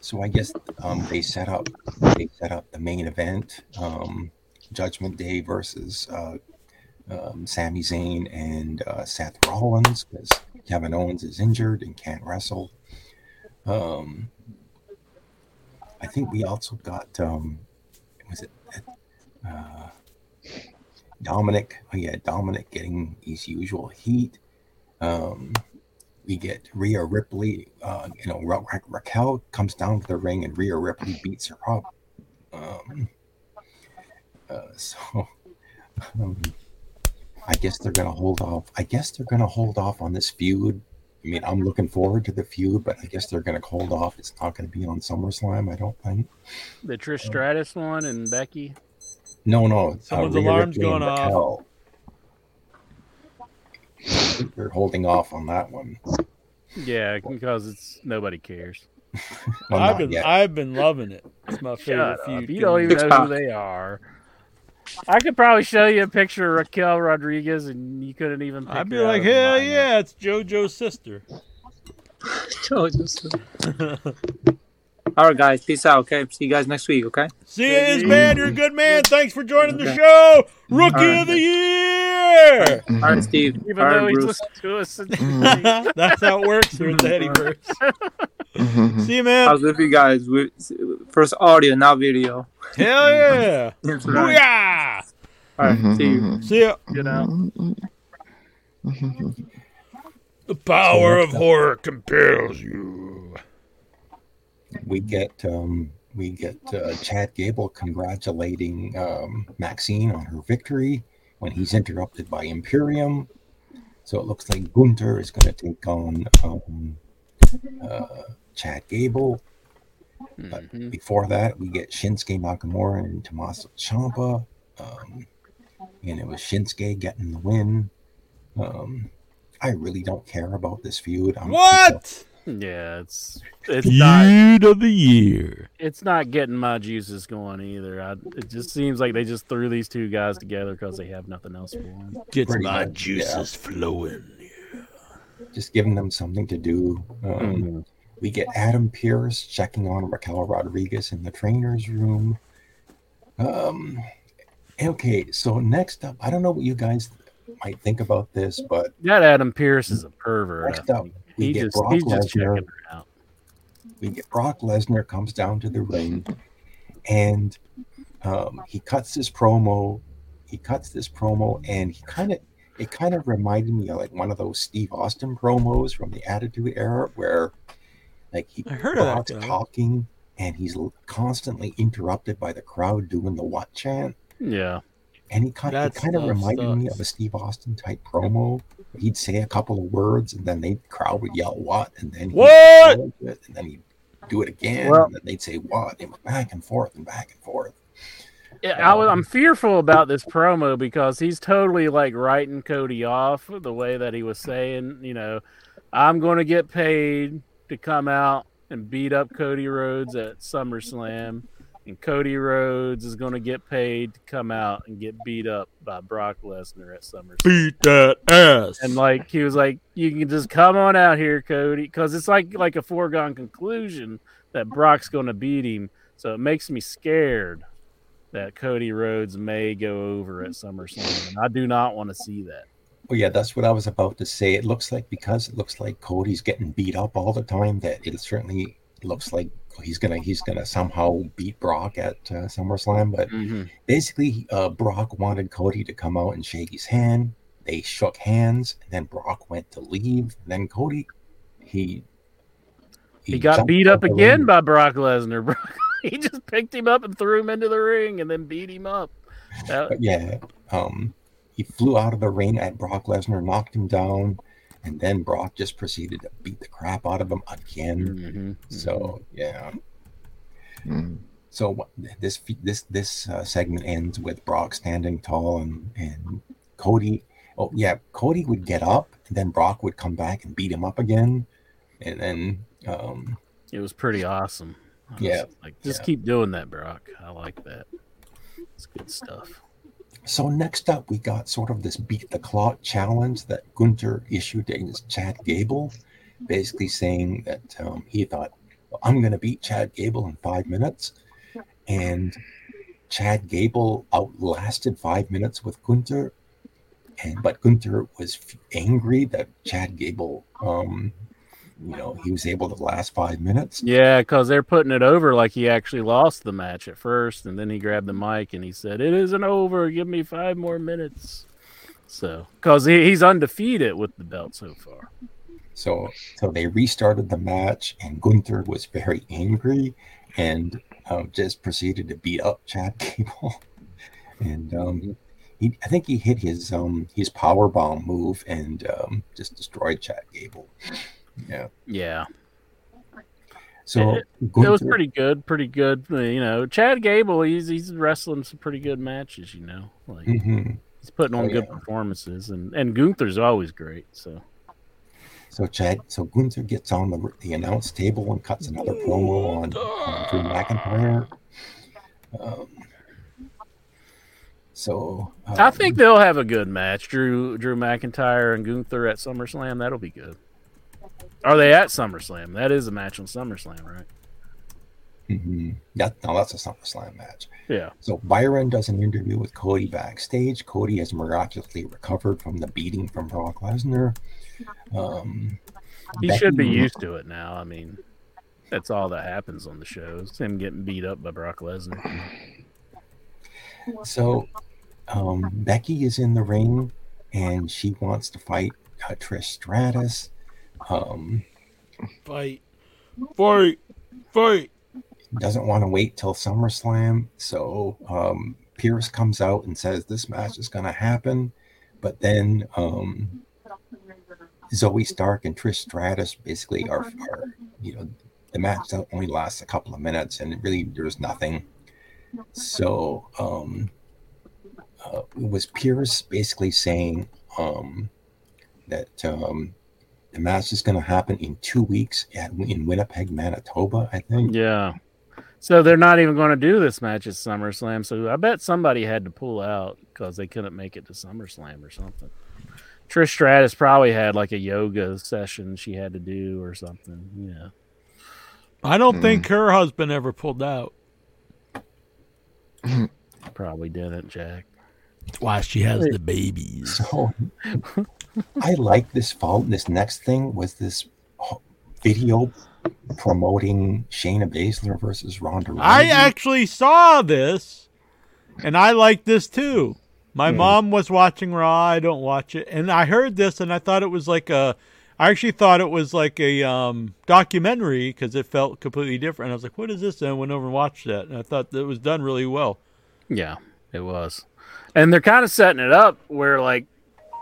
So I guess um, they set up they set up the main event, um, Judgment Day versus uh, um, Sami Zayn and uh, Seth Rollins because Kevin Owens is injured and can't wrestle. Um, I think we also got um, was it uh, Dominik? Oh yeah, Dominik getting his usual heat. Um, we get Rhea Ripley. Uh, you know, Ra- Ra- Raquel comes down to the ring and Rhea Ripley beats her up. Um, uh, so, um, I guess they're gonna hold off. I guess they're gonna hold off on this feud. I mean, I'm looking forward to the feud, but I guess they're gonna hold off. It's not gonna be on SummerSlam. I don't think. the Trish uh, Stratus one and Becky. No, no. Uh, Someone's Rhea alarm's Ripley and going off. Raquel. They're holding off on that one. Yeah, because it's nobody cares. Well, I've been, yet. I've been loving it. It's my favorite Shut feud. up. You don't even know who they are. I could probably show you a picture of Raquel Rodriguez, and you couldn't even. Pick I'd be her like, of hell yeah, it's JoJo's sister. Joe, just- All right, guys. Peace out. Okay. See you guys next week. Okay. See you, is man. You're a good man. Thanks for joining the show. Rookie All right. of the year. All right, Steve. Even All right, though he's Bruce. listening to us. That's how it works here at the Eddie Verse. See you, man. I man. was with you guys with first audio, now video. Hell yeah. That's right. Booyah. All right. See you. See ya. you know. The power of horror compels you. we get um, we get uh, Chad Gable congratulating um, Maxine on her victory when he's interrupted by Imperium. So it looks like Gunther is going to take on um, uh, Chad Gable. But Mhm. before that, we get Shinsuke Nakamura and Tommaso Ciampa. Um, and it was Shinsuke getting the win. Um, I really don't care about this feud. I'm What? Yeah, it's it's not Feud of the year. it's not getting my juices going either. I, it just seems like they just threw these two guys together because they have nothing else for them. Gets Pretty my much, juices flowing. just giving them something to do. Um, Mhm. we get Adam Pearce checking on Raquel Rodriguez in the trainer's room. Um, okay, so next up, I don't know what you guys might think about this, but That Adam Pearce is a pervert. Next up, think. We He get just Brock he's just checking Lesnar. We get Brock Lesnar comes down to the ring, and um, he cuts this promo. He cuts this promo, and he kind of it kind of reminded me of like one of those Steve Austin promos from the Attitude Era, where like he I heard of that Brock's talking, and he's constantly interrupted by the crowd doing the what chant. Yeah. And he kind, it kind of stuff reminded me of a Steve Austin type promo. He'd say a couple of words, and then they crowd would yell "what," and then he'd What? it, and then he'd do it again, Well- and then they'd say "what," and back and forth and back and forth. Yeah, I, um, was- I'm fearful about this promo because he's totally like writing Cody off the way that he was saying, you know, I'm going to get paid to come out and beat up Cody Rhodes at SummerSlam, and Cody Rhodes is going to get paid to come out and get beat up by Brock Lesnar at SummerSlam. Beat that ass. And like he was like, you can just come on out here, Cody, because it's like like a foregone conclusion that Brock's going to beat him. So it makes me scared that Cody Rhodes may go over at SummerSlam, and I do not want to see that. Well, yeah, that's what I was about to say. It looks like because it looks like Cody's getting beat up all the time that it certainly looks like he's gonna he's gonna somehow beat Brock at uh, SummerSlam. But basically, uh, Brock wanted Cody to come out and shake his hand. They shook hands, and then Brock went to leave. And then Cody, he He got beat up again ring. by Brock Lesnar. Brock- he just picked him up and threw him into the ring, and then beat him up. That- yeah, um, he flew out of the ring at Brock Lesnar, knocked him down, and then Brock just proceeded to beat the crap out of him again. So yeah. So this this this uh, segment ends with Brock standing tall and and Cody. Oh yeah, Cody would get up, and then Brock would come back and beat him up again, and then um, it was pretty awesome. Was Yeah, like just yeah. keep doing that, Brock. I like that. It's good stuff. So next up, we got sort of this beat the clock challenge that Gunther issued against Chad Gable, basically saying that um, he thought, well, "I'm going to beat Chad Gable in five minutes," and Chad Gable outlasted five minutes with Gunther, and but Gunther was angry that Chad Gable, um, you know, he was able to last five minutes. Yeah, because they're putting it over like he actually lost the match at first, and then he grabbed the mic and he said, "It isn't over. Give me five more minutes." So, because he, he's undefeated with the belt so far. So so they restarted the match, and Gunther was very angry and um, just proceeded to beat up Chad Gable. and um, he, I think he hit his um, his power bomb move and um, just destroyed Chad Gable. Yeah. Yeah. So it, it was pretty good, pretty good. uh, You know, Chad Gable, he's he's wrestling some pretty good matches. You know, like Mhm. he's putting on Oh, good yeah. performances, and and Gunther's always great. So So Chad, so Gunther gets on the, the announce table and cuts another promo on, on Drew McIntyre. Um, so uh, I think they'll have a good match. Drew Drew McIntyre and Gunther at SummerSlam. That'll be good. Are they at SummerSlam? That is a match on SummerSlam, right? mhm. that no, that's a SummerSlam match. Yeah. So Byron does an interview with Cody backstage. Cody has miraculously recovered from the beating from Brock Lesnar. Um, He should be Becky- used to it now. I mean, that's all that happens on the shows. Him getting beat up by Brock Lesnar. So um, Becky is in the ring and she wants to fight uh, Trish Stratus. Um, Fight. Fight. Fight. doesn't want to wait till SummerSlam. So um, Pearce comes out and says this match is going to happen. But then um, Zoey Stark and Trish Stratus basically are, are, you know, the match only lasts a couple of minutes and really there's nothing. So um, uh, it was Pearce basically saying um, that um, the match is going to happen in two weeks at, in Winnipeg, Manitoba, I think. Yeah. So they're not even going to do this match at SummerSlam. So I bet somebody had to pull out because they couldn't make it to SummerSlam or something. Trish Stratus probably had like a yoga session she had to do or something. Yeah. I don't think hmm. her husband ever pulled out. Probably didn't, Jack. That's why she has the babies. So I like this fall. This next thing was this video promoting Shayna Baszler versus Ronda Rousey. I actually saw this, and I like this too. My Hmm. mom was watching Raw. I don't watch it, and I heard this, and I thought it was like a. I actually thought it was like a um, documentary because it felt completely different. I was like, "What is this?" And I went over and watched that, and I thought that it was done really well. Yeah, it was. And they're kind of setting it up where, like,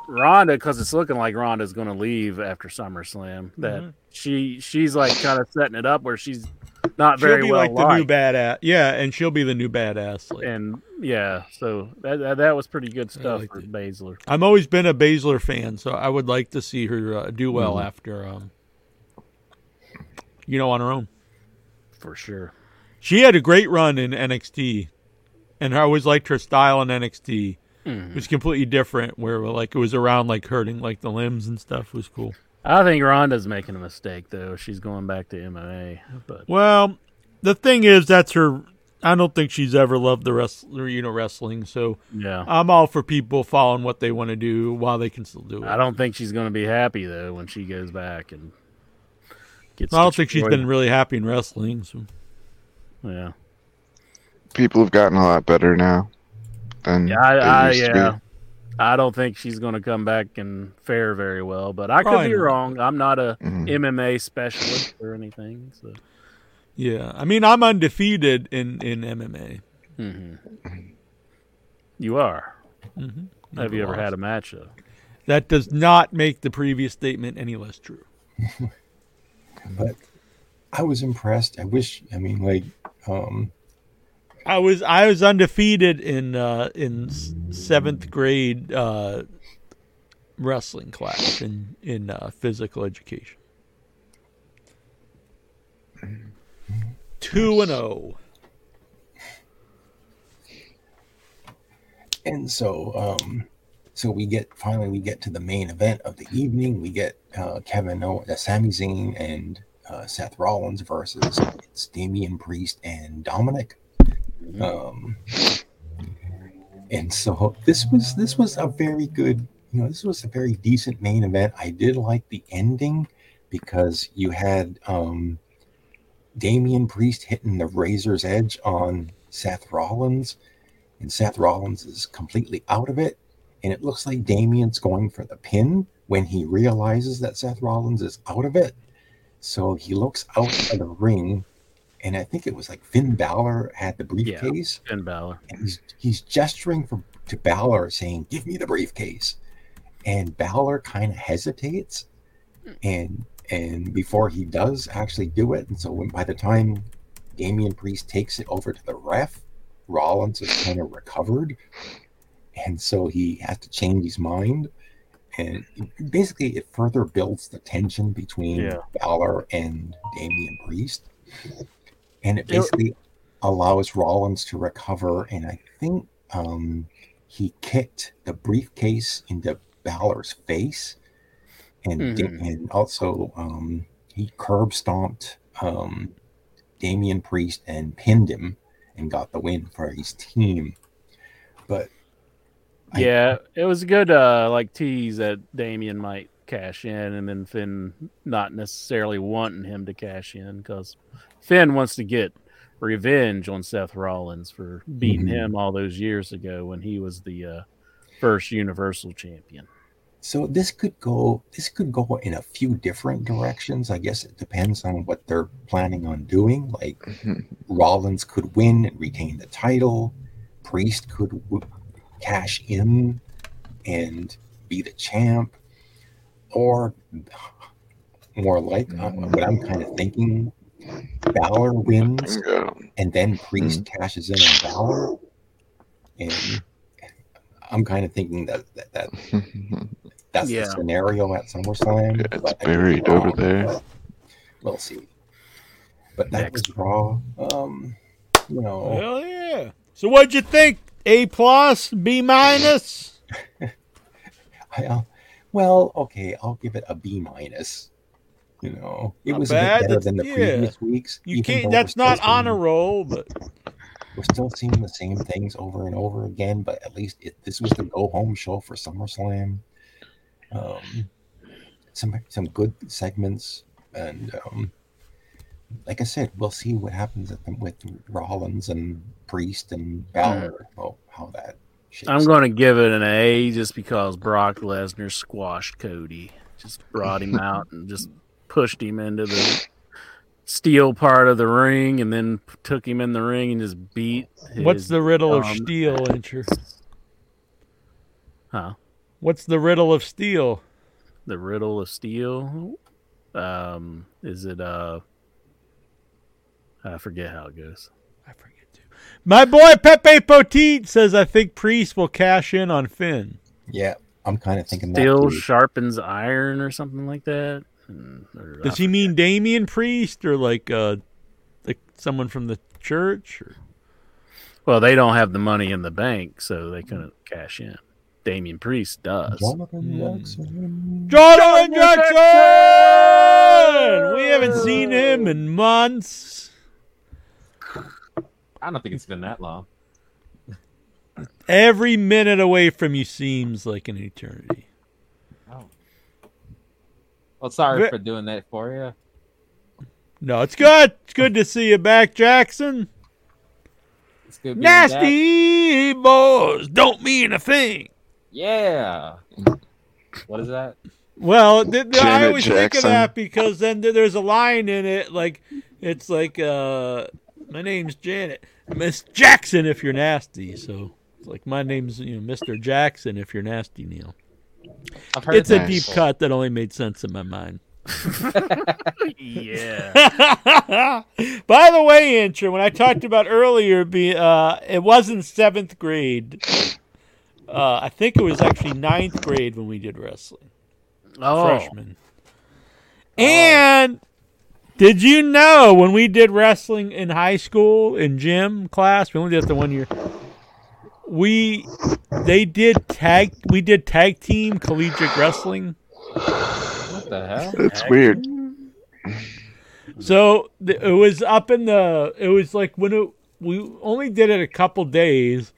Ronda, because it's looking like Ronda's going to leave after SummerSlam, that Mhm. she she's like kind of setting it up where she's not She'll very be well like the new badass. Yeah, and she'll be the new badass. Like, And yeah, so that that, that was pretty good stuff for it. Baszler. I've always been a Baszler fan, so I would like to see her uh, do well Mhm. after, um, you know, on her own. For sure. She had a great run in NXT, and I always liked her style in NXT. Mhm. It was completely different, where like it was around like hurting like the limbs and stuff. It was cool. I think Ronda's making a mistake though. She's going back to MMA, but Well, the thing is, that's her. I don't think she's ever loved the wrestler, you know, wrestling. So Yeah. I'm all for people following what they want to do while they can still do it. I don't think she's going to be happy though when she goes back and gets. I don't think she's been really happy in wrestling. So Yeah. People have gotten a lot better now than Yeah, I, they I used to be. yeah. I don't think she's going to come back and fare very well, but I could be not. wrong. I'm not a Mhm. MMA specialist or anything. So. yeah, I mean, I'm undefeated in in MMA. hmm You are. Mhm. Have you ever lost. had a match though? That does not make the previous statement any less true. but I was impressed. I wish. I mean, like, um, I was I was undefeated in uh, in seventh grade uh, wrestling class in in uh, physical education. Two and oh. and so, um, so we get finally we get to the main event of the evening. We get uh, Kevin, o- uh, Sami Zayn, and uh, Seth Rollins versus it's Damian Priest and Dominik. Um, and so this was this was a very good, you know, this was a very decent main event. I did like the ending because you had um, Damian Priest hitting the razor's edge on Seth Rollins, and Seth Rollins is completely out of it. And it looks like Damian's going for the pin when he realizes that Seth Rollins is out of it. So he looks out of the ring, and I think it was like Finn Balor had the briefcase, Finn Balor. and he's he's gesturing for to Balor, saying, "Give me the briefcase." And Balor kind of hesitates, hmm. and and before he does actually do it, and so when, by the time Damian Priest takes it over to the ref, Rollins is kind of recovered, and so he has to change his mind. And basically, it further builds the tension between Yeah. Balor and Damian Priest, and it It- basically allows Rollins to recover. And I think um, he kicked the briefcase into Balor's face, and Mhm. and also um, he curb stomped um, Damian Priest and pinned him and got the win for his team. But I- Yeah, it was a good uh like tease that Damian might cash in, and then Finn not necessarily wanting him to cash in because Finn wants to get revenge on Seth Rollins for beating Mhm. him all those years ago when he was the uh, first Universal Champion. So this could go this could go in a few different directions. I guess it depends on what they're planning on doing. Like Rollins could win and retain the title. Priest could w- cash in and be the champ, or more like uh, what I'm kind of thinking. Balor wins, and then Priest cashes in on Balor, and I'm kind of thinking that that, that that's Yeah. the scenario at SummerSlam. Yeah, it's but I buried over wrong, there. We'll see. But that Next. was Raw. Um, you know, Hell yeah! So what'd you think? A plus, B minus. I, uh, well, okay, I'll give it a B minus. You know, it Not was bad. a bit better That's- than the yeah. previous weeks. You can't. That's not still on a roll, but We're still seeing the same things over and over again, but at least it, this was the go home show for SummerSlam. Um, some some good segments, and um, like I said, we'll see what happens at the, with Rollins and Priest and Balor. Oh, how that. I'm going to give it an A just because Brock Lesnar squashed Cody. Just brought him out and just pushed him into the steel part of the ring and then took him in the ring and just beat. what's the riddle of steel, Incher? Huh? What's the riddle of steel? The riddle of steel? Um, is it, uh, I forget how it goes. I forget too. My boy Pepe Potit says I think Priest will cash in on Finn. Yeah, I'm kind of thinking that. Steel too. sharpens iron or something like that. And- or Does he mean Damian Priest or like uh like someone from the church? Or? Well, they don't have the money in the bank, so they couldn't cash in. Damian Priest does. Jonathan Jackson. Jonathan Jackson! We haven't seen him in months. I don't think it's been that long. Every minute away from you seems like an eternity. Well, sorry Ve- for doing that for you. No, it's good. It's good to see you back, Jackson. It's good being back. Nasty boys don't mean a thing. Yeah. What is that? Well, th- th- I Janet always think of that because then th- there's a line in it like it's like uh my name's Janet, Miss Jackson if you're nasty. So it's like my name's you know Mr. Jackson if you're nasty, Neil. I've heard It's a that deep cut that only made sense in my mind. yeah. By the way, Incher, when I talked about earlier, be uh, it wasn't seventh grade. Uh, I think it was actually ninth grade when we did wrestling. Oh. Freshman. And did you know when we did wrestling in high school in gym class, we only did it the one year. We they did tag we did tag team collegiate wrestling. What the hell? That's weird. So it was up in the. It was like when it. We only did it a couple days,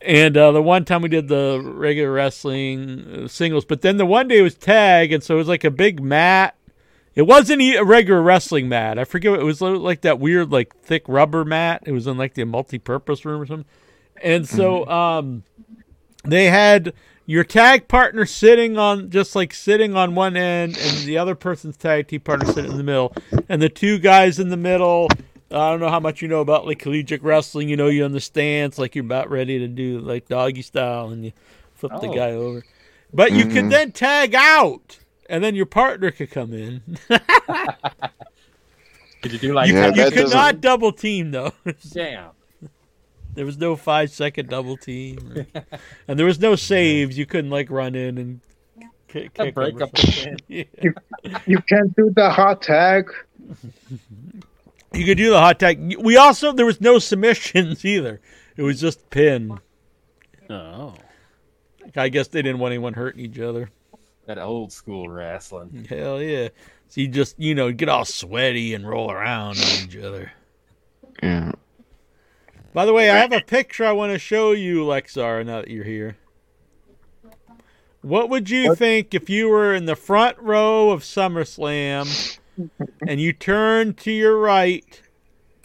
and uh, the one time we did the regular wrestling uh, singles, but then the one day was tag, and so it was like a big mat. It wasn't a regular wrestling mat. I forget. What, it was like that weird, like thick rubber mat. It was in like the multi-purpose room or something. And so um, they had your tag partner sitting on just like sitting on one end and the other person's tag team partner sitting in the middle and the two guys in the middle i don't know how much you know about like collegiate wrestling you know you're in the stance like you're about ready to do like doggy style and you flip the Oh. guy over but you could Mhm. then tag out and then your partner could come in Did you do like you, Yeah, could- you could doesn't- not double team though Damn. There was no five second double team, or- and there was no saves. You couldn't like run in and kick, kick break up something. the Yeah. You can't do the hot tag. You could do the hot tag. We also there was no submissions either. It was just pin. Oh. I guess they didn't want anyone hurting each other. That old school wrestling. Hell yeah! So you just you know get all sweaty and roll around on each other. Yeah. By the way, I have a picture I want to show you, Lexar. Now that you're here, what would you think if you were in the front row of SummerSlam and you turned to your right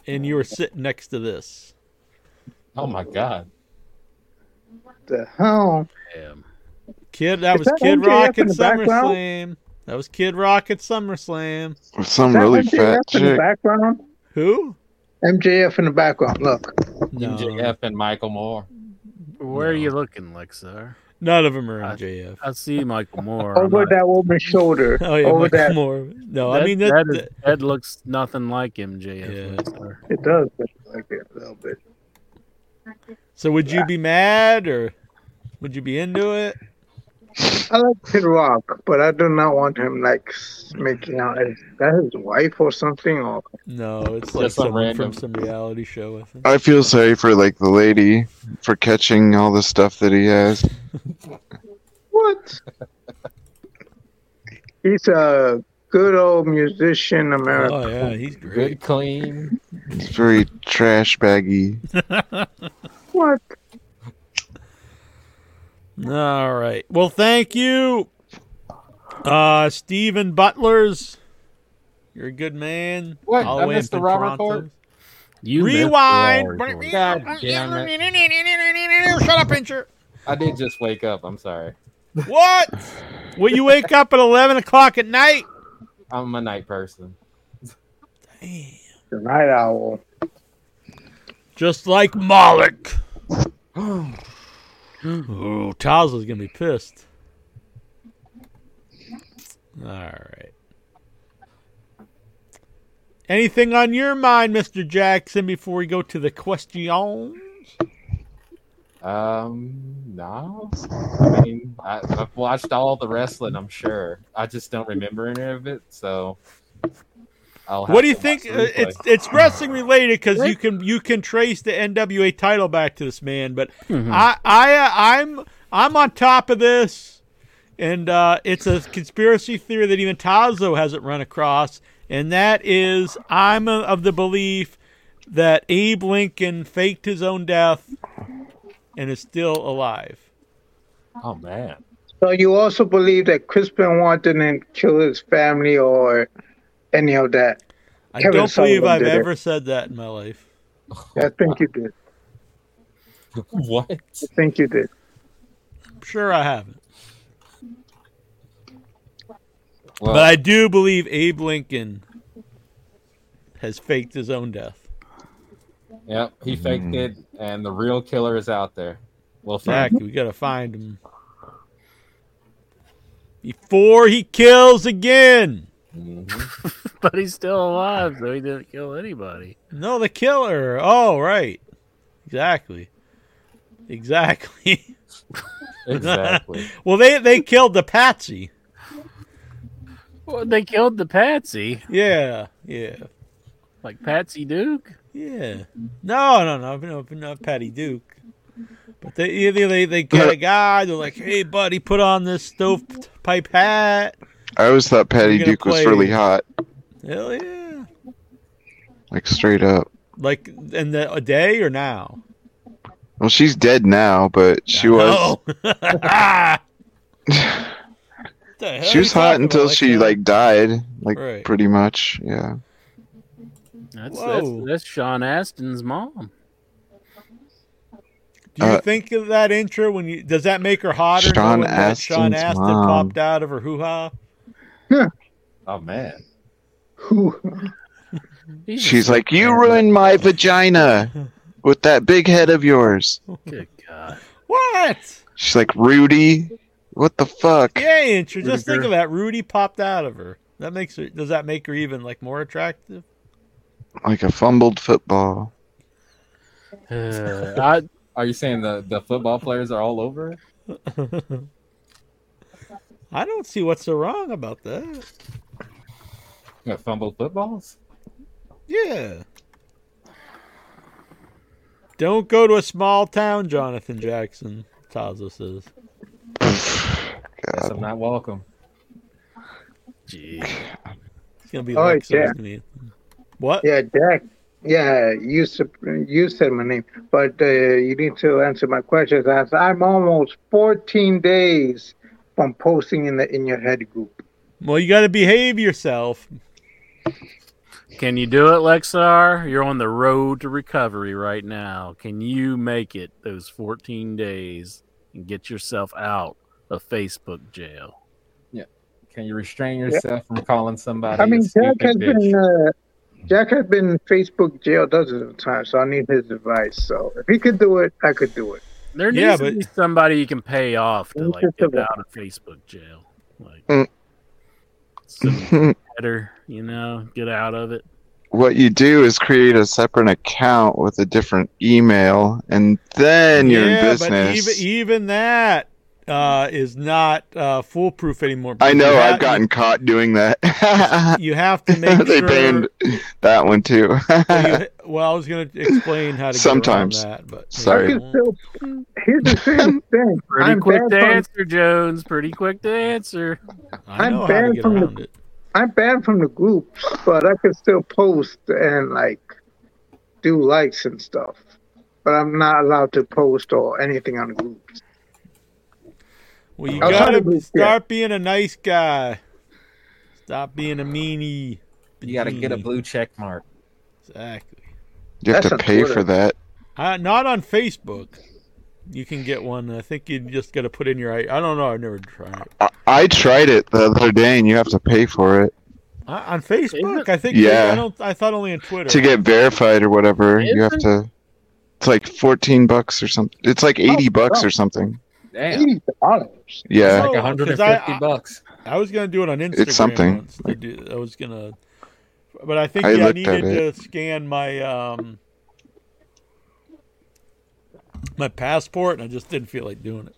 and you were sitting next to this? Oh my god. What the hell? Damn. Kid, that Is was that Kid MJF Rock in at the background? SummerSlam. That was Kid Rock at SummerSlam. With some Is that really MJF fat in the chick. background? Who? MJF in the background. Look. No, MJF and Michael Moore. Where are you looking, Lexar? none of them are MJF. I see Michael Moore. I'm Over not- that woman's shoulder. Oh yeah, Over Michael that. Moore. No, that, I mean that, that, is, that- that looks nothing like MJF. Yeah. Lexar. It does look like it a little bit. So would you be mad or would you be into it? I like Kid Rock, but I do not want him like making out. Is that his wife or something? Or No, it's like Just some someone random- from some reality show. I think. I feel sorry for like the lady for catching all the stuff that he has. what? He's a good old musician America. Oh yeah, he's Good, clean. It's very trash baggy. What? All right. Well, thank you, uh, Stephen Butlers. You're a good man. What? All I missed the Robert Toronto. Ford? You missed Rewind. God damn it. Shut up, Incher. I did just wake up. I'm sorry. What? Will you wake up at eleven o'clock at night? I'm a night person. Damn. The night owl. Just like Moloch. oh, Tazo's gonna be pissed. All right. Anything on your mind, Mr. Jackson, before we go to the questions? Um, no. I mean, I, I've watched all the wrestling. I'm sure. I just don't remember any of it. So. Have What do you think? watch Uh, the replay. it's it's wrestling related because you can you can trace the NWA title back to this man. But I I uh, I'm I'm on top of this, and uh, it's a conspiracy theory that even Tazo hasn't run across, and that is I'm uh, of the belief that Abe Lincoln faked his own death and is still alive. Oh man. So you also believe that Chris Benoit didn't kill his family or any of that? I Kevin don't believe I've did it. ever said that in my life. I think you did. What? I think you did. I'm sure I haven't. Well, But I do believe Abe Lincoln has faked his own death. Yep, he mm-hmm. faked it, and the real killer is out there. We'll find. Exactly. We gotta find him before he kills again. Mhm. but he's still alive, so he didn't kill anybody. No, the killer. Oh, right. Exactly. Exactly. Exactly. well, they they killed the patsy. Well, they killed the Patsy, Yeah. Yeah. like Patsy Duke. Yeah. No, no, no, no, not Patty Duke. But they they they, they get a guy. They're like, "Hey, buddy, put on this stovepipe hat." I always thought Patty You're gonna Duke was really hot, Hell yeah! like straight up. Like in the a day or now? Well, she's dead now, but she was. The hell she was hot until about? she uh, like died, like Right. pretty much. Yeah. That's, that's that's Sean Astin's mom. Do you uh, think of that intro when you does that make her hotter? Sean knowing that Sean Astin mom. popped out of her hoo ha. Oh man. Who? She's like, "You ruined my vagina with that big head of yours." Good God. What? She's like, "Rudy, what the fuck?" Yeah, intro. Just think of that. Rudy popped out of her. That makes her. Does that make her even like more attractive? Like a fumbled football. Uh, I, Are you saying the the football players are all over? it? I don't see what's so wrong about that. Got fumbled footballs? Yeah. Don't go to a small town, Jonathan Jackson. Tazo says. Guess I'm not welcome. gee. It's gonna be Oh, like yeah. What? Yeah, Jack. Yeah, you s- you said my name, but uh, you need to answer my questions. I'm almost 14 days from posting in the in your head group. Well, you got to behave yourself. Can you do it, Lexar? You're on the road to recovery right now. Can you make it those 14 days and get yourself out of Facebook jail? Yeah. Can you restrain yourself from calling somebody? I mean, a Jack has bitch? been uh, Jack has been in Facebook jail dozens of times, so I need his advice. So if he could do it, I could do it. There needs Yeah, to be somebody you can pay off to like get out of Facebook jail. Like Mm. some better, you know, get out of it. what you do is create a separate account with a different email, and then you're in business. but even even that uh, is not uh, foolproof anymore. I know you I've ha- gotten caught doing that. You have to make they sure. banned that one too. well, you- well, I was going to explain how to Sometimes. get around that, but Sorry. I can still. Here's the same thing. Pretty I'm quick to from answer, Jones. Pretty quick to answer. I I'm how to banned get from the- it. I'm banned from the groups, but I can still post and like do likes and stuff. But I'm not allowed to post or anything on the groups. Well, you gotta of groups, yeah. start being a nice guy. Stop being a meanie. You got to get a blue check mark. Exactly. You have That's to pay for that. Uh, not on Facebook. You can get one. I think you just got to put in your. I, I don't know. I've never tried it. I, I tried it the other day, and you have to pay for it Uh, on Facebook, I think. Yeah. I don't. I thought only on Twitter. to get verified or whatever. You have to. It's like fourteen bucks or something. It's like eighty bucks or something. Damn. Eighty dollars. Yeah. No, Like 'cause 150 I- bucks. I was gonna do it on Instagram. It's something. Once to do, I was gonna, but I think I yeah, I needed to scan my um my passport, and I just didn't feel like doing it.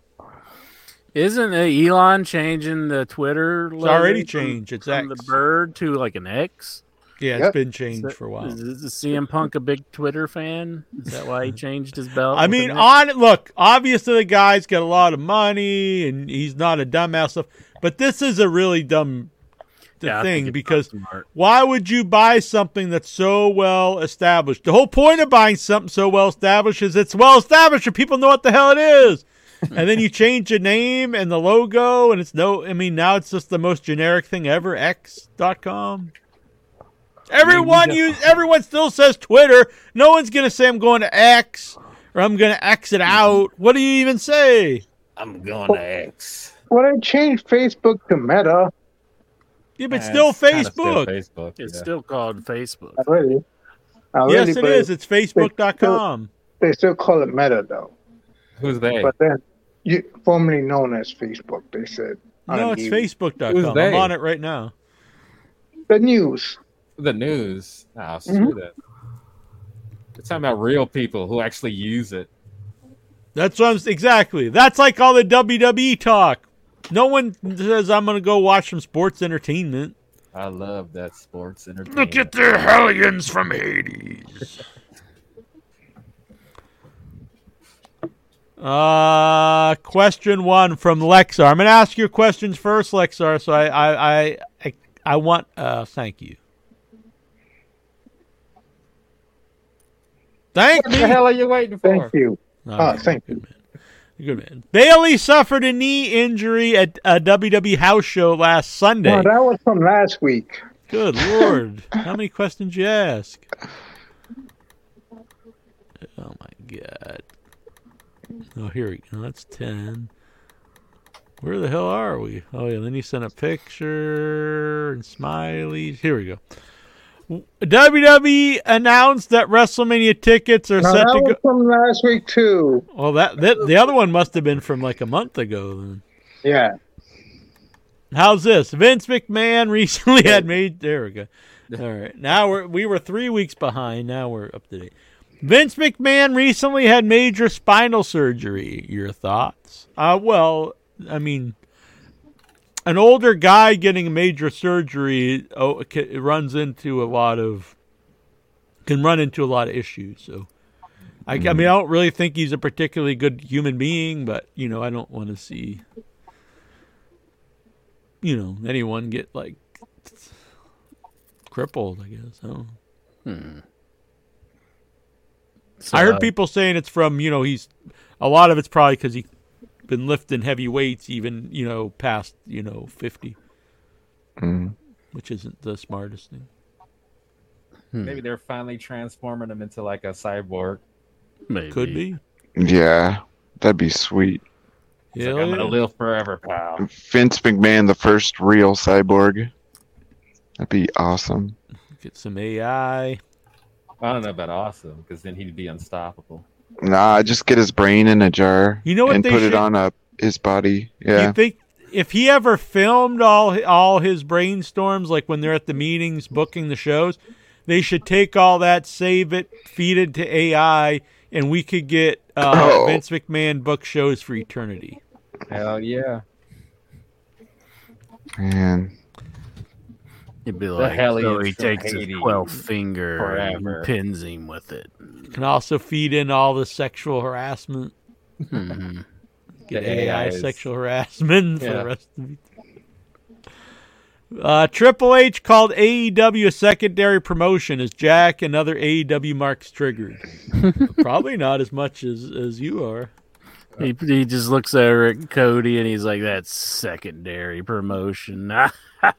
Isn't uh, Elon changing the Twitter? It's already logo from- changed. It's from X. the bird to like an X. Yeah, Yep. it's been changed for a while. Is, is CM Punk a big Twitter fan? Is that why he changed his belt? I mean, on look, obviously the guy's got a lot of money and he's not a dumbass stuff, but this is a really dumb Yeah, thing because why would you buy something that's so well established? The whole point of buying something so well established is it's well established and people know what the hell it is. and then you change the name and the logo and it's no I mean now it's just the most generic thing ever, X.com. Everyone use everyone still says Twitter. No one's gonna say I'm going to X or I'm gonna exit out. What do you even say? I'm going to X. Well, I changed Facebook to Meta Yeah, but Yeah, still it's still Facebook. Facebook. It's yeah. still called Facebook. already. already yes, it but. It's Facebook.com. They still call it Meta though. Who's they? But then, you, formerly known as Facebook, they said. No, on it's Facebook.com. I'm on it right now. The news. The news. Oh, screw Mhm. that. We're talking about real people who actually use it. That's what I'm exactly. That's like all the WWE talk. No one says I'm gonna go watch some sports entertainment. I love that sports entertainment. Look at the hellions from Hades. Uh, question one from Lexar. I'm gonna ask your questions first, Lexar. So I, I, I, I, I want. Uh, thank you. Thank What me. the hell are you waiting for? Ah, thank you. All Oh, thank good man. Good man. Bailey suffered a knee injury at a WWE house show last Sunday. No, that was from last week. Good lord. How many questions you ask? Oh my god. Oh, here we go. That's 10. Where the hell are we? Oh, yeah. Then you sent a picture and smileys. Here we go. WWE announced that WrestleMania tickets are No, set that to was go. from last week too. Well, that, that the other one must have been from like a month ago. Then Yeah. how's this? Vince McMahon recently had made. There we go. All right, now we're we were three weeks behind. Now we're up to date. Vince McMahon recently had major spinal surgery. Your thoughts? Uh, well, I mean, an older guy getting major surgery oh, it ca- it runs into a lot of can run into a lot of issues. So, I, I mean, I don't really think he's a particularly good human being, but you know, I don't want to see you know anyone get like crippled. I guess. I, don't. Hmm. I heard So, people saying it's from you know he's a lot of it's probably because he's been lifting heavy weights even you know past you know fifty, Mm. which isn't the smartest thing. hmm, Maybe they're finally transforming him into like a cyborg. maybe. Could be. Yeah, that'd be sweet. Yeah, like, I'm gonna live forever, pal. Vince McMahon, the first real cyborg. That'd be awesome. get some AI. I don't know about awesome because then he'd be unstoppable. Nah, just get his brain in a jar You know what and they put should- it on a his body. Yeah. You think if he ever filmed all all his brainstorms, like when they're at the meetings booking the shows, they should take all that, save it, feed it to AI, and we could get uh, Oh. Vince McMahon book shows for eternity. Hell yeah. Man. It'd be like hell he so he from takes his Haiti 12th finger forever. and pins him with it. Can also feed in all the sexual harassment. Mhm. Get The AI AIs. sexual harassment for Yeah. the rest of it. Uh, Triple H called AEW a secondary promotion as Jack and other AEW marks triggered. Probably not as much as, as you are. He, he just looks over at Cody and he's like, "That's secondary promotion." I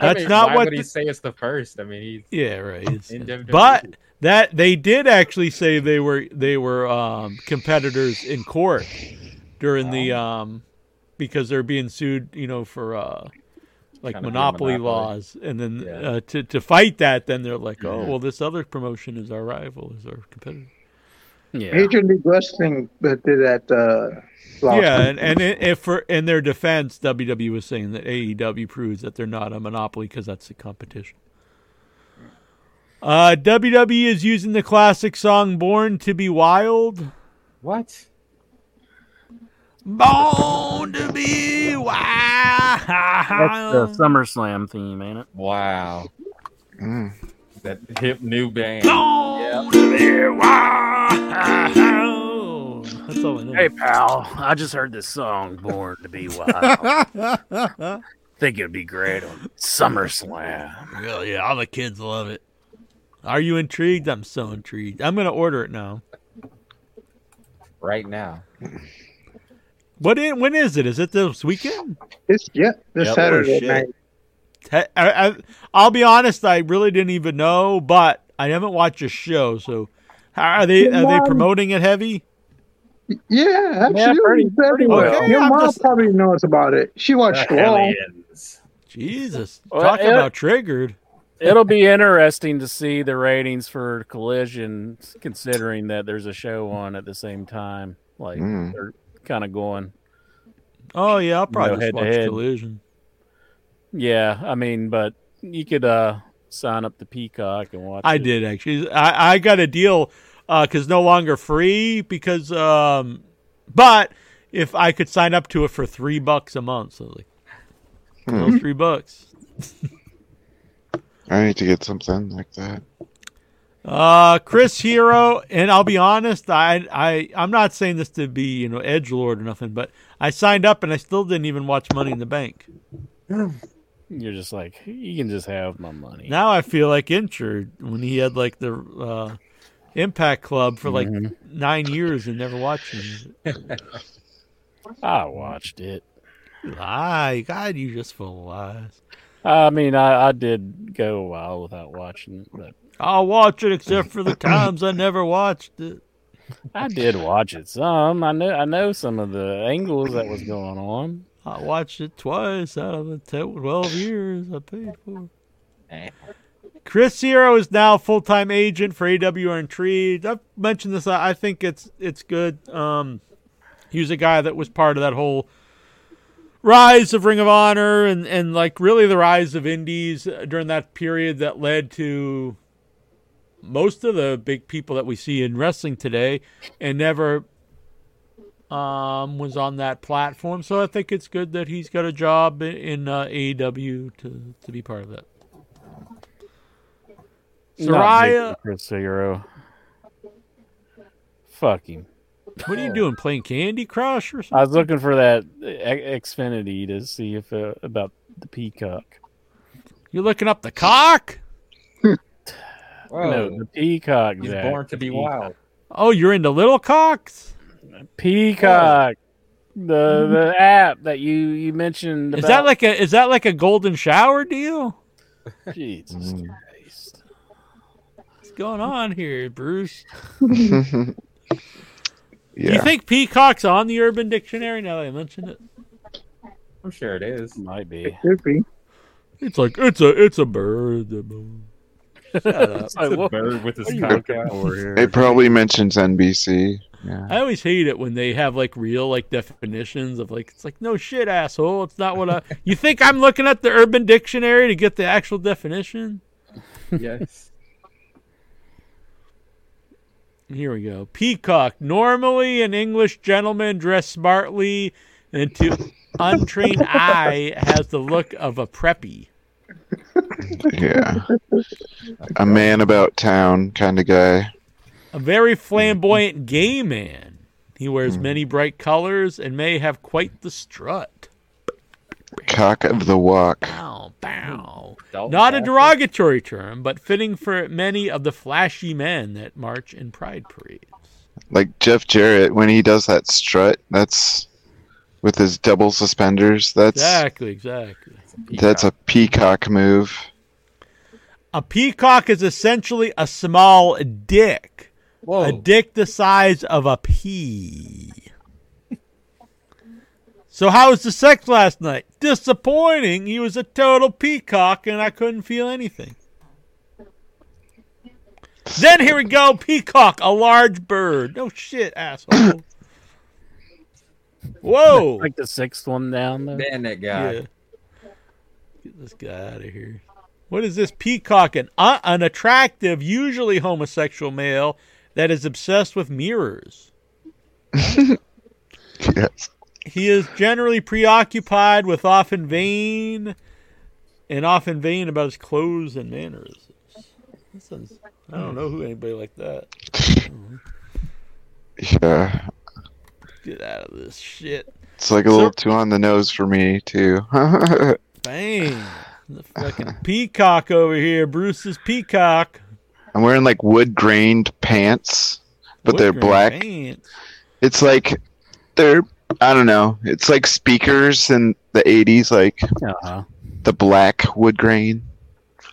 That's mean, not why what would he the- say it's the first? I mean, he's Yeah, right. It's- in WWE. but that they did actually say they were they were um, competitors in court during the um because they're being sued, you know, for uh like Trying to be a monopoly, monopoly. laws, and then Yeah. uh, to to fight that, then they're like, oh Yeah. well, this other promotion is our rival, is our competitor. Yeah. Major League Wrestling did that. Uh, lawsuit. Yeah, and and if for in their defense, WWE was saying that AEW proves that they're not a monopoly because that's the competition. Uh, WWE is using the classic song "Born to Be Wild." what? Born to be wild. That's the SummerSlam theme, ain't it? Wow, Mm. that hip new band. Born to be wild. That's all I know. Hey, pal, I just heard this song, "Born to Be Wild." Think it'd be great on SummerSlam. Well, yeah, all the kids love it. Are you intrigued? I'm so intrigued. I'm gonna order it now. right now. What? In, when is it? Is it this weekend? It's yeah, this Yep. Oh, Saturday Oh, shit. night. I, I, I'll be honest. I really didn't even know, but I haven't watched a show. So, are they? Are they promoting it heavy? Yeah, absolutely. pretty- pretty well. Okay, Your I'm mom just- probably knows about it. She watched Raw. Hellions. Jesus, Well, talk it- about triggered. It'll be interesting to see the ratings for Collision, considering that there's a show on at the same time. Like Mm. they're kind of going. Oh yeah, I'll probably know, just watch head-to-head. Collision. Yeah, I mean, but you could uh sign up the Peacock and watch. I it. did actually. I, I got a deal because no longer free because um, but if I could sign up to it for three bucks a month, so like those three bucks. I need to get something like that. Uh, Chris Hero, and I'll be honest, I I I'm not saying this to be you know edge lord or nothing, but I signed up and I still didn't even watch Money in the Bank. You're just like you can just have my money. Now I feel like injured when he had like the uh, Impact Club for like mm-hmm. nine years and never watched it. I watched it. Lie, God, you just full of lies. I mean, I, I did go a while without watching it, but I'll watch it except for the times I never watched it. I did watch it some. I know I know some of the angles that was going on. I watched it twice out of the 10, 12 years I paid for. Chris Hero is now full time agent for AW Intrigued. I've mentioned this. I think it's it's good. Um, he was a guy that was part of that whole rise of Ring of Honor and and like really the rise of Indies during that period that led to most of the big people that we see in wrestling today, and never um, was on that platform. So I think it's good that he's got a job in, in uh, AEW to to be part of that. Not Saraya, Chris Hero. Fuck him. what are you doing? Playing Candy Crush or something? I was looking for that Xfinity to see if uh, about the Peacock. You're looking up the cock? Whoa. No, the Peacock. He's Jack, born to be Peacock. wild. Oh, you're into little cocks? Peacock. The the app that you you mentioned. Is about- that like a is that like a golden shower deal? Jesus. Christ? What's going on here, Bruce? yeah. You think peacock's on the Urban Dictionary now that I mentioned it? I'm sure it is. Might be. Could be. It's like it's a it's a bird. Shut up. It's like, It's a bird with his what are cock out. for here? it probably mentions NBC. Yeah. I always hate it when they have like real like definitions of like it's like no shit asshole it's not what I you think I'm looking at the Urban Dictionary to get the actual definition Yes. Here we go. Peacock. Normally an English gentleman dressed smartly and to untrained eye has the look of a preppy. Yeah. A man about town kind of guy. a very flamboyant gay man. He wears many bright colors and may have quite the strut Cock of the walk. Bow, bow. Not a derogatory term, but fitting for many of the flashy men that march in pride parades. Like Jeff Jarrett when he does that strut. That's with his double suspenders. That's Exactly, exactly. that's a peacock move. A peacock is essentially a small dick. A dick the size of a pea. So how was the sex last night? Disappointing. He was a total peacock and I couldn't feel anything. Then here we go, peacock, a large bird. No shit, asshole. Whoa. Like the sixth one down there. Man, that guy. Yeah. Get this guy out of here. What is this peacock? An, uh, an attractive, usually homosexual male that is obsessed with mirrors. yes. He is generally preoccupied with often vain and often vain about his clothes and manners. Sounds- I don't know who anybody like that. Yeah. Get out of this shit. It's like a little too on the nose for me too. Bang. The fucking peacock over here. Bruce's peacock. I'm wearing like wood grained pants, but they're black. pants. It's like they're I don't know. It's like speakers in the 80s, like Uh-huh. the black wood grain.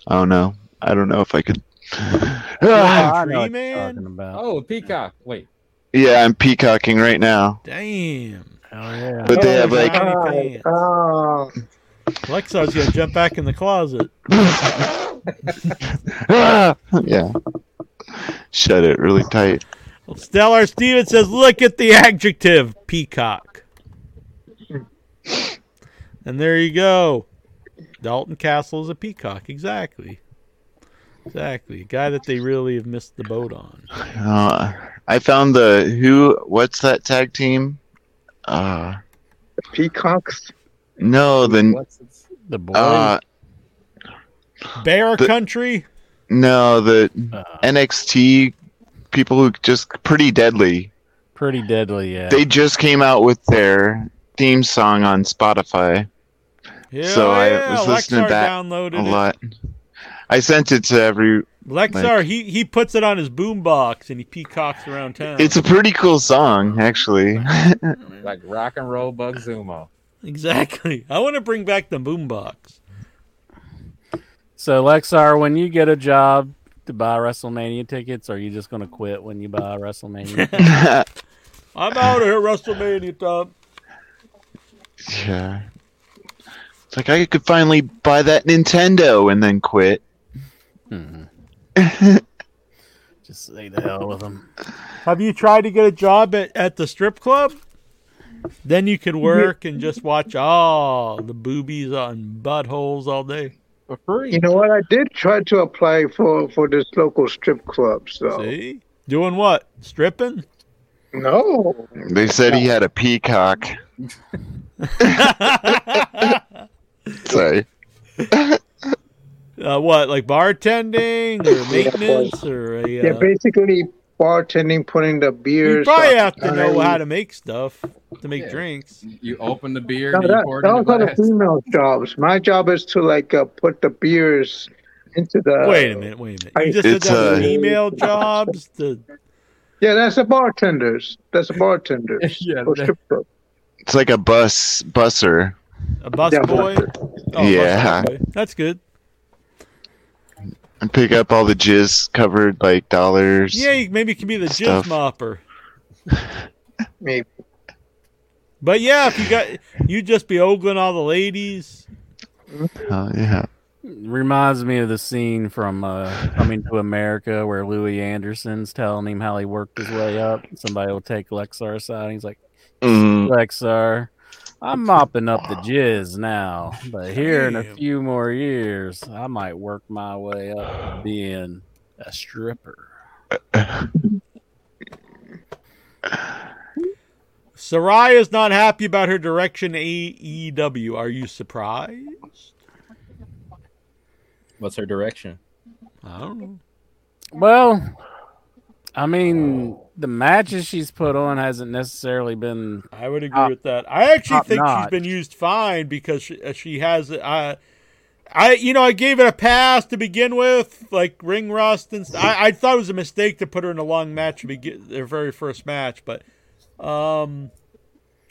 I don't know. I don't know if I could. I know what you're man? talking about. Oh, peacock. Wait. yeah, I'm peacocking right now. Damn. Hell yeah. But they have Oh, like tiny. Oh, Lexar's gonna jump back in the closet. yeah. Shut it really tight. Well, Stellar Steven says, "Look at the adjective peacock." And there you go. Dalton Castle is a peacock. Exactly. Exactly. A guy that they really have missed the boat on. Uh, I found the who. What's that tag team? Uh, the peacocks. no, the What's? The boy. uh, Bear The- Country. no, the Uh, NXT people who just pretty deadly. pretty deadly, yeah. They just came out with their theme song on Spotify. Yeah, so I yeah. was listening Lexar back downloaded a it. lot. I sent it to every. Lexar, Like- he he puts it on his boombox and he peacocks around town. It's a pretty cool song, actually. Like rock and roll Bug Zumo. exactly. I want to bring back the boombox. So Lexar, when you get a job to buy WrestleMania tickets, or are you just going to quit when you buy WrestleMania? I'm out of here, WrestleMania time. yeah. It's like I could finally buy that Nintendo and then quit. Mhm. Just say the hell with them. Have you tried to get a job at, at the strip club? Then you could work and just watch all the boobies on buttholes all day. For free. You know what? I did try to apply for for this local strip club. So See? Doing what? Stripping? no, They said he had a peacock. Sorry. Uh, what, like bartending or maintenance or a? yeah, Uh, basically bartending, putting the beers. you probably have to know how to make stuff to make Yeah. drinks. You open the beer, No, and you that, pour it in those are the female jobs. My job is to like uh, put the beers into the. wait a minute, wait a minute. I- You just said It's, that uh, female jobs. The Yeah, that's the bartenders. That's the bartenders. Yeah, that- It's like a bus busser. a bus Yeah, boy. Oh, Yeah. bus boy. that's good. And pick up all the jizz covered like dollars. Yeah, you, maybe you can be the jizz mopper. Maybe. But yeah, if you got, you just be ogling all the ladies. Oh, yeah. Reminds me of the scene from uh, Coming to America where Louie Anderson's telling him how he worked his way up. Somebody will take Lexar aside. And he's like, Mm, Lexar, I'm mopping up the jizz now, but here in a few more years, I might work my way up to being a stripper. Saraya is not happy about her direction AEW. Are you surprised? What's her direction? I don't know. Well, I mean, the matches she's put on hasn't necessarily been. I would agree top- with that. I actually think she's been used fine because she, uh, she has. Uh, I you know I gave it a pass to begin with, like ring rust and st- I, I thought it was a mistake to put her in a long match to begin their very first match, but um,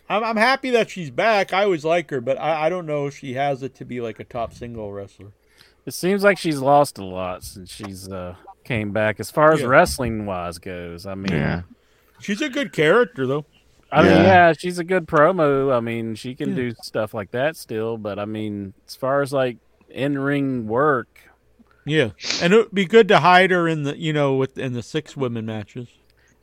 I'm I'm happy that she's back. I always like her, but I, I don't know if she has it to be like a top single wrestler. It seems like she's lost a lot since she's uh, came back. As far as Yeah. wrestling wise goes, I mean, Yeah. She's a good character though. I mean, Yeah. yeah, she's a good promo. I mean, she can Yeah. do stuff like that still, but I mean, as far as like in ring work, Yeah, and it would be good to hide her in the you know with in the six women matches.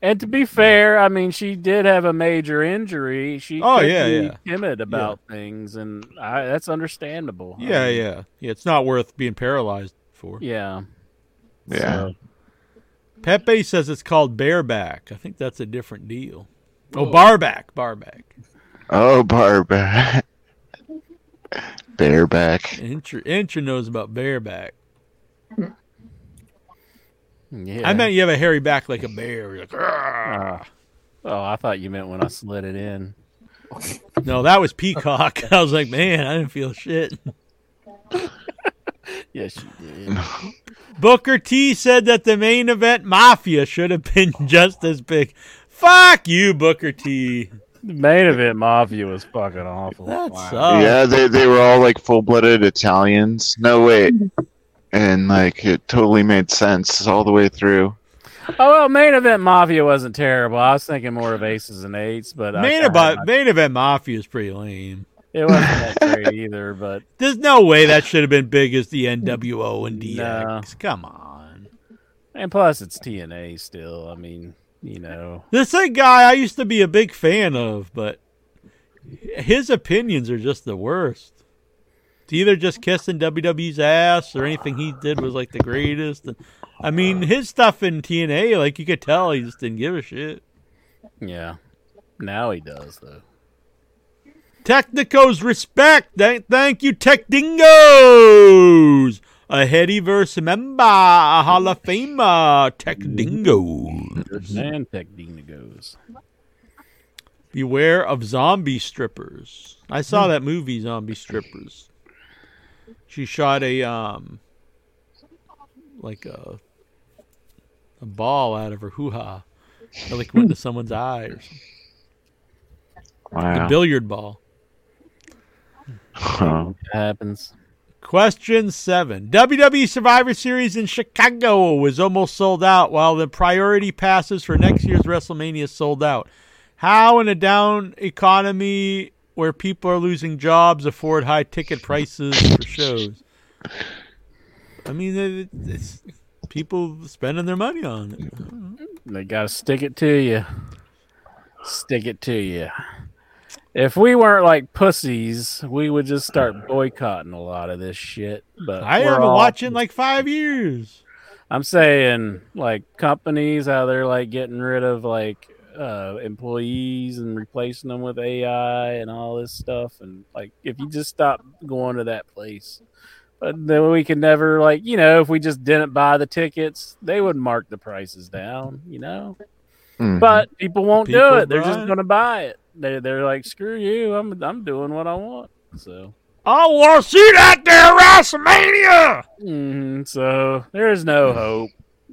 and to be fair, I mean, she did have a major injury. She Oh, could yeah, be yeah. timid about things, and I, that's understandable. I Yeah, mean, yeah, yeah. It's not worth being paralyzed for. yeah. Yeah. So, Pepe says it's called bareback. I think that's a different deal. Oh, barback, barback. Oh, barback. Bareback. Intra, Intra knows about bareback. yeah. I meant you have a hairy back like a bear. You're like, Uh, oh, I thought you meant when I slid it in. no, that was peacock. I was like, man, I didn't feel shit. Yes, you did. Booker T said that the main event Mafia should have been just as big. Fuck you, Booker T. The main event Mafia was fucking awful. That Wow. sucks. yeah, they they were all like full blooded Italians. No wait. And like it totally made sense all the way through. Oh well, main event Mafia wasn't terrible. I was thinking more of aces and eights, but Main kinda- event, main event Mafia is pretty lame. It wasn't that great either. But There's no way that should have been big as the NWO and DX. No. Come on. and plus it's TNA still. I mean, you know, This a guy I used to be a big fan of, but his opinions are just the worst. It's either just kissing WWE's ass or anything he did was like the greatest. And, I mean, his stuff in TNA, like you could tell, he just didn't give a shit. yeah. Now he does though. Technicos respect. Thank, you, Tech Dingoes. A Headyverse member, a Hall of Famer, Tech Dingoes. Man, Tech Dina goes. Beware of zombie strippers. I saw that movie, Zombie Strippers. She shot a um, like a a ball out of her hoo ha, like went into someone's eye or something. Like a billiard ball. Huh. It happens. Question seven. WWE Survivor Series in Chicago was almost sold out, while the priority passes for next year's WrestleMania sold out. How, in a down economy where people are losing jobs, afford high ticket prices for shows? I mean, it's people spending their money on it. They got to stick it to you. Stick it to you. If we weren't like pussies, we would just start boycotting a lot of this shit. But I haven't all- watched in like five years. I'm saying like companies how they're like getting rid of like uh employees and replacing them with AI and all this stuff and like if you just stop going to that place but then we can never like you know if we just didn't buy the tickets they would mark the prices down you know Mhm. but people won't do it they're just going to buy it they they're like screw you I'm I'm doing what I want so I want to see that there WrestleMania. Mhm, so there is no hope.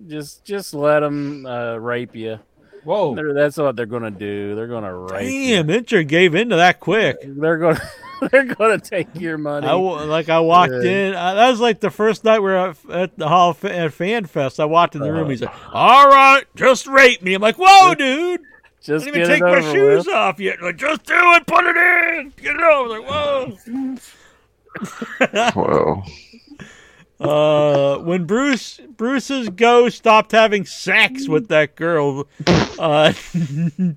Just just let them uh, rape you. Whoa. They're, that's what they're gonna do. They're gonna rape. Damn, Inter gave into that quick. They're gonna they're gonna take your money. I like I walked Yeah. in. Uh, that was like the first night we were at, at the Hall of at Fan Fest. I walked in the Uh-huh. room. He's like, "All right, just rape me." I'm like, "Whoa, dude! Just I didn't get even take it my shoes with. off yet." Like, just do it. Put it in. Get it over. Like, whoa. Whoa. Uh, when Bruce Bruce's ghost stopped having sex with that girl, uh, did he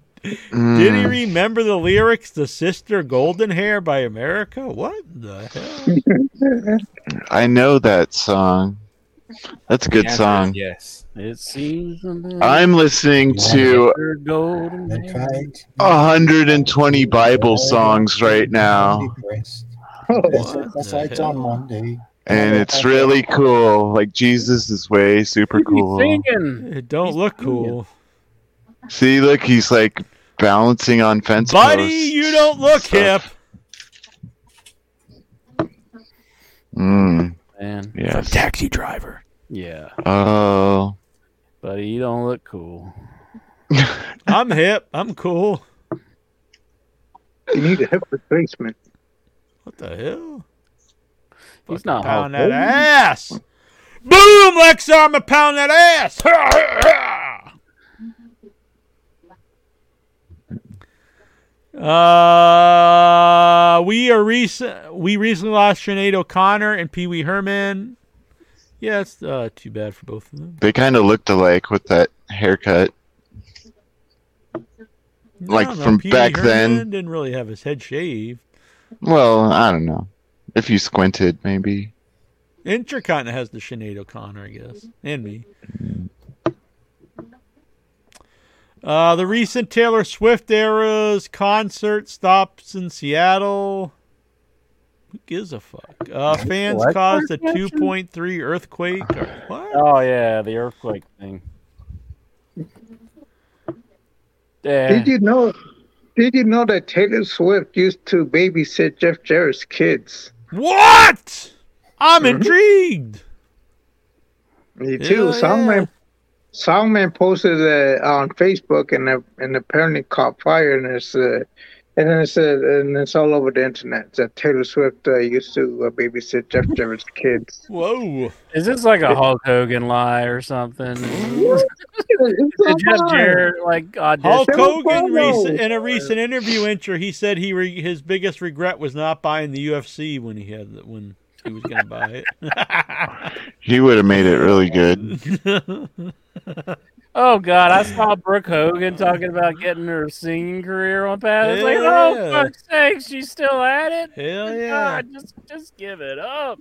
Mm. remember the lyrics to "Sister Golden Hair" by America? What the hell? I know that song. That's a good Answer song. Yes. It seems I'm listening to They're golden. hair. 120 Bible songs right now, That's why it's on Monday. and it's really cool. Like Jesus is way super What are you cool. It don't look cool. See, look, he's like balancing on fence Buddy, posts. you don't look hip. Mm. Man. Yes. Taxi driver. Yeah. Oh. Buddy, you don't look cool. I'm hip. I'm cool. You need a hip replacement. What the hell? He's not Pound that Hogan. ass. Boom, Lex Arma, pound that ass. Uh, we are recent. We recently lost Sinead O'Connor and Pee Wee Herman. Yeah, it's uh, too bad for both of them. They kind of looked alike with that haircut. Like I from Pee Wee back then. Didn't really have his head shaved. Well, I don't know. If you squinted, maybe. Inter has the Sinead O'Connor, I guess, and me. Uh, the recent Taylor Swift era's concert stops in Seattle. Who gives a fuck? Uh, fans What? caused a 2.3 earthquake. Or, what? Oh yeah, the earthquake thing. Yeah. Did you know? Did you know that Taylor Swift used to babysit Jeff Jarrett's kids? What? I'm intrigued. Me too. Hell Songman, Songman posted uh, on Facebook and uh, and apparently caught fire and it's uh, and then it said and it's all over the internet that Taylor Swift uh, used to uh, babysit Jeff Jarrett's kids. Whoa. Is this like a Hulk Hogan lie or something? Did Jeff Jarrett like audition? Hulk Hogan promo. rec- in a recent interview intro, he said he re- his biggest regret was not buying the UFC when he had the, when he was going to buy it. He would have made it really good. Oh God, I saw Brooke Hogan talking about getting her singing career on path. I was like, oh Yeah. fuck's sake, she's still at it. Hell yeah. God, just just give it up.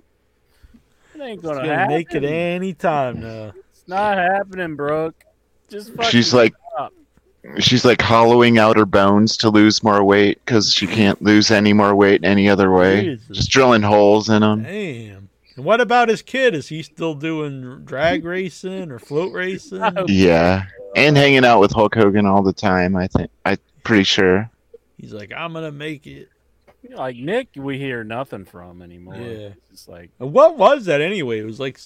It ain't gonna, gonna happen. make it any time now. It's not happening, Brooke. Just fucking She's like, stop. She's like hollowing out her bones to lose more weight because she can't lose any more weight any other way. Jesus. Just drilling holes in them. Damn. And what about his kid? Is he still doing drag racing or float racing? Oh. Yeah, and hanging out with Hulk Hogan all the time. I think I'm pretty sure. He's like, I'm gonna make it. Like Nick. We hear nothing from anymore. Yeah. It's like what was that anyway? It was like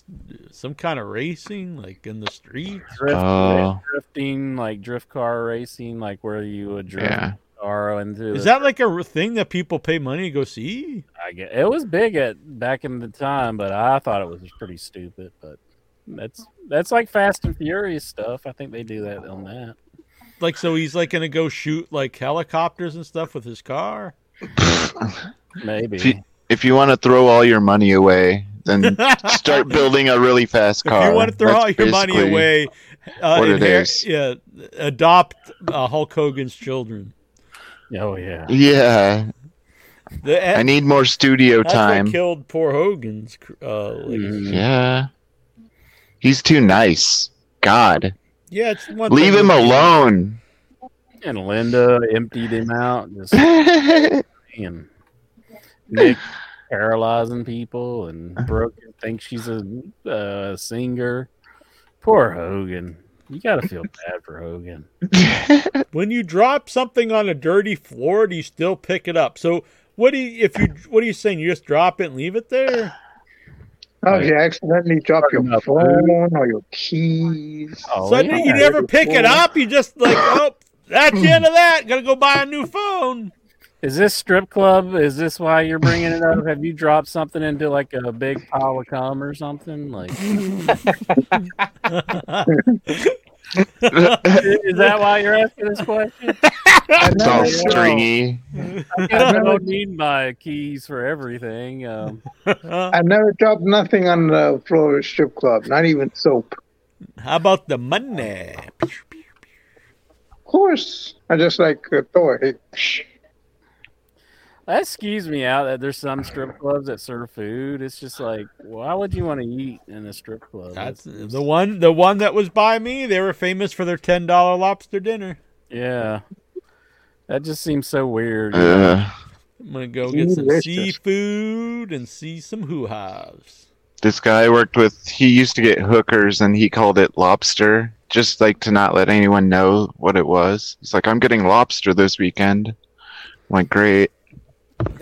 some kind of racing, like in the streets. drift, Oh. drifting, like drift car racing, like where you would drift Yeah. car into. Is the- that like a thing that people pay money to go see? I get it was big at back in the time, but I thought it was pretty stupid. But that's that's like Fast and Furious stuff. I think they do that on that. Like, so he's like gonna go shoot like helicopters and stuff with his car. Maybe. If you, if you want to throw all your money away, then start building a really fast car. If you want to throw That's all your money away, uh, what it inher- is. yeah, adopt uh, Hulk Hogan's children. Oh yeah. Yeah, The, I need more studio that's time. what killed poor Hogan's. Uh. Yeah, he's too nice. God, yeah, it's one. leave thing him alone. And Linda emptied him out. Just and Nick paralyzing people, and Brooke thinks she's a uh, singer. Poor Hogan. You gotta feel bad for Hogan. When you drop something on a dirty floor, do you still pick it up? So what do you if you what are you saying? You just drop it and leave it there? Oh, if you accidentally drop your Enough phone or your keys. Oh, so yeah. you never pick it up. You just like, oh, that's the end of that. Gotta go buy a new phone. Is this strip club? Is this why you're bringing it up? Have you dropped something into like a big pile of cum or something? Like, is that why you're asking this question? It's all No, no. stringy. I guess I don't need my keys for everything. Um, I never dropped nothing on the floor of a strip club, not even soap. How about the money? Of course, I just like uh, Thor. Hey, psh. that skews me out that there's some strip clubs that serve food. It's just like, why would you want to eat in a strip club? That's the one. The one that was by me. They were famous for their ten dollar lobster dinner. yeah. That just seems so weird. Uh, I'm gonna go get some Delicious. seafood and see some hoo-haws. this guy I worked with, he used to get hookers and he called it lobster just like to not let anyone know what it was. He's like, I'm getting lobster this weekend. I'm like, great.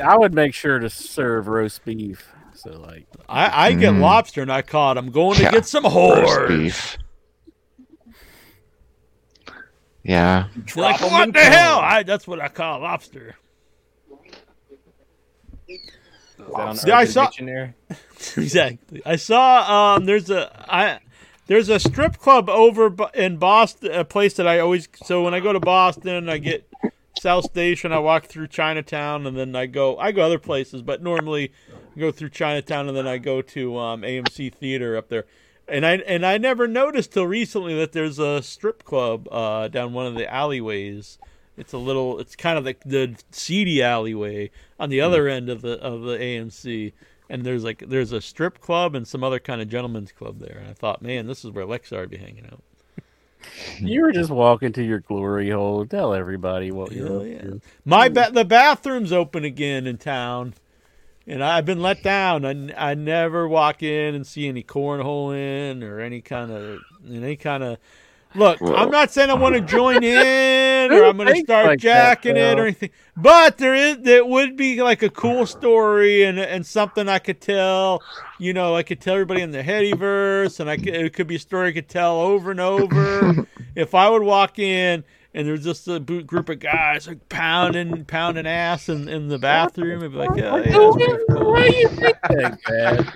I would make sure to serve roast beef. So like, I, I get Mm. lobster and I caught. I'm going to Yeah, get some roast whores. beef. Yeah. Like what the hell? I, that's what I call lobster. Is that on Yeah, I Urban saw- Dictionary? exactly. I saw um there's a I there's a strip club over in Boston, a place that I always so when I go to Boston, I get South Station, I walk through Chinatown and then I go I go other places, but normally I go through Chinatown and then I go to um AMC Theater up there. And I and I never noticed till recently that there's a strip club uh down one of the alleyways. It's a little it's kind of the the seedy alleyway on the other end of the of the AMC and there's like there's a strip club and some other kind of gentleman's club there. And I thought, man, this is where Lexar would be hanging out. you were just walking to your glory hole. Tell everybody what you're. Hell yeah. My ba- the bathroom's open again in town, and I've been let down. I, I never walk in and see any cornhole in or any kind of any kind of. Look, Well- I'm not saying I want to join in or I'm going to start like that, jacking it or anything, but there is there would be like a cool story and and something I could tell. You know, I could tell everybody in the Headyverse, and I could, it could be a story I could tell over and over. if I would walk in and there's just a boot group of guys like pounding pounding ass in, in the bathroom, I'd be like, yeah, yeah, cool. Why do you think man?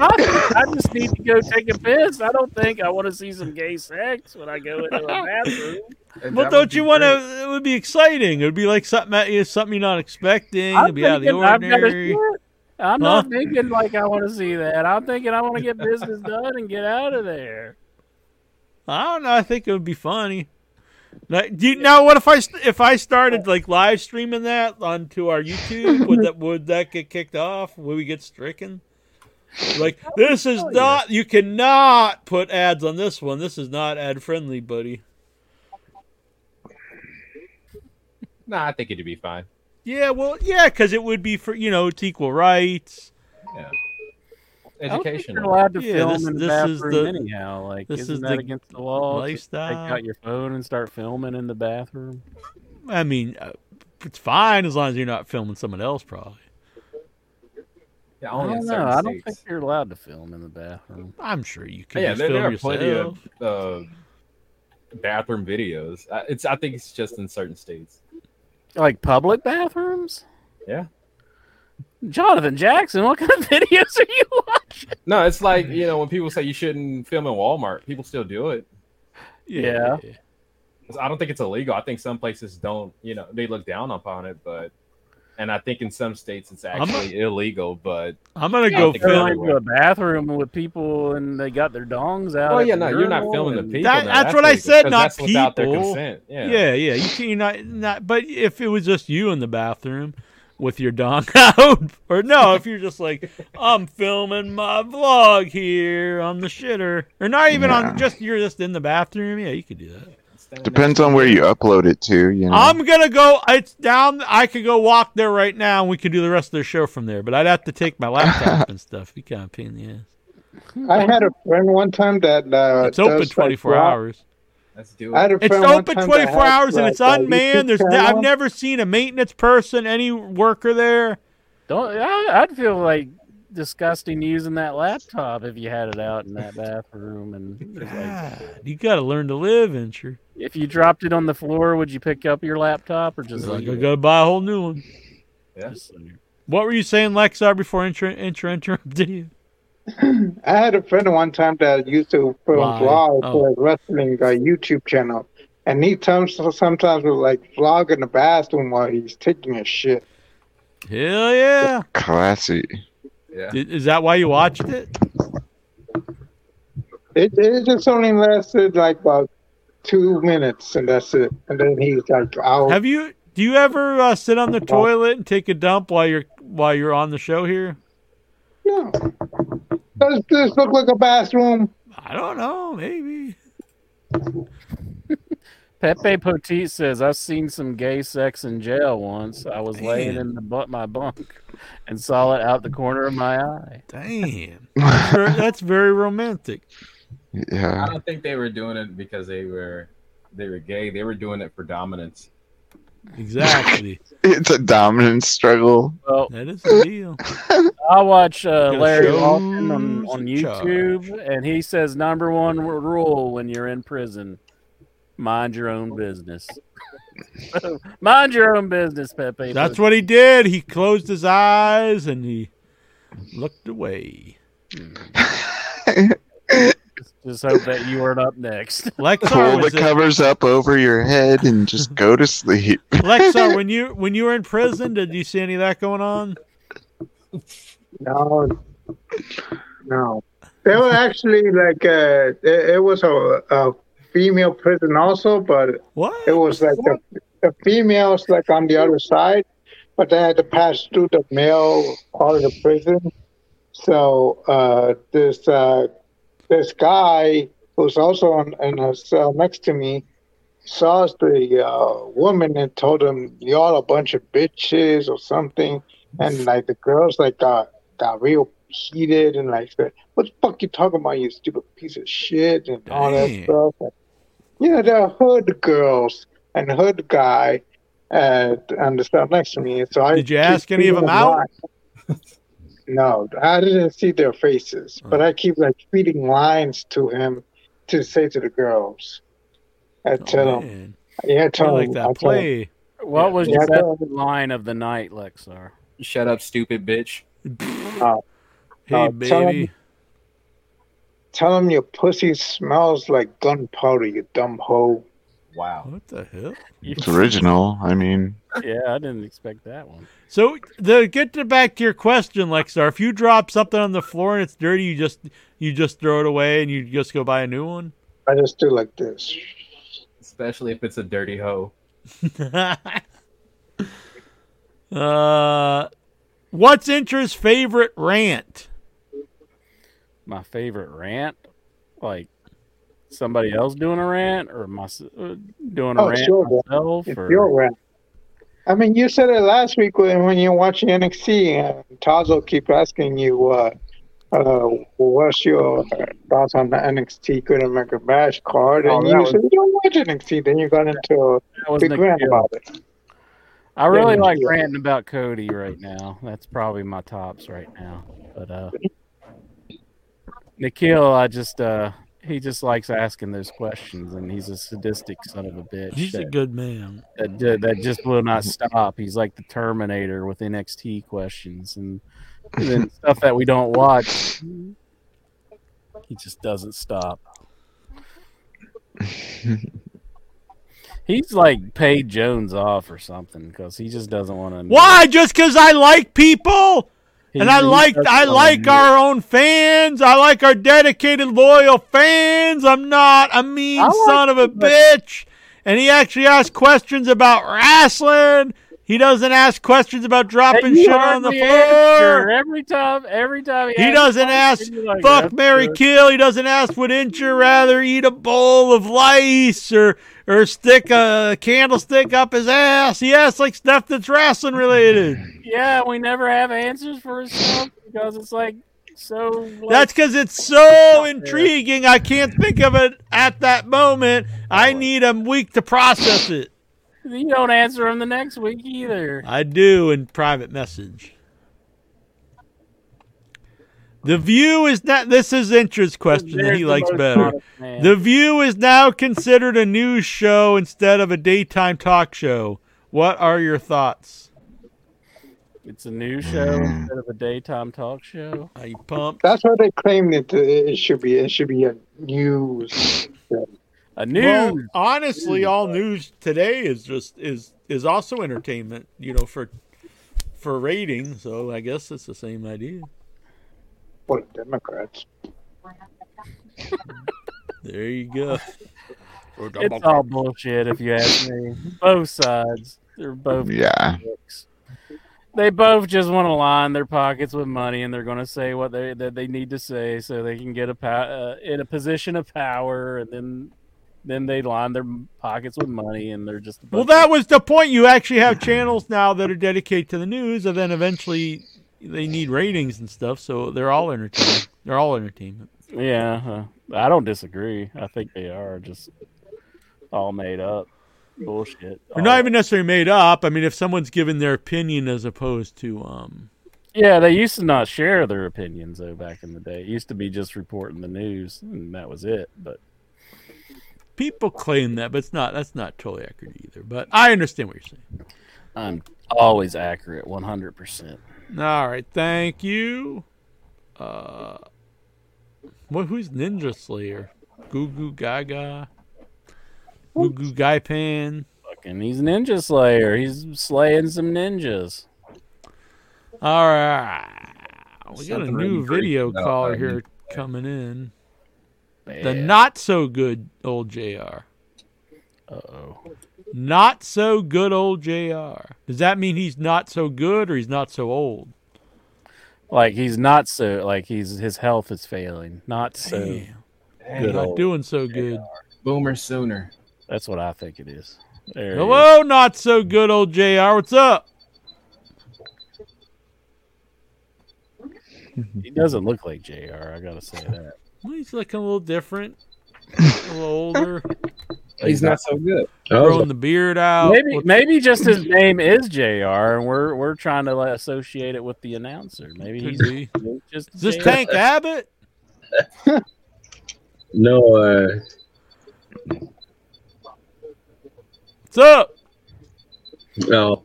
I, I just need to go take a piss. I don't think I want to see some gay sex when I go into a bathroom. And Well, don't you want to? It would be exciting. It would be like something that- something you're not expecting. I'm It'd be out of the thinking I've never ordinary. seen it. I'm Huh? not thinking like I want to see that. I'm thinking I want to get business done and get out of there. I don't know. I think it would be funny. Now, do you, now what if I if I started like live streaming that onto our YouTube? would that would that get kicked off? Would we get stricken? Like oh, this is not. You cannot put ads on this one. This is not ad friendly, buddy. Nah, I think it'd be fine. Yeah, well, yeah, because it would be for you know it's equal rights. Yeah. I don't think You're allowed to Yeah, film this- in the this is bathroom the- anyhow. Like, this isn't is that the against the law? to lifestyle. Take out your phone and start filming in the bathroom. I mean, uh, it's fine as long as you're not filming someone else, probably. Yeah, I only in don't know. I don't states. think you're allowed to film in the bathroom. I'm sure you can yeah, just there, film there are plenty of uh, bathroom videos. It's I think it's just in certain states. Like public bathrooms? Yeah. Jonathan Jackson, what kind of videos are you watching? No, it's like you know when people say you shouldn't film in Walmart, people still do it. Yeah, I don't think it's illegal. I think some places don't. You know, they look down upon it, but and I think in some states it's I'm- actually illegal. But I'm gonna go don't think it's film. Going to a bathroom with people and they got their dongs out. Oh yeah, no, you're not filming the people. That- now. that's, what I said. not that's people. their consent. Yeah, yeah, yeah. You can you're not not. But if it was just you in the bathroom with your dong out, or no, if you're just like I'm filming my vlog here on the shitter, or not even Yeah. on just you're just in the bathroom. Yeah, you could do that. Depends on where you upload it to. You know. I'm gonna go. It's down. I could go walk there right now, and we could do the rest of the show from there. But I'd have to take my laptop and stuff. You kind of pain in the ass. I had a friend one time that uh, It's open does, like, 24 vlog- hours. Let's do I had a It's open 24 hours and it's a unmanned. There's I've channel. never seen a maintenance person, any worker there. Don't I, I'd feel like disgusting using that laptop if you had it out in that bathroom and just like, you got to learn to live, Incher. if you dropped it on the floor, would you pick up your laptop or just Like, leave I got to buy a whole new one. Yeah. Just leave it? What were you saying, Lexar, before Incher, Incher interrupted you? I had a friend one time that used to film Why? vlogs Oh. for his wrestling uh, YouTube channel, and he times sometimes would like vlog in the bathroom while he's taking a shit. Hell yeah. Classy. Yeah. Is that why you watched it? It, it just only lasted like about two minutes, and that's it. And then he's like out. Have you? Do you ever uh, sit on the toilet and take a dump while you're while you're on the show here? No. Does this look like a bathroom? I don't know. Maybe. Pepe Potit says, I've seen some gay sex in jail once. I was laying in the butt my bunk and saw it out the corner of my eye. Damn. That's very, that's very romantic. Yeah. I don't think they were doing it because they were they were gay. They were doing it for dominance. Exactly. It's a dominance struggle. Well, that is the deal. I watch uh, Larry Lawton on, on in charge. YouTube, and he says number one rule when you're in prison: mind your own business. mind your own business, Pepe. That's what he did. He closed his eyes and he looked away. Just hope that you weren't up next. Lexar, Pull the was it- covers up over your head and just go to sleep. Lexar, when you when you were in prison, did you see any of that going on? No, no. They were actually like uh, it, it was a, a female prison also, but what? it was like the, the females like on the other side, but they had to pass through the male part of the prison. So uh, this uh, this guy who's also on, in a cell next to me saw the uh, woman and told him y'all a bunch of bitches or something, and like the girls like got got real heated and like said, "What the fuck you talking about, you stupid piece of shit?" and all that stuff. And, you know, the hood girls and hood guy uh, on the cell next to me. So I Did you ask any of them out? lines. No, I didn't see their faces, but I keep like feeding lines to him to say to the girls. I tell him, Man, yeah, I tell like him, I that tell him, play. What was Yeah, your I best line of the night, Lexar? Shut up, stupid bitch. uh, Hey, uh, tell baby. him, tell him your pussy smells like gunpowder, you dumb hoe. Wow. What the hell? It's original. I mean, Yeah, I didn't expect that one. So to get to back to your question, Lexar, if you drop something on the floor and it's dirty, you just you just throw it away and you just go buy a new one. I just do like this. Especially if it's a dirty hoe. uh, what's Intra's favorite rant? My favorite rant, like somebody else doing a rant, or my uh, doing a Oh, rant sure, bro. myself, It's or your rant. I mean, you said it last week when, when you're watching NXT, and Tazo keep asking you, uh, uh, what's your thoughts on the NXT Good American Bash card? Oh, And that you was- said you don't watch NXT. Then you got into a big rant about it. I really Yeah, like yeah. ranting about Cody right now. That's probably my tops right now. But uh Nikhil, I just uh he just likes asking those questions and he's a sadistic son of a bitch. He's a good man. that, that just will not stop. He's like the Terminator with NXT questions and, and stuff that we don't watch. He just doesn't stop. He's like paid Jones off or something because he just doesn't want to. Why? Just because I like people, He- and I like I like admit our own fans. I like our dedicated, loyal fans. I'm not a mean like son of a bitch. And he actually asked questions about wrestling. He doesn't ask questions about dropping shit on the answer floor. every time. Every time he, He doesn't ask like, fuck Mary good." kill. He doesn't ask would Incher rather eat a bowl of lice or or stick a candlestick up his ass. He asks like stuff that's wrestling related. Yeah, we never have answers for his stuff because it's like so. Like, That's because it's so intriguing. I can't think of it at that moment. I need a week to process it. You don't answer him the next week either. I do in private message. The View is not. This is Intra's question that he likes better. man. The View is now considered a news show instead of a daytime talk show. What are your thoughts? It's a news show mm. instead of a daytime talk show. Are you pumped? That's what they claimed it, it should be. It should be a news. A Well, news. honestly, all news today is just is is also entertainment. You know, for for rating. So I guess it's the same idea. For Democrats. There you go. It's all bullshit if you ask me. Both sides. They're both Yeah. dicks. They both just want to line their pockets with money, and they're going to say what they that they need to say so they can get a pow- uh, in a position of power, and then then they line their pockets with money, and they're just Well, that was the point. You actually have channels now that are dedicated to the news, and then eventually they need ratings and stuff. So they're all entertainment. They're all entertainment. Yeah, uh, I don't disagree. I think they are just all made up bullshit. They're not even necessarily made up. I mean, if someone's given their opinion as opposed to um, Yeah, they used to not share their opinions though back in the day. It used to be just reporting the news and that was it. But people claim that, but it's not. That's not totally accurate either. But I understand what you're saying. I'm always accurate, one hundred percent. All right, thank you. Uh, what? Who's Ninja Slayer? Goo Goo Gaga. Goo Goo Gai Pan. Fucking, he's Ninja Slayer. He's slaying some ninjas. All right, we got a new video caller here coming in. The not so good old Jr. Uh oh. Not so good old Jr. Does that mean he's not so good or he's not so old? Like he's not so like he's his health is failing. Not so Damn. good. not old doing so good. Boomer sooner. That's what I think it is. There it Hello, not so good old Jr. What's up? He doesn't look like Jr. I gotta say that. Well, he's looking a little different, a little older. He's not so good. Growing the beard out. Maybe What's- maybe just his name is Jr. and we're we're trying to like, associate it with the announcer. Maybe he's be. he's just Is this JR. Tank Abbott? No, uh, What's up? no.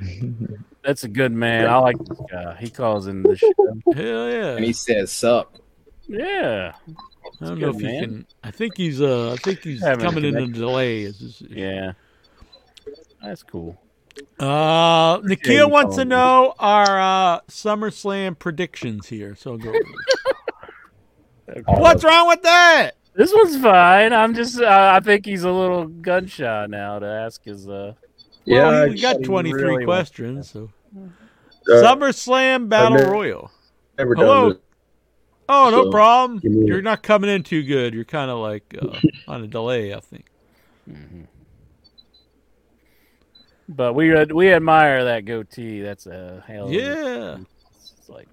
That's a good man. I like this guy. He calls in the show. Hell yeah. And he says sup. Yeah. I don't know good, if he man. can. I think he's. Uh, I think he's Having a coming in a connection. delay. Is this- Yeah. That's cool. Uh, Yeah, Nikhil wants to call him. know our uh, SummerSlam predictions here. So go. What's wrong with that? This one's fine. I'm just. Uh, I think he's a little gun shy now to ask his. Uh, Well, Yeah, we got 23 really questions. So Uh, SummerSlam Battle never- Royal. Never done Hello. this. Oh, no So, problem. give me- You're not coming in too good. You're kind of like uh, on a delay, I think. but we ad- we admire that goatee. That's a hell. Yeah. It's like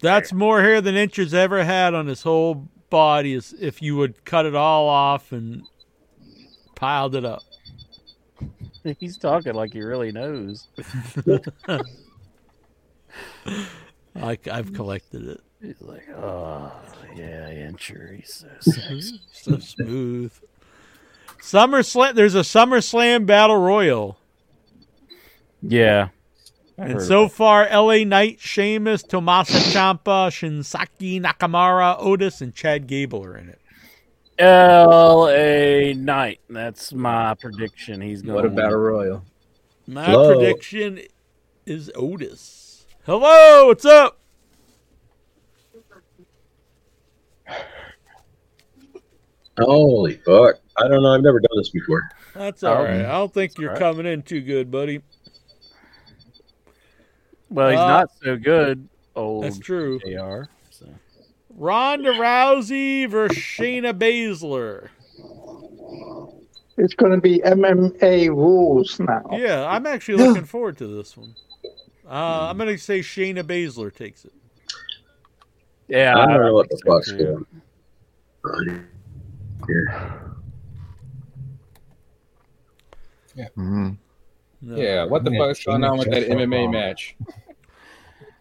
That's more hair than Inch has ever had on his whole body. Is if you would cut it all off and piled it up. he's talking like he really knows. I, I've collected it. He's like, oh yeah. He's so sexy. so smooth. SummerSlam. There's a SummerSlam Battle Royal. Yeah. I And so far, LA Knight, Sheamus, Tommaso Ciampa, Shinsuke Nakamura, Otis, and Chad Gable are in it. L.A. Knight. That's my prediction. He's going. What about a battle royal. My Hello. prediction is Otis. Hello, what's up? Holy fuck. I don't know. I've never done this before. That's all Oh, right. I don't think you're all right. coming in too good, buddy. Well, he's Uh, not so good. Old That's true. They So. Ronda Rousey versus Shayna Baszler. It's going to be MMA rules now. Yeah, I'm actually looking forward to this one. Uh, I'm going to say Shayna Baszler takes it. Yeah, I don't know what the think so, fuck's going on here. Mhm. No. Yeah, what the Yeah, fuck's going on with that MMA wrong. match?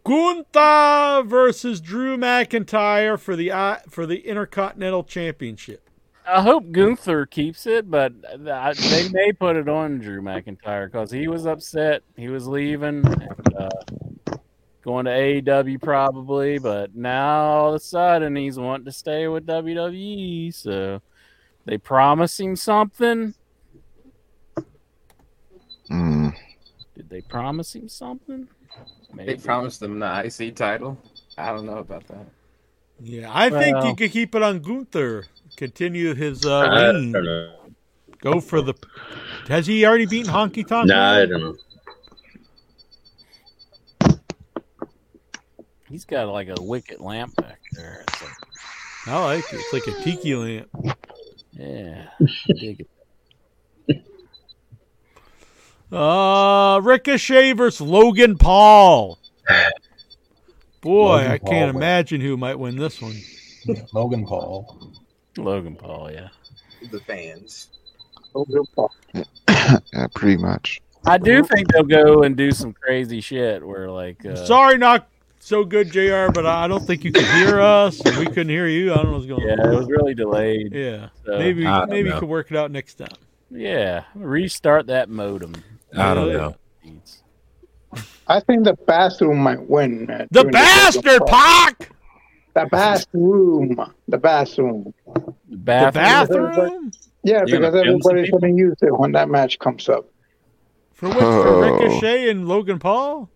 Gunther versus Drew McIntyre for the uh, for the Intercontinental Championship. I hope Gunther keeps it, but I, they may put it on Drew McIntyre because he was upset. He was leaving, and, uh, going to AEW probably, but now all of a sudden he's wanting to stay with WWE. So they promise him something. Mm. Did they promise him something? They promised him the IC title. I don't know about that. Yeah, I think you could keep it on Gunther. Continue his uh, I reign. don't know. Go for the. Has he already beaten Honky Tonk? Nah, I don't know. He's got like a wicked lamp back there. It's like, I like it. It's like a tiki lamp. yeah, dig it. Uh, Ricochet versus Logan Paul. Boy, Logan I Paul can't wins. imagine who might win this one. Logan Paul. Logan Paul, yeah. The fans. Logan Paul. yeah, pretty much. I do think they'll go and do some crazy shit where like uh, Sorry, not so good, Jr. But I don't think you could hear us, we couldn't hear you. I don't know what's going Yeah, on. it was really delayed. Yeah, So- maybe I don't maybe you could work it out next time. Yeah, restart that modem. I don't know. I think the bathroom might win. uh, The during bastard, Pac! The bathroom. The bathroom. The bathroom? Yeah, You gonna because everybody's going to use it when that match comes up. For which? For Ricochet and Logan Paul?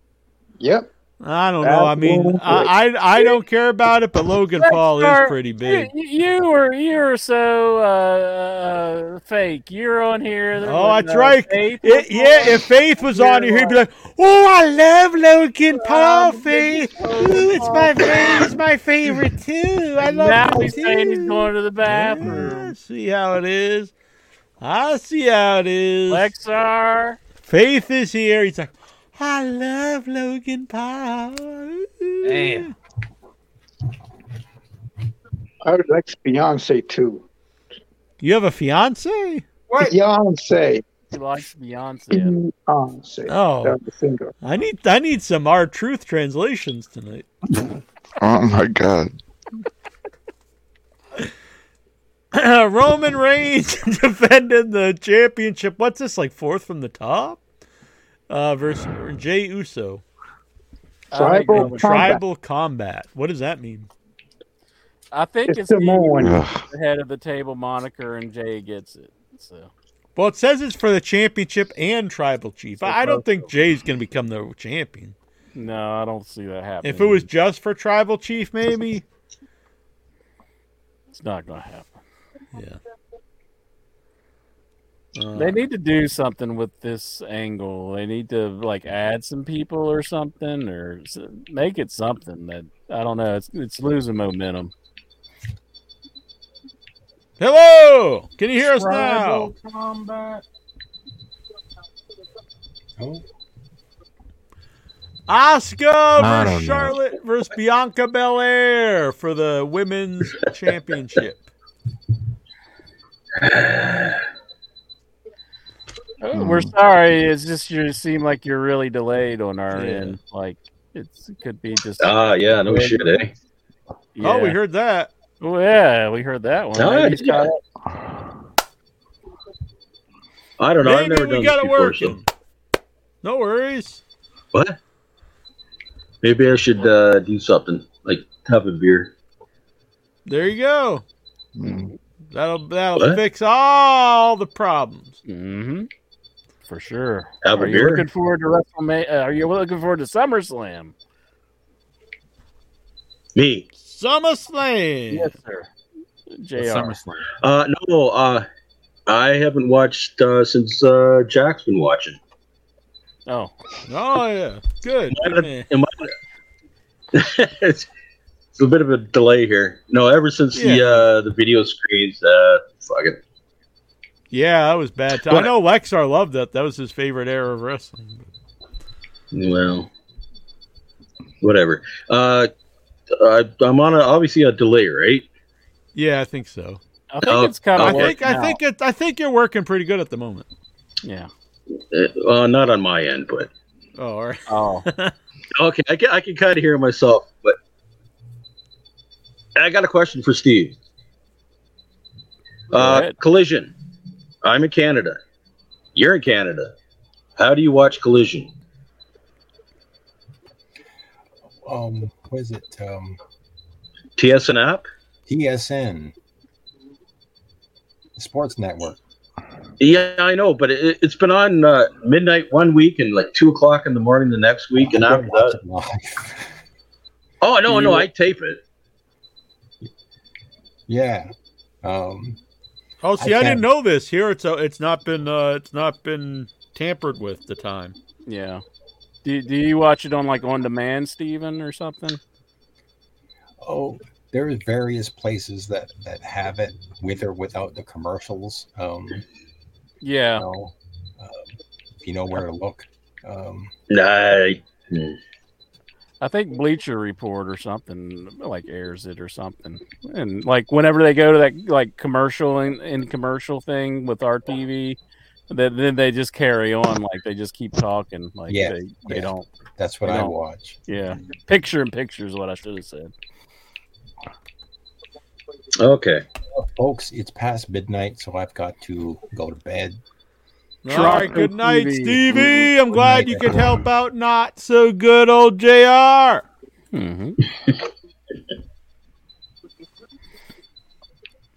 Yep. I don't know. I mean, I, I I don't care about it, but Logan Paul is pretty big. You, you were you were so uh, uh, fake. You're on here. Oh, that's uh, right. Faith It- yeah, if Faith was on here, he'd be like, "Oh, I love Logan Paul, Faith. Ooh, it's my favorite. It's my favorite too. I love now him he's too." saying he's going to the bathroom. Yeah, see how it is. I see how it is. Lexar. Faith is here. He's like, I love Logan Paul. Damn. I would like Beyonce too. You have a fiance? What Beyonce. He likes Beyonce. Beyonce. Oh. That's the singer. I need I need some R-Truth translations tonight. Oh my god. Roman Reigns defended the championship. What's this like fourth from the top? Uh, versus Jey Uso. Tribal Uh, combat. tribal combat. What does that mean? I think It's it's, Samoan. the, Ugh. the head of the table moniker, and Jey gets it. So Well, it says it's for the championship and tribal chief. I I don't think Jey's going to become the champion. no, I don't see that happening. If it was just for tribal chief, maybe. it's not going to happen. Yeah. Uh, they need to do something with this angle. They need to like add some people or something, or make it something that I don't know. It's it's losing momentum. Hello, can you hear us now? Combat. Oh, Asuka versus don't know. Charlotte versus Bianca Belair for the women's championship. Oh, We're sorry. It's just you seem like you're really delayed on our Yeah. end. Like it's it could be just. Ah, yeah, no shit, eh? Oh, we Yeah. heard that. Oh, yeah, we heard that one. Oh, Maybe yeah, got- I don't know. I've Maybe never we done got this it before, working. so No worries. what? Maybe I should uh, do something like have a beer. There you go. Mm. That'll that'll What? fix all the problems. Mm-hmm. For sure. Have a are you beer? looking forward to WrestleMania? Uh, are you looking forward to SummerSlam? Me? SummerSlam. Yes, sir. Jr. SummerSlam. Uh, no. Uh, I haven't watched uh, since uh, Jack's been watching. Oh, Oh yeah. Good. Am I- am I- it's, it's a bit of a delay here. No, ever since the uh, the video screens, uh, fuck it. Yeah, that was bad. I know Lexar loved that. That was his favorite era of wrestling. Well, whatever. Uh, I, I'm on a, obviously a delay, right? Yeah, I think so. I think Oh, it's kind of. I think I think it I think you're working pretty good at the moment. Yeah. Uh, uh, not on my end, but Oh, all right. Oh. okay, I can I can kind of hear myself. But I got a question for Steve. Uh, ahead. collision. I'm in Canada. You're in Canada. How do you watch Collision? um, what is it? Um, TSN app? TSN, Sports Network. Yeah, I know, but it, it's been on uh, midnight one week and like two o'clock in the morning the next week, and after that, oh no, You- no, I tape it. Yeah. Um, Oh, see, I I, didn't know this. Here, it's uh, it's not been uh, it's not been tampered with. The time. Yeah. Do, do you watch it on like on demand, Steven, or something? oh, there are various places that that have it with or without the commercials. Um, Yeah. you know, um, if you know where to look. Um, Nah, I think Bleacher Report or something like airs it or something, and like whenever they go to that like commercial in, in commercial thing with RTV, then then they just carry on like they just keep talking like Yeah, they, they yeah. don't. That's what I don't- watch. Yeah, picture in picture is what I should have said. Okay. Folks, it's past midnight, so I've got to go to bed. All right, good night, TV. Stevie. I'm glad night, you could help out not so good old JR. hmm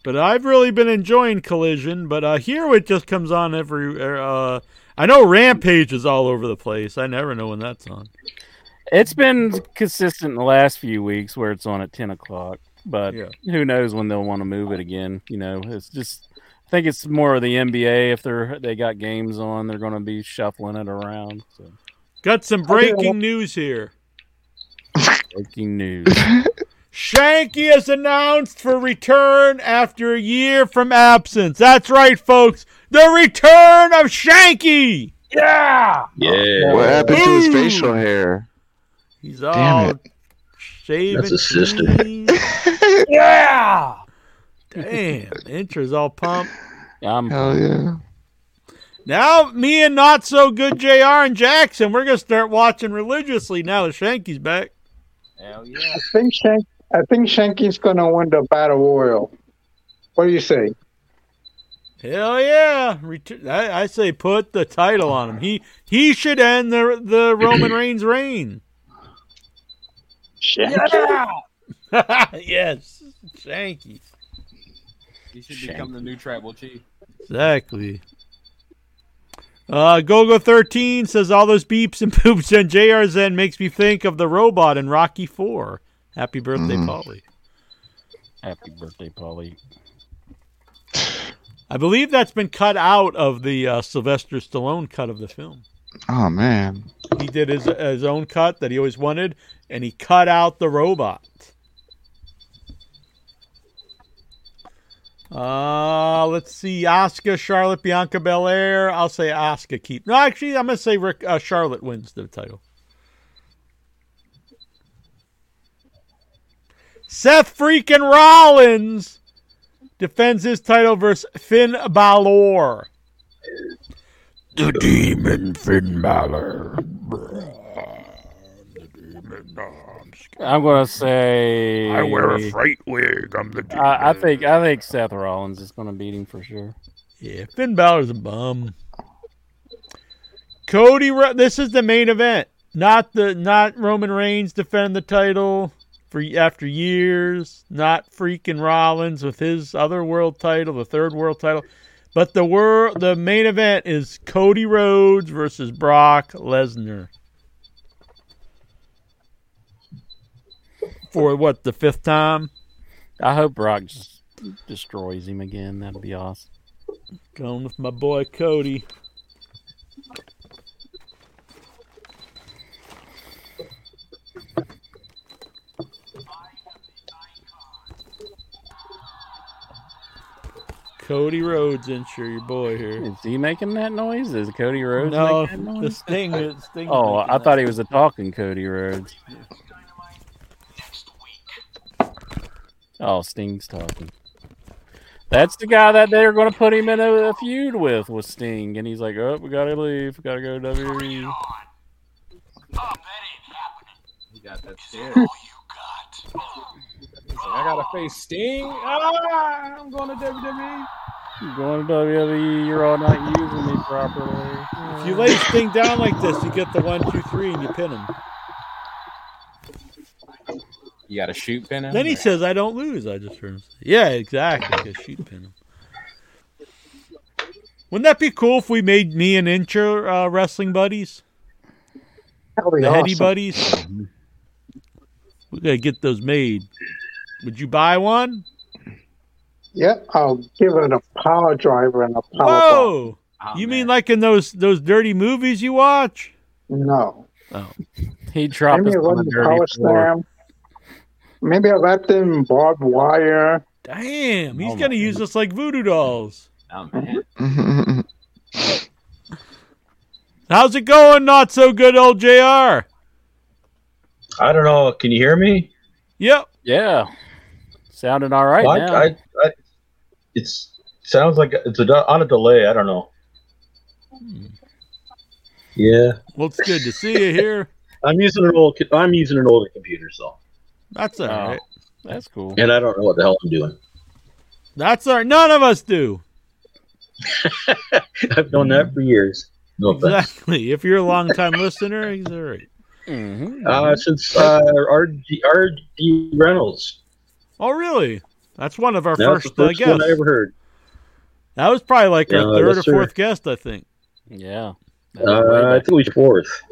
But I've really been enjoying Collision, but uh here it just comes on every uh I know Rampage is all over the place. I never know when that's on. It's been consistent the last few weeks where it's on at ten o'clock, but Yeah. who knows when they'll want to move it again? You know, it's just. I think it's more of the NBA. If they're they got games on, they're going to be shuffling it around. So. Got some breaking news here. Breaking news. Shanky is announced for return after a year from absence. That's right, folks. The return of Shanky. Yeah. Yeah. What happened to his facial hair? He's Damn all it. shaven. That's his sister. Yeah. Damn, intro's all pumped. I'm Hell yeah. Now, me and not so good JR and Jackson, we're gonna start watching religiously now that Shanky's back. Hell yeah. I think Shank, I think Shanky's gonna win the battle royal. What do you say? Hell yeah! Ret- I, I say put the title on him. He he should end the the Roman Reigns reign. Shanky? yes, Shanky. He should become the new tribal chief. Exactly. Uh, Gogo thirteen says all those beeps and poops and JR's end makes me think of the robot in Rocky Four. Happy birthday, Mhm. Polly. happy birthday, Polly. I believe that's been cut out of the uh, Sylvester Stallone cut of the film. Oh man. He did his his own cut that he always wanted, and he cut out the robot. Uh, let's see. Asuka, Charlotte, Bianca Belair. I'll say Asuka keep. No, actually, I'm gonna say Rick, uh, Charlotte wins the title. Seth freaking Rollins defends his title versus Finn Balor. The Demon Finn Balor. I'm going to say. I wear a fright wig. I'm the. I, I think I think Seth Rollins is going to beat him for sure. Yeah, Finn Balor's a bum. Cody, this is the main event, not the not Roman Reigns defending the title for after years, not freaking Rollins with his other world title, the third world title, but the world the main event is Cody Rhodes versus Brock Lesnar. For what the fifth time? I hope Brock just destroys him again. That'd be awesome. Going with my boy Cody. Cody Rhodes, insure your boy here. Is he making that noise? Is Cody Rhodes No, making that the noise? Sting. The Sting Oh, I thought he was a talking Cody Rhodes. Oh, Sting's talking. That's the guy that they're going to put him in a, a feud with, with Sting, and he's like, "Oh, we gotta leave. We gotta go to WWE." Oh, He got that shit. I gotta face Sting. Ah, I'm going to E." WWE. You're going to WWE. You're all not using me properly. If you lay Sting down like this, you get the one, two, three, and you pin him. You got to shoot pin him. Then he says, "I don't lose." I just heard him say, "Yeah, exactly." Because shoot pin him. Wouldn't that be cool if we made me and Incher uh, wrestling buddies? That'll be the heady buddies. We gotta get those made. Would you buy one? Yep, I'll give it a power driver and a power bomb. Whoa! you mean like in those those dirty movies you watch? No. Oh, he dropped Maybe us a on a dirty power floor. slam. Maybe I wrap them in barbed wire. Damn, he's Oh, gonna my use us like voodoo dolls. Oh man. How's it going? Not so good, old Jr. I don't know. Can you hear me? Yep. Yeah. Sounding all right Well, now. I, I, I, it's sounds like it's a, on a delay. I don't know. Hmm. Yeah, Well, it's good to see you here. I'm using an old. I'm using an older computer, so That's all Oh, right. That's cool. and I don't know what the hell I'm doing. That's all right. None of us do. I've known that for years. No offense. Exactly. If you're a long time listener, he's all right. Mm-hmm. Uh, since uh, RD, RD Reynolds. Oh, really? That's one of our That's first, the uh, guests. one I ever heard. That was probably like Yeah, our third or yes, sir. fourth guest, I think. Yeah. Uh, I think it was fourth.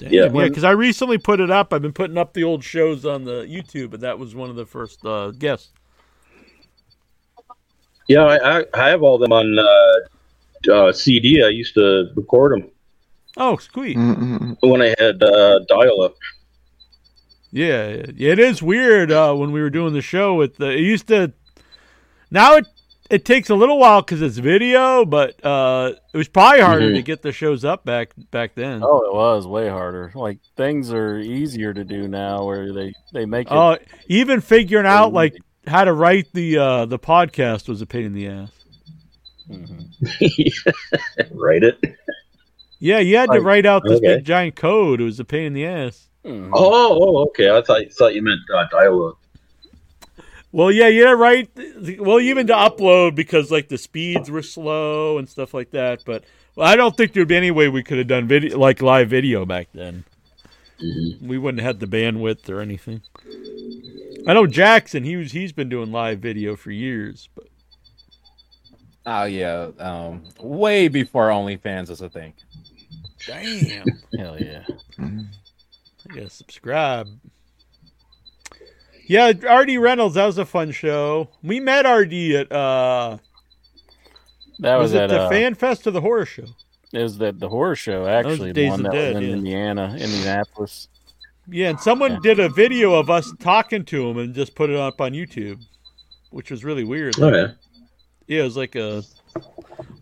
Yeah, Yeah. because I recently put it up. I've been putting up the old shows on the YouTube, and that was one of the first uh, guests. Yeah, I, I, I have all them on uh, uh, CD. I used to record them Oh, sweet. when I had uh, dial up. Yeah, it is weird uh, when we were doing the show. With the, it used to. Now it it takes a little while because it's video, but uh, it was probably harder Mhm. to get the shows up back back then. Oh, it was way harder. Like things are easier to do now, where they they make it. Oh, even figuring out like how to write the uh, the podcast was a pain in the ass. Write it. Yeah, you had to write out this okay. big giant code. It was a pain in the ass. Mm-hmm. Oh, oh, okay. I thought thought you meant uh, dial up. Well, yeah, yeah, right. Well, even to upload because like the speeds were slow and stuff like that. But well, I don't think there'd be any way we could have done video like live video back then. We wouldn't have had the bandwidth or anything. I know Jackson. He was he's been doing live video for years, but Oh yeah, um, way before OnlyFans was a thing. damn, hell yeah. I gotta subscribe. Yeah, RD Reynolds. That was a fun show. We met RD at uh, That was, it at the uh, Fan Fest or the Horror Show? It was the the horror show was actually, the Days one of that Dead, was in yeah. Indiana, Indianapolis. Yeah, and someone did a video of us talking to him and just put it up on YouTube, which was really weird. Oh, yeah. Yeah, it was like a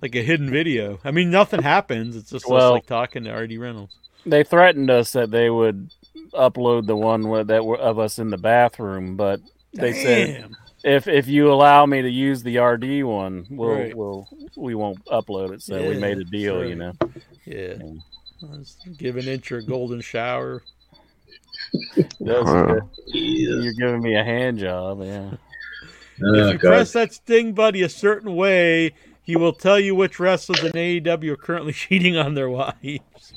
like a hidden video. I mean, nothing happens. It's just us like talking to RD Reynolds. They threatened us that they would upload the one where, that were of us in the bathroom, but they said if if you allow me to use the RD one, we'll Right. we'll we won't upload it. So we made a deal, that's you know. Yeah, Let's give an inch or a golden shower. Wow. You're giving me a hand job, yeah. Oh, if you press that sting buddy a certain way, he will tell you which wrestlers in AEW are currently cheating on their wives.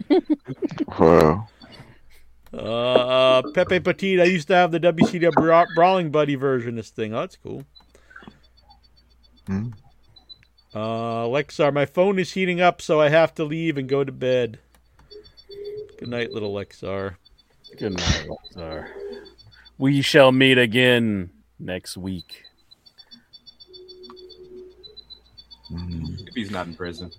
Wow. Uh, Pepe Petit. I used to have the WCW Bra- Brawling Buddy version of this thing. Oh, that's cool. Hmm. Uh, Lexar, my phone is heating up, so I have to leave and go to bed. Good night, little Lexar. Good night, Lexar. We shall meet again next week. If he's not in prison.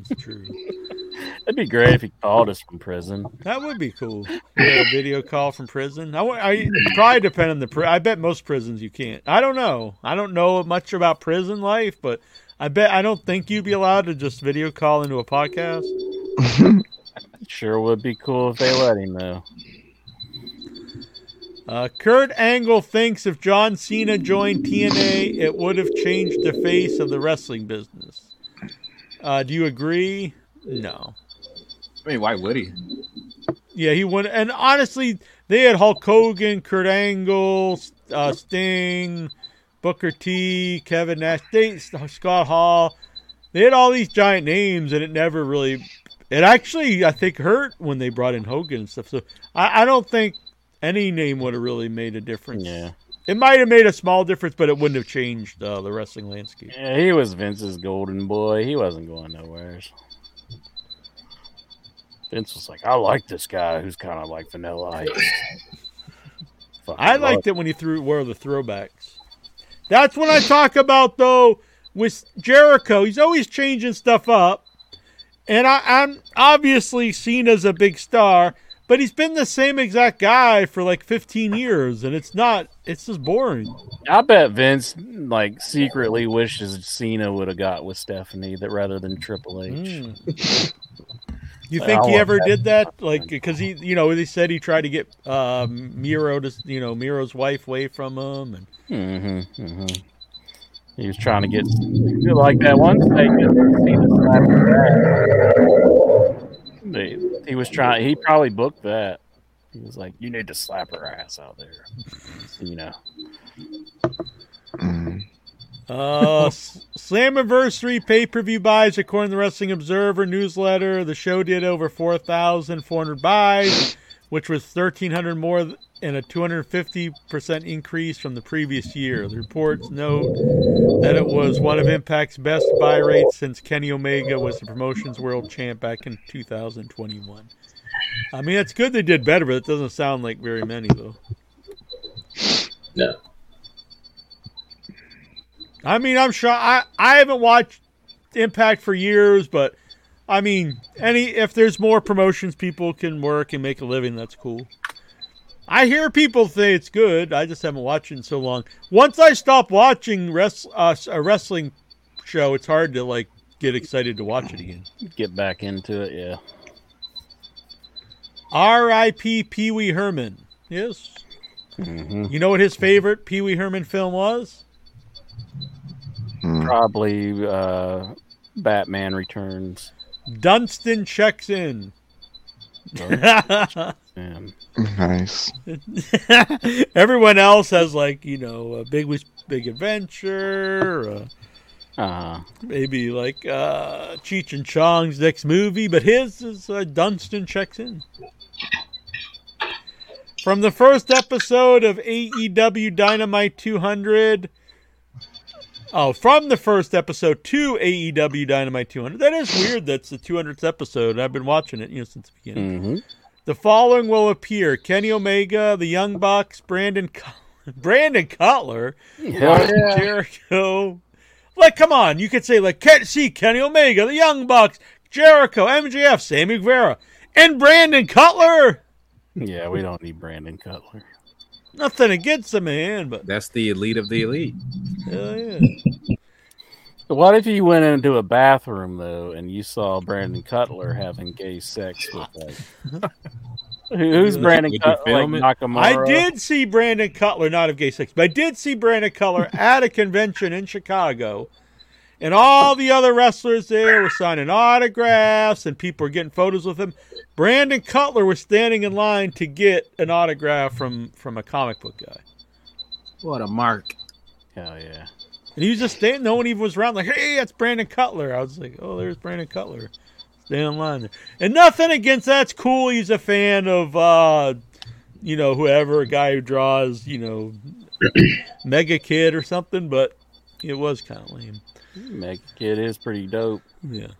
It's true. It'd be great if he called us from prison. That would be cool. Yeah, a video call from prison. I, I probably depend on the. Pri- I bet most prisons you can't. I don't know. I don't know much about prison life, but I bet I don't think you'd be allowed to just video call into a podcast. Sure would be cool if they let him though. Uh, Kurt Angle thinks if John Cena joined TNA, it would have changed the face of the wrestling business. Uh, do you agree? No. I mean, why would he? Yeah, he went. And honestly, they had Hulk Hogan, Kurt Angle, uh, Sting, Booker T, Kevin Nash, they, Scott Hall. They had all these giant names, and it never really. It actually, I think, hurt when they brought in Hogan and stuff. So I, I don't think any name would have really made a difference. Yeah. It might have made a small difference, but it wouldn't have changed uh, the wrestling landscape. Yeah, he was Vince's golden boy. He wasn't going nowhere. Vince was like, I like this guy who's kind of like Vanilla Ice. I liked it when he threw wore the throwbacks. That's what I talk about though with Jericho. He's always changing stuff up, and I, I'm obviously seen as a big star, but he's been the same exact guy for like 15 years, and it's not. It's just boring. I bet Vince like secretly wishes Cena would have got with Stephanie that rather than Triple H. Mm. You think he ever that. did that? Like, because he, you know, they said he tried to get um, Miro to, you know, Miro's wife away from him, and Mm-hmm, mm-hmm. He was trying to get like that one statement. He was slapping her ass. He was trying. He probably booked that. He was like, "You need to slap her ass out there," you know. Uh, S- Slammiversary pay per view buys, according to the Wrestling Observer newsletter. The show did over 4,400 buys, which was 1,300 more th- and a 250% increase from the previous year. The reports note that it was one of Impact's best buy rates since Kenny Omega was the promotion's world champ back in 2021. I mean, it's good they did better, but it doesn't sound like very many, though. No. I mean, I'm sure I, I haven't watched Impact for years, but I mean, any if there's more promotions people can work and make a living, that's cool. I hear people say it's good. I just haven't watched it in so long. Once I stop watching res, uh, a wrestling show, it's hard to like get excited to watch it again. Get back into it, yeah. R.I.P. Pee Wee Herman. Yes. You know what his favorite Pee Wee Herman film was? Probably uh, Batman Returns. Dunstan checks in. Man. Nice. Everyone else has like you know a big big adventure, uh, uh maybe like uh, Cheech and Chong's next movie, but his is uh, Dunstan checks in. From the first episode of AEW Dynamite 200. Oh, from the first episode to AEW Dynamite 200. That is weird. That's the 200th episode. I've been watching it, you know, since the beginning. Mm-hmm. The following will appear: Kenny Omega, the Young Bucks, Brandon Brandon Cutler, Hell yeah. Jericho. Like, come on, you could say like, can't see Kenny Omega, the Young Bucks, Jericho, MJF, Sammy Guevara, and Brandon Cutler. Yeah, we don't need Brandon Cutler. Nothing against the man, but That's the elite of the elite. hell yeah. What if you went into a bathroom though and you saw Brandon Cutler having gay sex with like who's Brandon Cutler? Like? Nakamura? I did see Brandon Cutler, not of gay sex, but I did see Brandon Cutler at a convention in Chicago. And all the other wrestlers there were signing autographs and people were getting photos with him. Brandon Cutler was standing in line to get an autograph from, from a comic book guy. What a mark. Hell yeah. And he was just standing, no one even was around, like, hey, that's Brandon Cutler. I was like, oh, there's Brandon Cutler. Standing in line there. And nothing against that's cool. He's a fan of, uh, you know, whoever, a guy who draws, you know, Mega Kid or something, but it was kind of lame. Mega Kid is pretty dope. Yeah.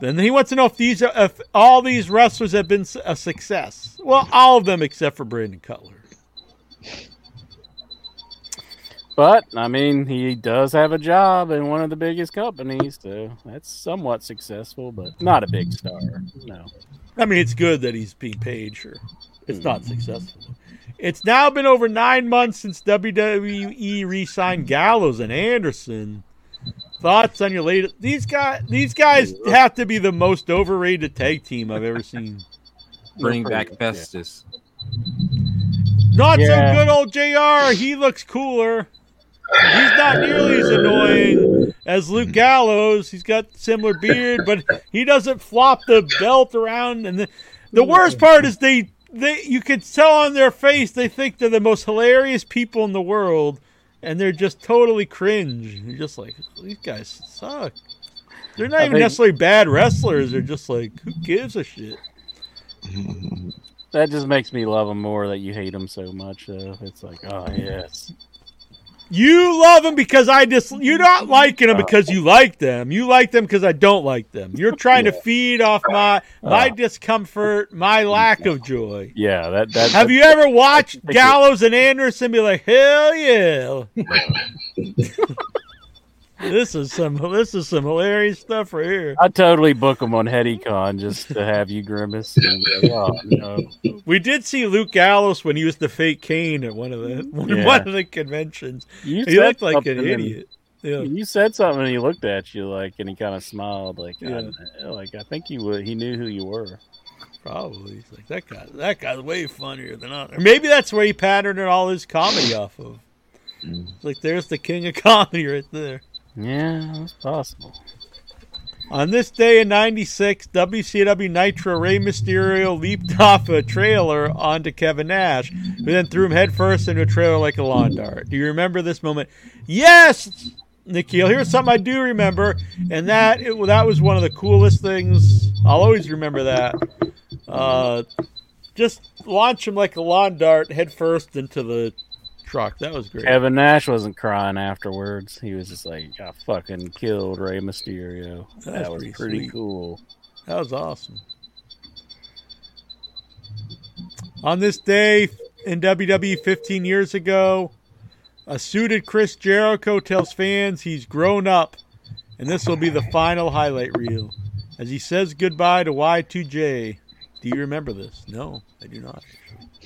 Then he wants to know if these are, if all these wrestlers have been a success. Well, all of them except for Brandon Cutler. But I mean, he does have a job in one of the biggest companies, so that's somewhat successful, but not a big star. No. I mean, it's good that he's being paid, sure. It's not hmm. successful. It's now been over nine months since WWE re signed Gallows and Anderson. Thoughts on your latest? These guys, these guys have to be the most overrated tag team I've ever seen. Bring back Festus. Not Yeah. so good, old Jr. He looks cooler. He's not nearly as annoying as Luke hmm. Gallows. He's got similar beard, but he doesn't flop the belt around. And the, the worst part is they they you can tell on their face they think they're the most hilarious people in the world, and they're just totally cringe. You're just like these guys suck. They're not I even think- necessarily bad wrestlers. They're just like who gives a shit. That just makes me love them more that you hate them so much, though. It's like, oh, yes. You love them because I dis. You're not liking them uh, because you like them. You like them because I don't like them. You're trying to feed off my uh. my discomfort, my lack of joy. Yeah, that. that Have you ever watched Gallows and Anderson be like, hell yeah? this is some this is some hilarious stuff right here. I totally book him on HeadyCon just to have you grimace. And be like, oh, no. We did see Luke Gallows when he was the fake Kane at one of the Yeah. one of the conventions. You he looked like an idiot. Yeah. You said something and he looked at you like, and he kind of smiled like, Yeah. I, like I think he would. He knew who you were. Probably. He's like that guy. That guy's way funnier than us. Or maybe that's where he patterned all his comedy off of. Mm. It's like there's the king of comedy right there. Yeah, that's possible. On this day in '96, WCW Nitro Rey Mysterio leaped off a trailer onto Kevin Nash, who then threw him headfirst into a trailer like a lawn dart. Do you remember this moment? Yes, Nikhil. Here's something I do remember, and that it, that was one of the coolest things. I'll always remember that. Uh, just launch him like a lawn dart headfirst into the truck. That was great. Kevin Nash wasn't crying afterwards. He was just like, I fucking killed Rey Mysterio. That's that was pretty pretty cool. That was awesome. On this day in WWE 15 years ago, a suited Chris Jericho tells fans he's grown up, and this will be the final highlight reel. As he says goodbye to Y2J. Do you remember this? No, I do not.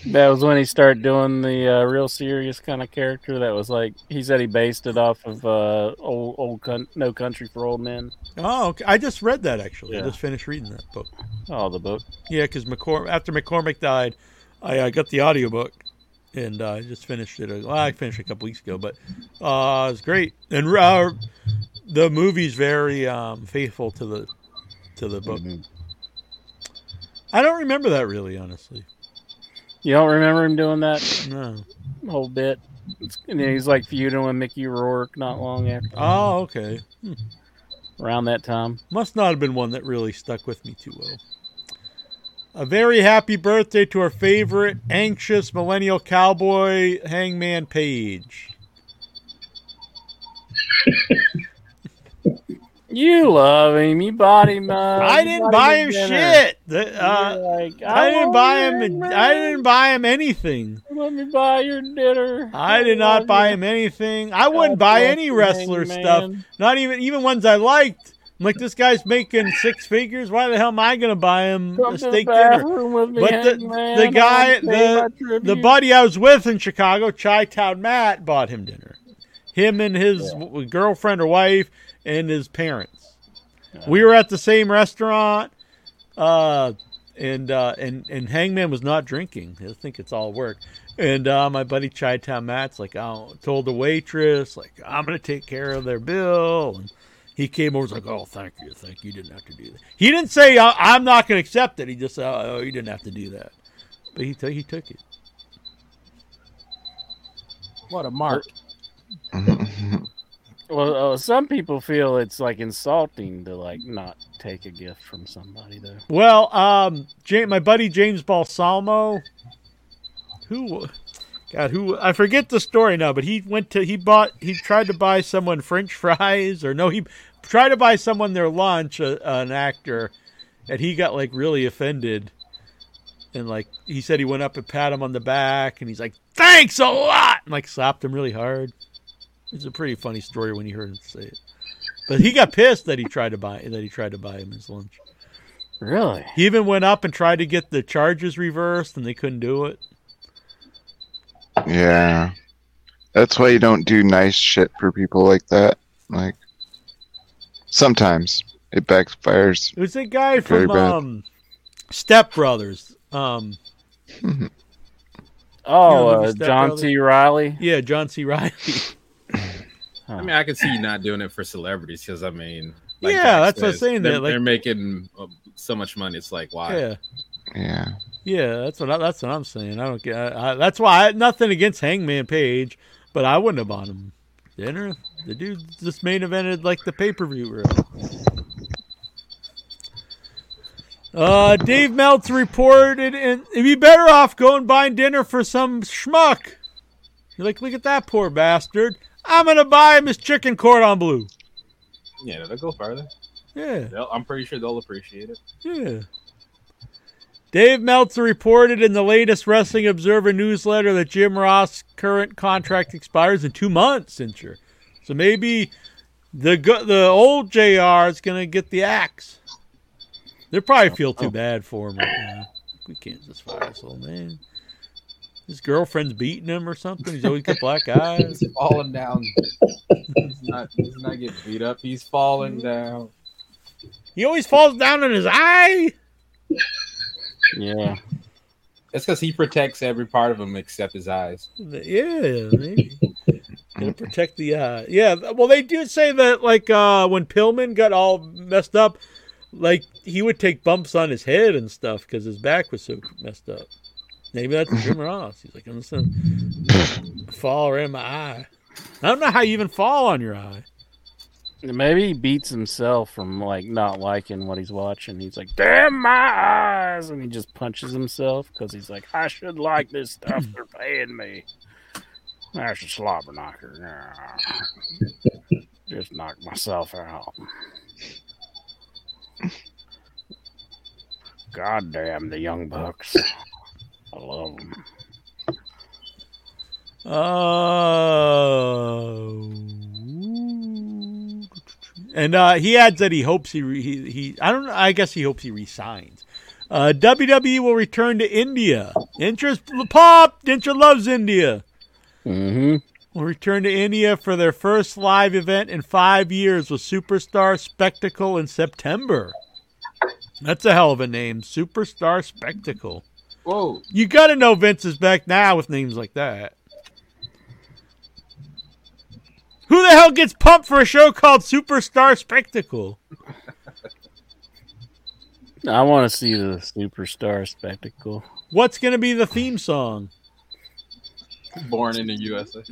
That was when he started doing the uh, real serious kind of character. That was like he said he based it off of uh, old old Coun- No Country for Old Men. Oh, okay. I just read that actually. I just finished reading that book. Oh, the book. Yeah, because McCor- after McCormick died, I uh, got the audiobook and uh, I just finished it. Well, I finished it a couple weeks ago, but uh, it's great. And uh, the movie's very um, faithful to the to the book. I don't remember that really, honestly. You don't remember him doing that No. whole bit? It's, and he's like feuding with Mickey Rourke not long after. Oh, okay. Hmm. Around that time. Must not have been one that really stuck with me too well. A very happy birthday to our favorite anxious millennial cowboy, Hangman Page. You love him. You bought him. Uh, I didn't buy a him shit. The- uh, like, I didn't buy him. man. I didn't buy him anything. Let me buy your dinner. I did not buy him anything. I wouldn't buy any wrestler Hangman. stuff. Not even even ones I liked. I'm like this guy's making six figures. Why the hell am I gonna buy him Come a to the steak dinner? bathroom with me, But the, Hangman. the guy, wanna pay my the the buddy I was with in Chicago, Chi Town Matt, bought him dinner. Him and his w- girlfriend or wife and his parents. We were at the same restaurant, uh, and uh, and and Hangman was not drinking. I think it's all work. And uh, my buddy Chi Town Matt's like, oh, told the waitress like, I'm gonna take care of their bill. And he came over, was like, oh, thank you, thank you. You didn't have to do that. He didn't say "I- I'm not gonna accept it. He just said, oh, you didn't have to do that. But he t- he took it. What a mark. Well, uh, some people feel it's like insulting to like not take a gift from somebody though. Well, um, James, my buddy James Balsamo, who, God, who I forget the story now, but he went to he bought he tried to buy someone French fries or no he tried to buy someone their lunch, uh, an actor, and he got like really offended, and like he said he went up and pat him on the back, and he's like thanks a lot, and like slapped him really hard. It's a pretty funny story when you heard him say it. But he got pissed that he tried to buy that he tried to buy him his lunch. Really? He even went up and tried to get the charges reversed, and they couldn't do it. Yeah. That's why you don't do nice shit for people like that. Like sometimes it backfires. It was a guy from bad. um, Step Brothers. Um, Oh, You know uh, Step John Brothers? C. Reilly. yeah, John C. Reilly. I mean, I can see you not doing it for celebrities because I mean, Yeah, Jack that's what I'm saying, They're, that, like- they're making uh, so much money. It's like why? yeah, Yeah. yeah, that's what I, that's what I'm saying. I don't get. I, I, that's why I, nothing against Hangman Page, but I wouldn't have bought him dinner. The dude just main evented like the pay per view. Uh, Dave Meltzer reported, and you'd be better off going buying dinner for some schmuck. You're like, look at that poor bastard. I'm gonna buy him his chicken cordon bleu. Yeah, they'll go further. Yeah. They'll, I'm pretty sure they'll appreciate it. Yeah. Dave Meltzer reported in the latest Wrestling Observer newsletter that Jim Ross' current contract expires in two months, Cincher. So maybe the the old JR is going to get the axe. They probably feel too oh. bad for him right now. We can't just fire this old man. His girlfriend's beating him or something. He's always got black eyes. He's falling down. he's not. He's not getting beat up. He's falling down. He always falls down on his eye. Yeah. It's because he protects every part of him except his eyes. Yeah, maybe. Gonna protect the eye. Yeah, well, they do say that like uh when Pillman got all messed up, like he would take bumps on his head and stuff because his back was so messed up. Maybe that's Jim Ross. He's like, I'm just gonna fall right in my eye. I don't know how you even fall on your eye. Maybe he beats himself from like not liking what he's watching. He's like, "Damn my eyes!" and he just punches himself because he's like, "I should like this stuff. They're paying me." That's a slobber knocker. Just knock myself out. God damn the young bucks. I love them. Oh. And uh, he adds that he hopes he, re- he he I don't know. I guess he hopes he resigns. Uh, WWE will return to India. Interest pop. Incher loves India. Mm-hmm. Will return to India for their first live event in five years with Superstar Spectacle in September. That's a hell of a name, Superstar Spectacle. Whoa! You got to know Vince is back now with names like that. Who the hell gets pumped for a show called Superstar Spectacle? I want to see the superstar spectacle. What's going to be the theme song? Born in the USA.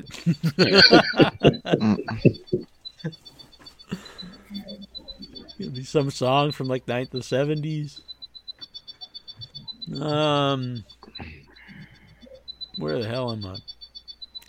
It'll be some song from like ninth the seventies. Um, where the hell am I?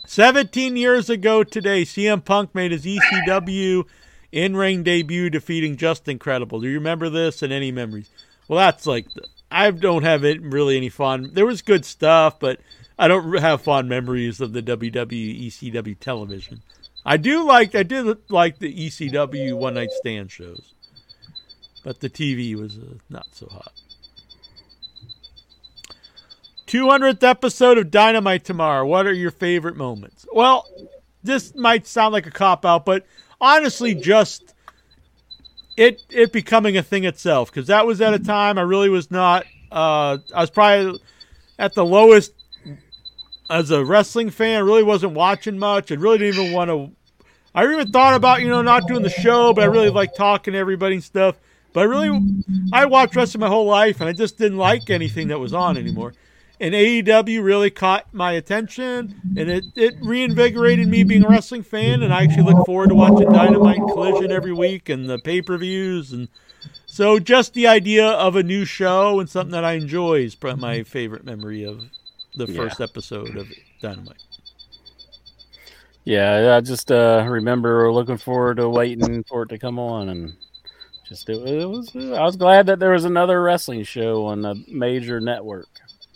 Seventeen years ago today, CM Punk made his ECW in-ring debut, defeating Justin Credible. Do you remember this and any memories? Well, that's like I don't have it really any fun. There was good stuff, but I don't have fond memories of the WWE ECW television. I do like I did like the ECW one night stand shows, but the TV was uh, not so hot. 200th episode of Dynamite tomorrow. What are your favorite moments? Well, this might sound like a cop out, but honestly, just it it becoming a thing itself because that was at a time I really was not. Uh, I was probably at the lowest as a wrestling fan. I really wasn't watching much. I really didn't even want to. I even thought about you know not doing the show, but I really like talking to everybody and stuff. But I really, I watched wrestling my whole life, and I just didn't like anything that was on anymore. And AEW really caught my attention, and it, it reinvigorated me being a wrestling fan. And I actually look forward to watching Dynamite Collision every week and the pay per views. And so, just the idea of a new show and something that I enjoy is probably my favorite memory of the Yeah. first episode of Dynamite. Yeah, I just uh, remember looking forward to waiting for it to come on, and just it, it was. I was glad that there was another wrestling show on a major network.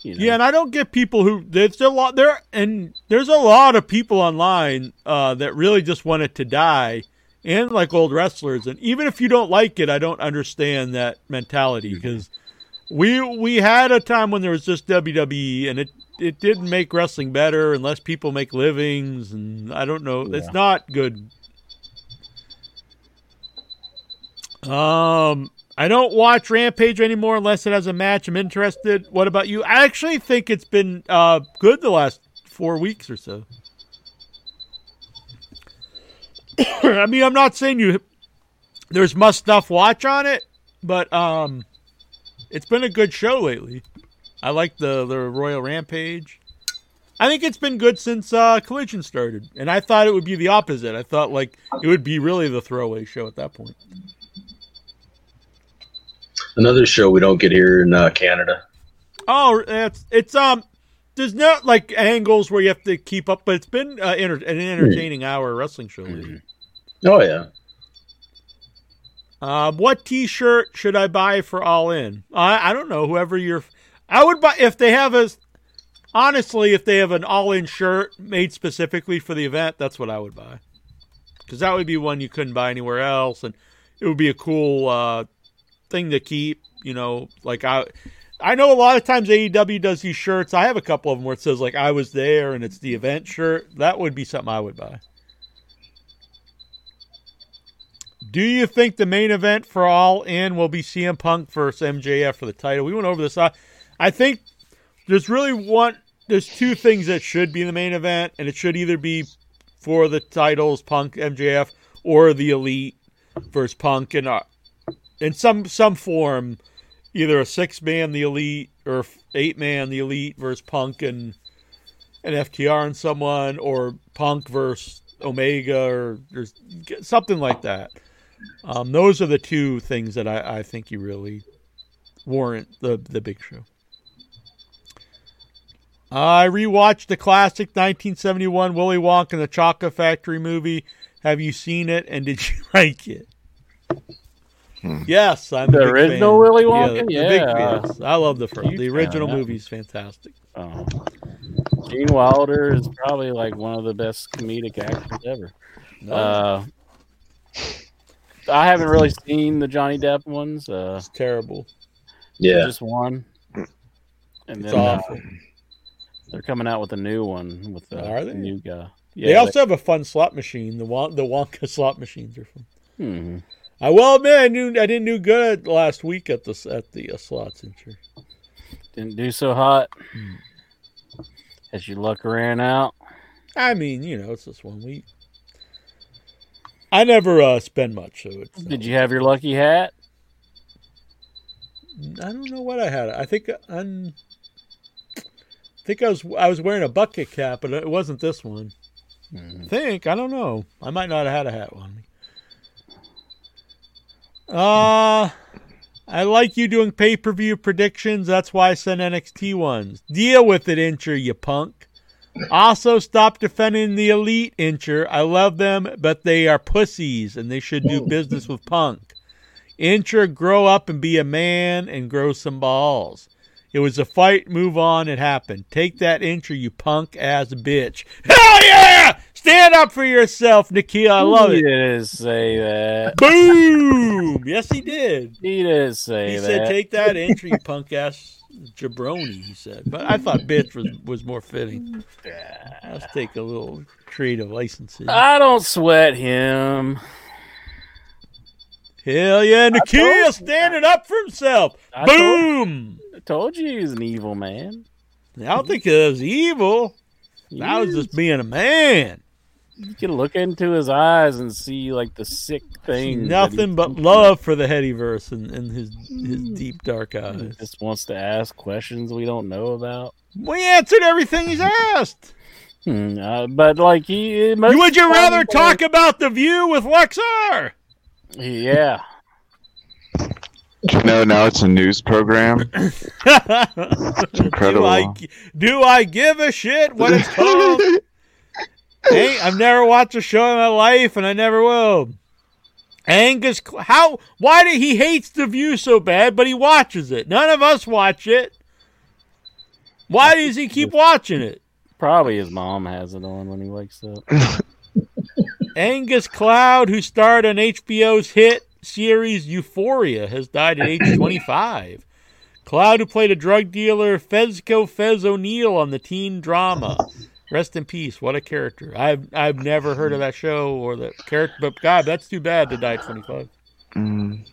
You know? Yeah, and I don't get people who there's a lot there, and there's a lot of people online uh, that really just want it to die, and like old wrestlers. And even if you don't like it, I don't understand that mentality because we we had a time when there was just WWE, and it it didn't make wrestling better unless people make livings, and I don't know, Yeah. it's not good. Um, I don't watch Rampage anymore unless it has a match I'm interested. What about you? I actually think it's been uh, good the last four weeks or so. I mean, I'm not saying you there's must stuff watch on it, but um, it's been a good show lately. I like the the Royal Rampage. I think it's been good since uh, Collision started, and I thought it would be the opposite. I thought like it would be really the throwaway show at that point. Another show we don't get here in uh, Canada. Oh, it's it's um, there's not like angles where you have to keep up, but it's been uh, enter- an entertaining hour wrestling show. lately. Oh yeah. Um, what T-shirt should I buy for All In? I I don't know. Whoever you're, I would buy if they have a. Honestly, if they have an All In shirt made specifically for the event, that's what I would buy. Because that would be one you couldn't buy anywhere else, and it would be a cool uh, thing to keep. You know, like I, I know a lot of times AEW does these shirts. I have a couple of them where it says like I was there and it's the event shirt. That would be something I would buy. Do you think the main event for All In will be CM Punk versus MJF for the title? We went over this. I, I think there's really one. There's two things that should be the main event, and it should either be for the titles Punk MJF or the Elite versus Punk and uh, in some some form, either a six man the Elite or eight man the Elite versus Punk and an FTR and someone, or Punk versus Omega or, something like that. Um, those are the two things that I, I think you really warrant the the big show. I rewatched the classic 1971 Willy Wonka and the Chocolate Factory movie. Have you seen it and did you like it? Yes, I'm The a big original fan. Willy Yeah, Wonka? big- Yeah. yes, I love the first. The original of that. movie's fantastic. Oh. Gene Wilder is probably like one of the best comedic actors ever. No. Uh, I haven't really seen the Johnny Depp ones. Uh, it's terrible. Yeah. just one. And It's then uh, awful. they're coming out with a new one with the, Are the they? new guy. they also have a fun slot machine. The Won- the Wonka slot machines are fun. hmm I will admit, I knew I didn't do good last week at the at the uh, slots in church. didn't do so hot. Hmm. As your luck ran out. I mean, you know, it's just one week. I never uh, spend much, so it's. Did you have your lucky hat? I don't know what I had. I think I'm. I think I was I was wearing a bucket cap, but it wasn't this one. I think I don't know. I might not have had a hat on me. Uh I like you doing pay per view predictions. That's why I send NXT ones. Deal with it, Incher, you punk. Also, stop defending the elite, Incher. I love them, but they are pussies, and they should do business with Punk. Incher, grow up and be a man and grow some balls. It was a fight, move on, it happened. Take that entry, you punk ass bitch. Hell yeah! Stand up for yourself, Nikhil. I love he it. He didn't say that. Boom! Yes, he did. He didn't say He that. He said, "Take that entry, you punk ass jabroni." He said, but I thought "bitch" was was more fitting. Let's take a little creative license. I don't sweat him. Hell yeah, told you. standing up for himself. I told- Boom! I told you he was an evil man. I don't think it was evil. I was just being a man. You can look into his eyes and see like the sick thing. Nothing but love for the Headyverse and, and his his deep dark eyes. He Just wants to ask questions we don't know about. We answered everything he's asked. Hmm, uh, but like he, Would you rather talk about the view with Lexar? Yeah. Do you know now it's a news program? incredible. Do I, do I give a shit what it's called? hey, I've never watched a show in my life, and I never will. Angus, how? Why did he hates the View so bad, but he watches it? None of us watch it. Why does he keep watching it? Probably his mom has it on when he wakes up. Angus Cloud, who starred on HBO's hit series Euphoria, has died at age 25. Cloud, who played a drug dealer, Fezco Fez O'Neill on the teen drama. Rest in peace. What a character. I've I've never heard of that show or the character, but God, that's too bad to die at 25. Mm.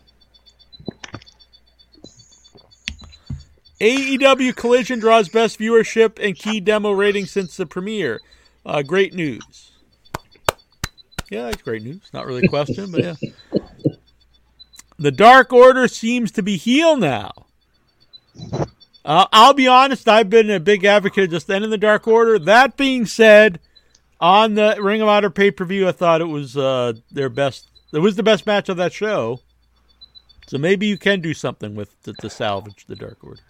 AEW Collision draws best viewership and key demo rating since the premiere. Uh, great news. Yeah, it's great news. Not really a question, but yeah. The Dark Order seems to be heel now. Uh, I'll be honest, I've been a big advocate of just ending the Dark Order. That being said, on the Ring of Honor pay per view, I thought it was uh, their best. It was the best match of that show. So maybe you can do something with to, to salvage the Dark Order.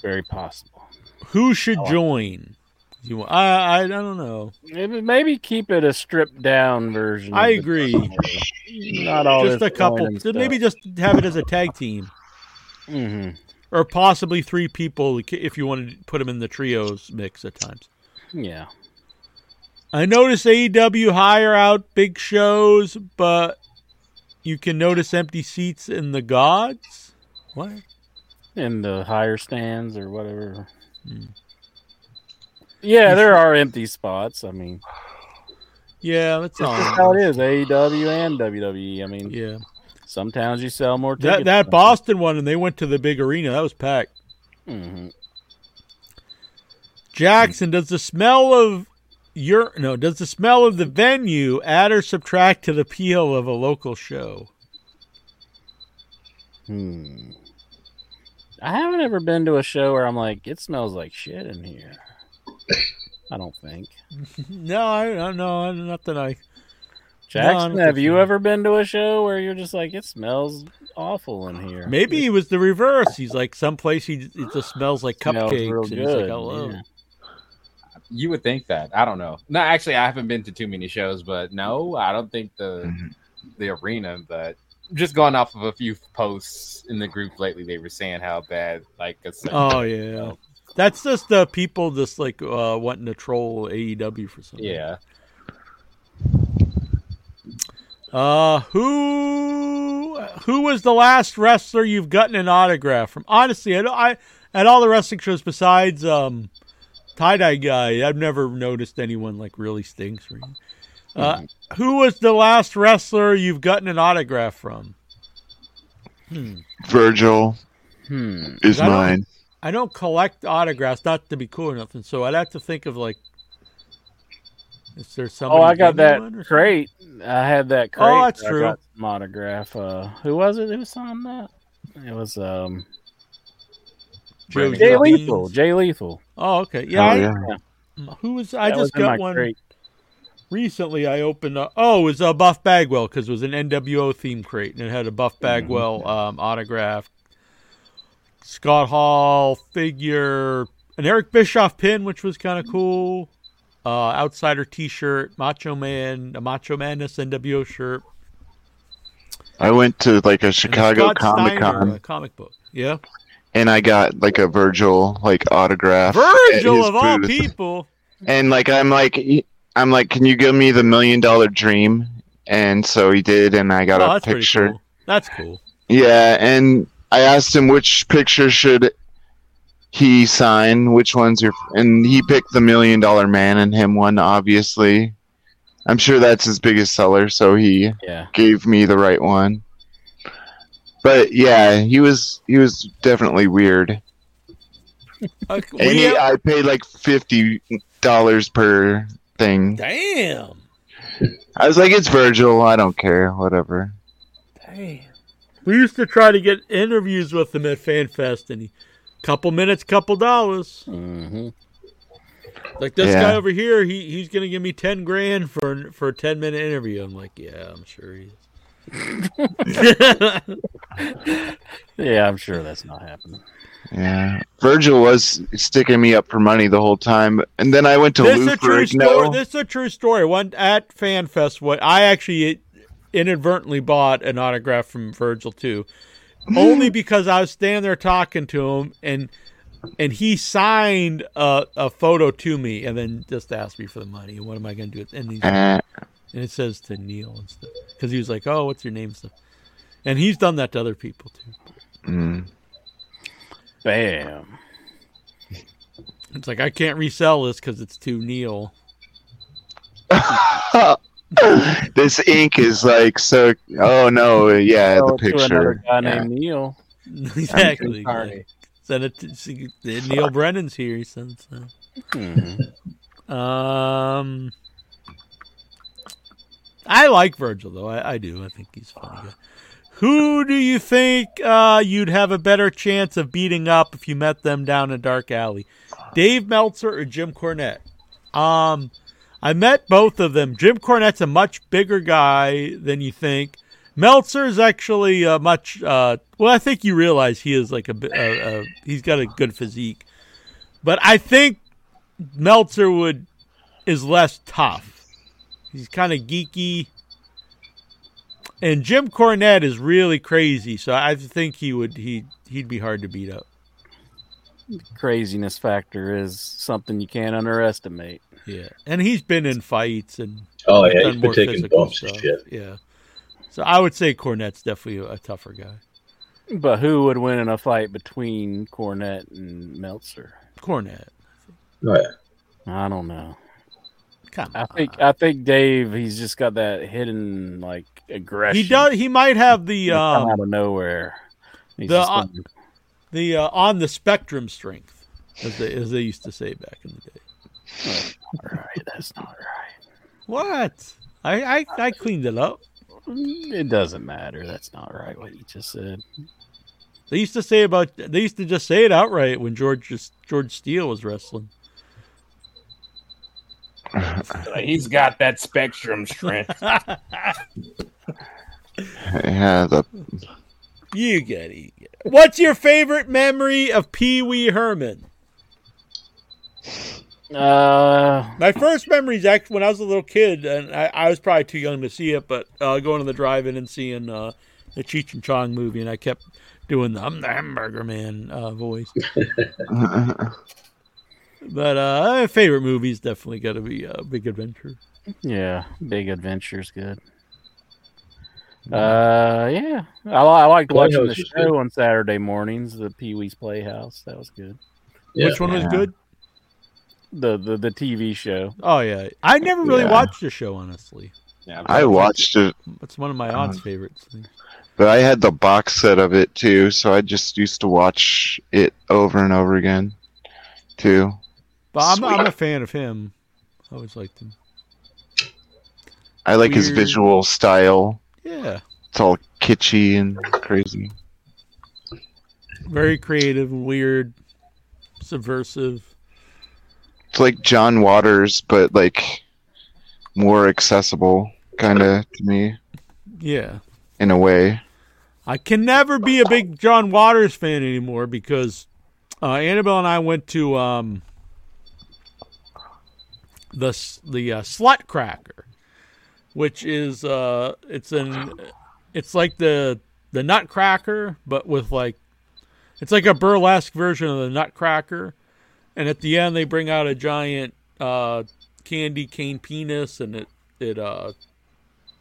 Very possible. Who should join? You, want? I, I, I don't know. Maybe, maybe keep it a stripped down version. I agree. Not all just a couple. fun and just Maybe just have it as a tag team, Mhm. or possibly three people if you want to put them in the trios mix at times. Yeah. I notice AEW hire out big shows, but you can notice empty seats in the gods. What? In the higher stands or whatever. Hmm. Yeah, there are empty spots. I mean, Yeah, that's that's all. just how it is. AEW and WWE. I mean, Yeah. Sometimes you sell more tickets. That that Boston one, and they went to the big arena. That was packed. hmm Jackson, does the smell of your no? Does the smell of the venue add or subtract to the appeal of a local show? Hmm. I haven't ever been to a show where I'm like, it smells like shit in here. I don't think. no, I don't know. Nothing I. Jackson, No, I have you ever been to a show where you're just like, it smells awful in here? Maybe it was the reverse. He's like someplace he it just smells like Smells cupcakes, real and he's like, good, yeah. You would think that. I don't know. No, actually, I haven't been to too many shows, but no, I don't think the mm-hmm. the arena. But just going off of a few posts in the group lately, they were saying how bad like a Oh yeah, that's just the people just like uh, wanting to troll AEW for something. yeah. Uh, who who was the last wrestler you've gotten an autograph from? Honestly, I, I at all the wrestling shows besides um, tie dye guy, I've never noticed anyone like really stinks. Or anything. Uh, who was the last wrestler you've gotten an autograph from? Hmm. Virgil Hmm. is I don't- mine. I don't collect autographs, not to be cool or nothing. So I'd have to think of like, is there somebody? Oh, I got that one crate. I had that crate. Oh, that's I true. autograph. Uh, who was it? Who was on that? It was um, Joe Jay Lethal. Jay Lethal. Oh, okay. Yeah. Oh, I, yeah. Who was I That was just in my got one crate. recently. I opened. A, oh, it was a Buff Bagwell because it was an NWO theme crate and it had a Buff Bagwell um, autograph, Scott Hall figure, an Eric Bischoff pin, which was kind of cool. Uh, Outsider T-shirt, Macho Man, a Macho Madness NWO shirt, I went to like a Chicago Comic Con comic book. Yeah, and I got like a Virgil like autograph. Virgil of all people. And like I'm like I'm like, can you give me the million dollar dream? And so he did, and I got oh, a that's picture. cool. That's cool. Yeah, and I asked him which picture should he sign, which ones are, and he picked the million dollar man and him one. Obviously, I'm sure that's his biggest seller, so he Yeah. gave me the right one. But yeah, he was he was definitely weird. Uh, And we he, have- I paid like fifty dollars per thing. damn. I was like, it's Virgil. I don't care. Whatever. Damn. We used to try to get interviews with him at FanFest, and he, couple minutes, couple dollars. Mm-hmm. Like this Yeah. guy over here, he he's gonna give me ten grand for for a ten minute interview. I'm like, yeah, I'm sure he is. Yeah, I'm sure that's not happening. Yeah, Virgil was sticking me up for money the whole time, and then I went to this is Lou a true story. Ferrigno. This is a true story. One at FanFest, what I actually inadvertently bought an autograph from Virgil too, only because I was standing there talking to him and and he signed a, a photo to me and then just asked me for the money. What am I going to do? And, he's, Uh, and it says to Neil and stuff because he was like, "Oh, what's your name?" and Stuff, and he's done that to other people too. mm. Bam. It's like I can't resell this because it's too Neil. this ink is like so. Oh no! Yeah, Sell the it to another picture. guy Yeah. named Neil. exactly. Send it to see, Neil Brennan's here. He sends. Uh, Mhm. Um, I like Virgil though. I, I do. I think he's a funny. Who do you think uh, you'd have a better chance of beating up if you met them down a dark alley? Dave Meltzer or Jim Cornette? Um, I met both of them. Jim Cornette's a much bigger guy than you think. Meltzer is actually a much uh, well. I think you realize he is like a, a, a uh, uh, he's got a good physique, but I think Meltzer would is less tough. He's kind of geeky. And Jim Cornette is really crazy, so I think he would he he'd be hard to beat up. The Craziness factor is something you can't underestimate. Yeah, and he's been in fights and Oh, yeah, done he's been more taking physical bumps and stuff. shit. Yeah, so I would say Cornette's definitely a, a tougher guy. But who would win in a fight between Cornette and Meltzer? Cornette. Oh, yeah. I don't know. Come I think I think Dave. He's just got that hidden like aggression. He does. He might have the come um, out of nowhere. He's the just uh, the uh, on the spectrum strength, as they as they used to say back in the day. All right, that's not right. What? I I, I cleaned it up. Mm, it doesn't matter. That's not right. What you just said. They used to say about. They used to just say it outright when George just, George Steele was wrestling. He's got that spectrum strength. Yeah, the You get you get it. What's your favorite memory of Pee Wee Herman? Uh, My first memory is actually when I was a little kid, and I, I was probably too young to see it, but uh, going to the drive-in and seeing uh, the Cheech and Chong movie, and I kept doing the "I'm the Hamburger Man" uh, voice. but uh, my favorite movie's definitely got to be uh, Big Adventure. Yeah, Big Adventure's good. Uh, yeah, I, li- I liked watching the show on Saturday mornings. The Pee Wee's Playhouse, that was good. Which one was good? The the the TV show. Oh yeah, I never really Yeah. watched the show honestly. Yeah, I watched it, It's one of my aunt's uh-huh. favorites. but I had the box set of it too, so I just used to watch it over and over again, too. But I'm, I'm a fan of him. I always liked him. I like his visual style. Yeah, It's all kitschy and crazy. very creative, weird, subversive. It's like John Waters, but like more accessible, kind of to me Yeah. in a way. I can never be a big John Waters fan anymore because uh, Annabelle and I went to um, the the uh, Slut Cracker, which is uh, it's an it's like the the Nutcracker, but with like it's like a burlesque version of the Nutcracker, and at the end they bring out a giant uh, candy cane penis, and it it uh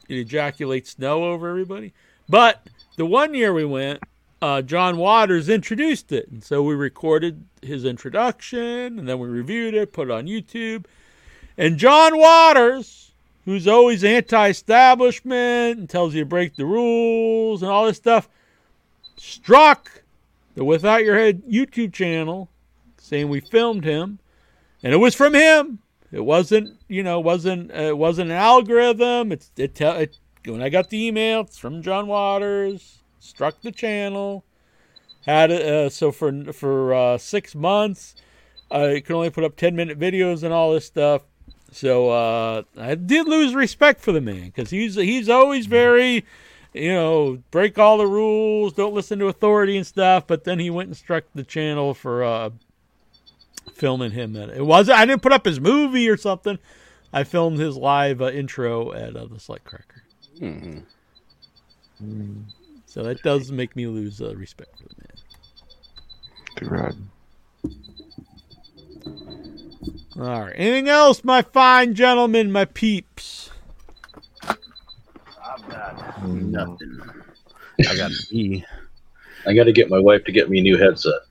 it ejaculates snow over everybody. But the one year we went, uh, John Waters introduced it, and so we recorded his introduction, and then we reviewed it, put it on YouTube. And John Waters, who's always anti-establishment and tells you to break the rules and all this stuff, struck the Without Your Head YouTube channel, saying we filmed him, and it was from him. It wasn't, you know, wasn't uh, it wasn't an algorithm. It's it, tell it when I got the email. It's from John Waters. Struck the channel. Had it uh, so for for uh, six months. I could only put up ten minute videos and all this stuff. So uh, I did lose respect for the man because he's he's always very, you know, break all the rules, don't listen to authority and stuff. But then he went and struck the channel for uh, filming him. At, it was I didn't put up his movie or something. I filmed his live uh, intro at uh, the Slut Cracker. So that does make me lose uh, respect for the man. Too rad. All right. Anything else, my fine gentlemen, my peeps? I've got Nothing. I got E. I got to get my wife to get me a new headset.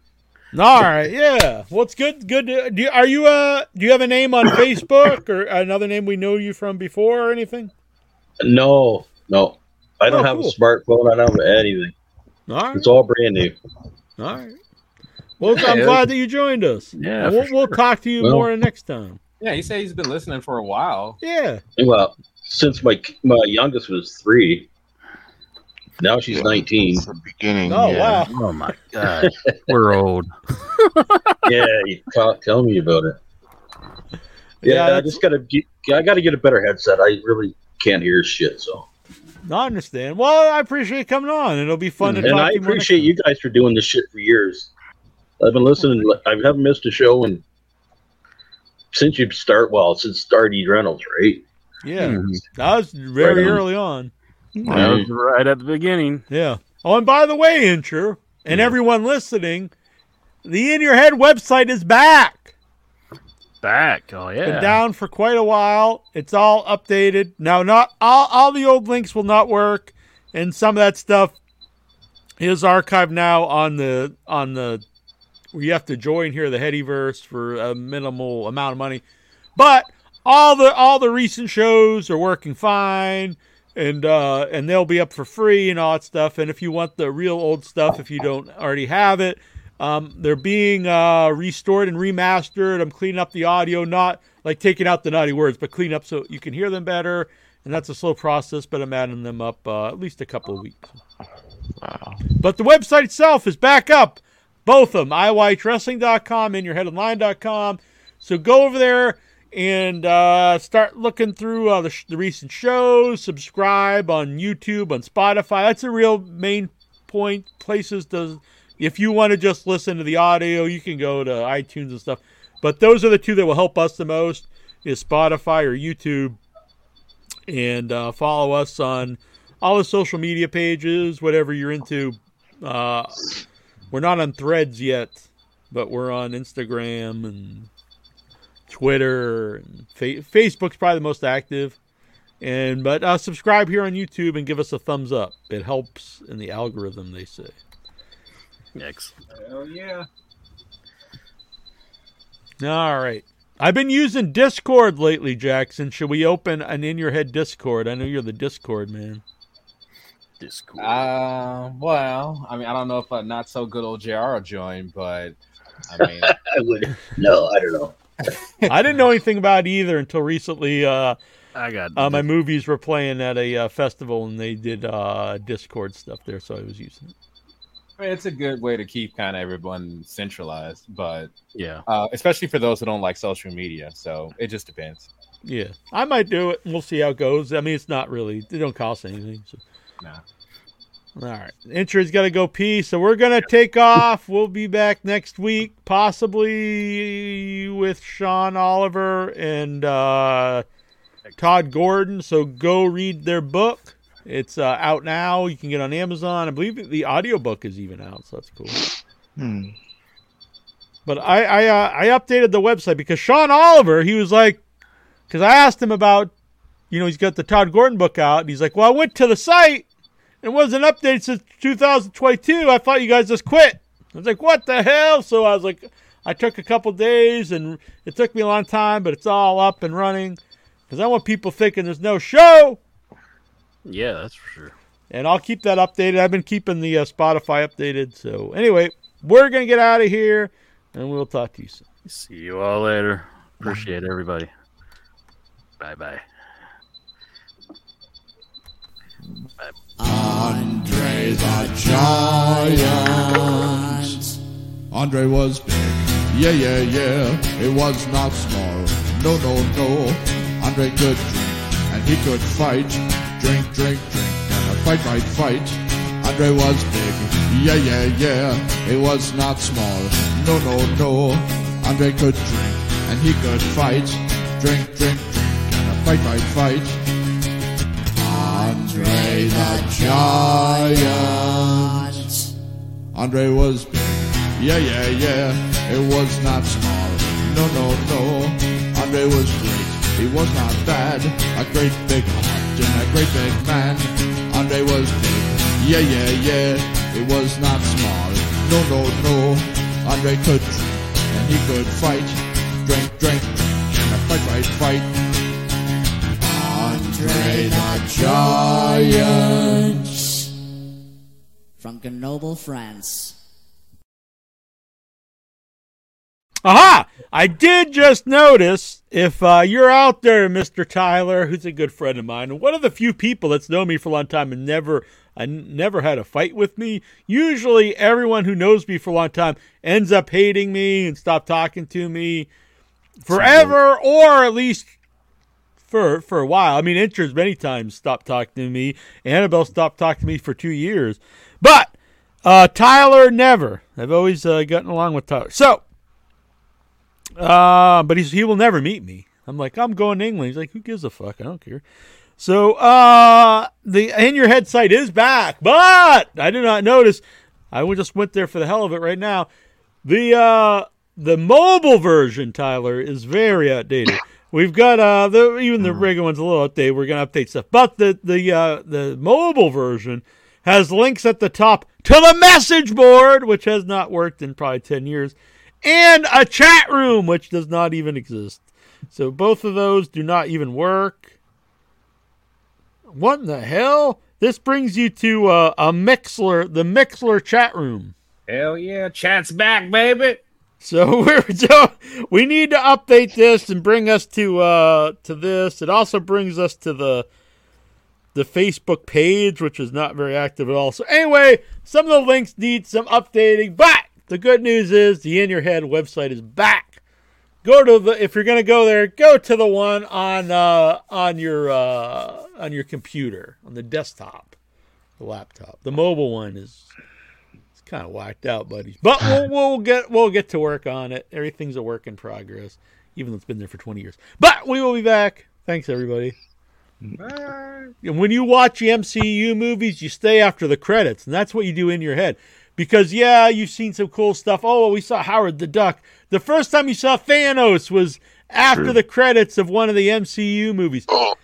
All right. Yeah. Well, good. Good. to- Do you, are you uh? Do you have a name on Facebook or another name we know you from before or anything? No, no, I don't Oh, have cool. a smartphone. I don't have anything. All right. It's all brand new. All right. Well, Yeah, I'm glad that you joined us. Yeah, And we'll, for we'll talk to you Well- more next time. Yeah, he said he's been listening for a while. Yeah. Well, since my my youngest was three, now she's nineteen. The beginning. Oh wow. Oh my god, we're old. yeah, you talk, tell me about it. Yeah, Yeah, I just gotta get. I gotta get a better headset. I really can't hear shit. So, I understand. Well, I appreciate you coming on. It'll be fun to and talk I to you more next appreciate you guys for doing this shit for years. I've been listening. I haven't missed a show and since you start. Well, since Stardy Reynolds, right? Yeah, Mhm. that was very Right on. early on. That was right at the beginning. Yeah. Oh, and by the way, Incher, and everyone listening, the In Your Head website is back. Back. Oh yeah. Been down for quite a while. It's all updated now. Not all, all the old links will not work, and some of that stuff is archived now on the on the where you have to join here the Headyverse for a minimal amount of money. But all the all the recent shows are working fine and uh and they'll be up for free and all that stuff. And if you want the real old stuff, if you don't already have it, um, they're being uh, restored and remastered. I'm cleaning up the audio, not like taking out the naughty words, but clean up so you can hear them better. And that's a slow process, but I'm adding them up uh, at least a couple of weeks. Wow. But the website itself is back up. Both of them, iwatchwrestling.com and yourheadonline.com. So go over there and uh, start looking through uh, the, sh- the recent shows. Subscribe on YouTube, on Spotify. That's a real main point. Places to, if you want to just listen to the audio, you can go to iTunes and stuff. But those are the two that will help us the most: is Spotify or YouTube. And uh, follow us on all the social media pages, whatever you're into. Uh, we're not on Threads yet, but we're on Instagram and Twitter and fa- Facebook's probably the most active. And but uh, subscribe here on YouTube and give us a thumbs up. It helps in the algorithm, they say. Excellent. Hell yeah. All right. I've been using Discord lately, Jackson. Should we open an in your head Discord? I know you're the Discord man. Discord. Uh, well, I mean, I don't know if a not so good old JR will join, but I mean, I would. No, I don't know. I didn't know anything about either until recently. Uh, I got uh, my movies were playing at a uh, festival and they did uh, Discord stuff there, so I was using it. I mean, it's a good way to keep kind of everyone centralized, but yeah, uh, especially for those who don't like social media. So it just depends. Yeah, I might do it. and We'll see how it goes. I mean, it's not really. They don't cost anything. So. Nah. All right. Incher's got to go pee, so we're going to take off. We'll be back next week, possibly with Sean Oliver and uh, Todd Gordon. So go read their book. It's uh, out now. You can get it on Amazon. I believe the audiobook is even out, so that's cool. Hmm. But I I, uh, I updated the website because Sean Oliver, he was like, because I asked him about, you know, he's got the Todd Gordon book out, and he's like, well, I went to the site it wasn't updated since 2022. I thought you guys just quit. I was like, what the hell? So I was like, I took a couple days and it took me a long time, but it's all up and running because I want people thinking there's no show. Yeah, that's for sure. And I'll keep that updated. I've been keeping the uh, Spotify updated. So anyway, we're going to get out of here and we'll talk to you soon. See you all later. Appreciate everybody. Bye bye. Andre the Giant. Andre was big. Yeah, yeah, yeah. It was not small. No, no, no. Andre could drink and he could fight. Drink, drink, drink, and a fight, fight, fight. Andre was big. Yeah, yeah, yeah. It was not small. No, no, no. Andre could drink and he could fight. Drink, drink, drink, and a fight, fight, fight. Andre the Giant. Andre was big. Yeah, yeah, yeah. It was not small. No, no, no. Andre was great. He was not bad. A great big heart and a great big man. Andre was big. Yeah, yeah, yeah. It was not small. No, no, no. Andre could drink and he could fight. Drink, drink. And fight, fight, fight. Andre the Giant. From Grenoble, France. Aha! I did just notice if uh, you're out there, Mr. Tyler, who's a good friend of mine, and one of the few people that's known me for a long time and never, I never had a fight with me. Usually, everyone who knows me for a long time ends up hating me and stop talking to me forever, or at least for for a while. I mean, Incher's many times stopped talking to me. Annabelle stopped talking to me for two years, but uh, Tyler never. I've always uh, gotten along with Tyler. So. Uh, but he's, he will never meet me. I'm like, I'm going to England. He's like, who gives a fuck? I don't care. So, uh, the In Your Head site is back, but I did not notice. I just went there for the hell of it right now. The, uh, the mobile version, Tyler, is very outdated. We've got, uh, the, even the regular one's a little outdated. We're going to update stuff. But the, the, uh, the mobile version has links at the top to the message board, which has not worked in probably 10 years, and a chat room, which does not even exist. So both of those do not even work. What in the hell? This brings you to uh, a Mixlr, the Mixlr chat room. Hell yeah, chat's back, baby. So we're so we need to update this and bring us to uh to this. It also brings us to the the Facebook page, which is not very active at all. So anyway, some of the links need some updating, but the good news is the In Your Head website is back. Go to the if you're gonna go there, go to the one on uh on your uh on your computer, on the desktop, the laptop. The mobile one is kind of whacked out, buddies. But we'll, we'll get we'll get to work on it. Everything's a work in progress, even though it's been there for 20 years. But we will be back. Thanks, everybody. And when you watch the MCU movies, you stay after the credits, and that's what you do in your head. Because yeah, you've seen some cool stuff. Oh, well, we saw Howard the Duck. The first time you saw Thanos was after True. the credits of one of the MCU movies. Oh.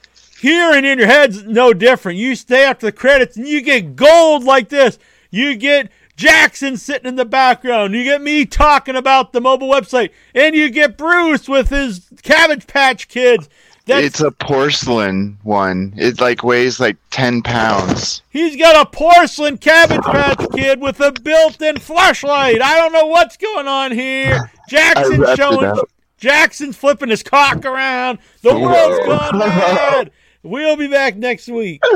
Here and in your head's no different. You stay after the credits and you get gold like this. You get Jackson sitting in the background. You get me talking about the mobile website, and you get Bruce with his Cabbage Patch Kids. That's, it's a porcelain one. It like weighs like ten pounds. He's got a porcelain Cabbage Patch Kid with a built-in flashlight. I don't know what's going on here. Jackson's showing. up. Jackson's flipping his cock around. The world's gone mad. We'll be back next week.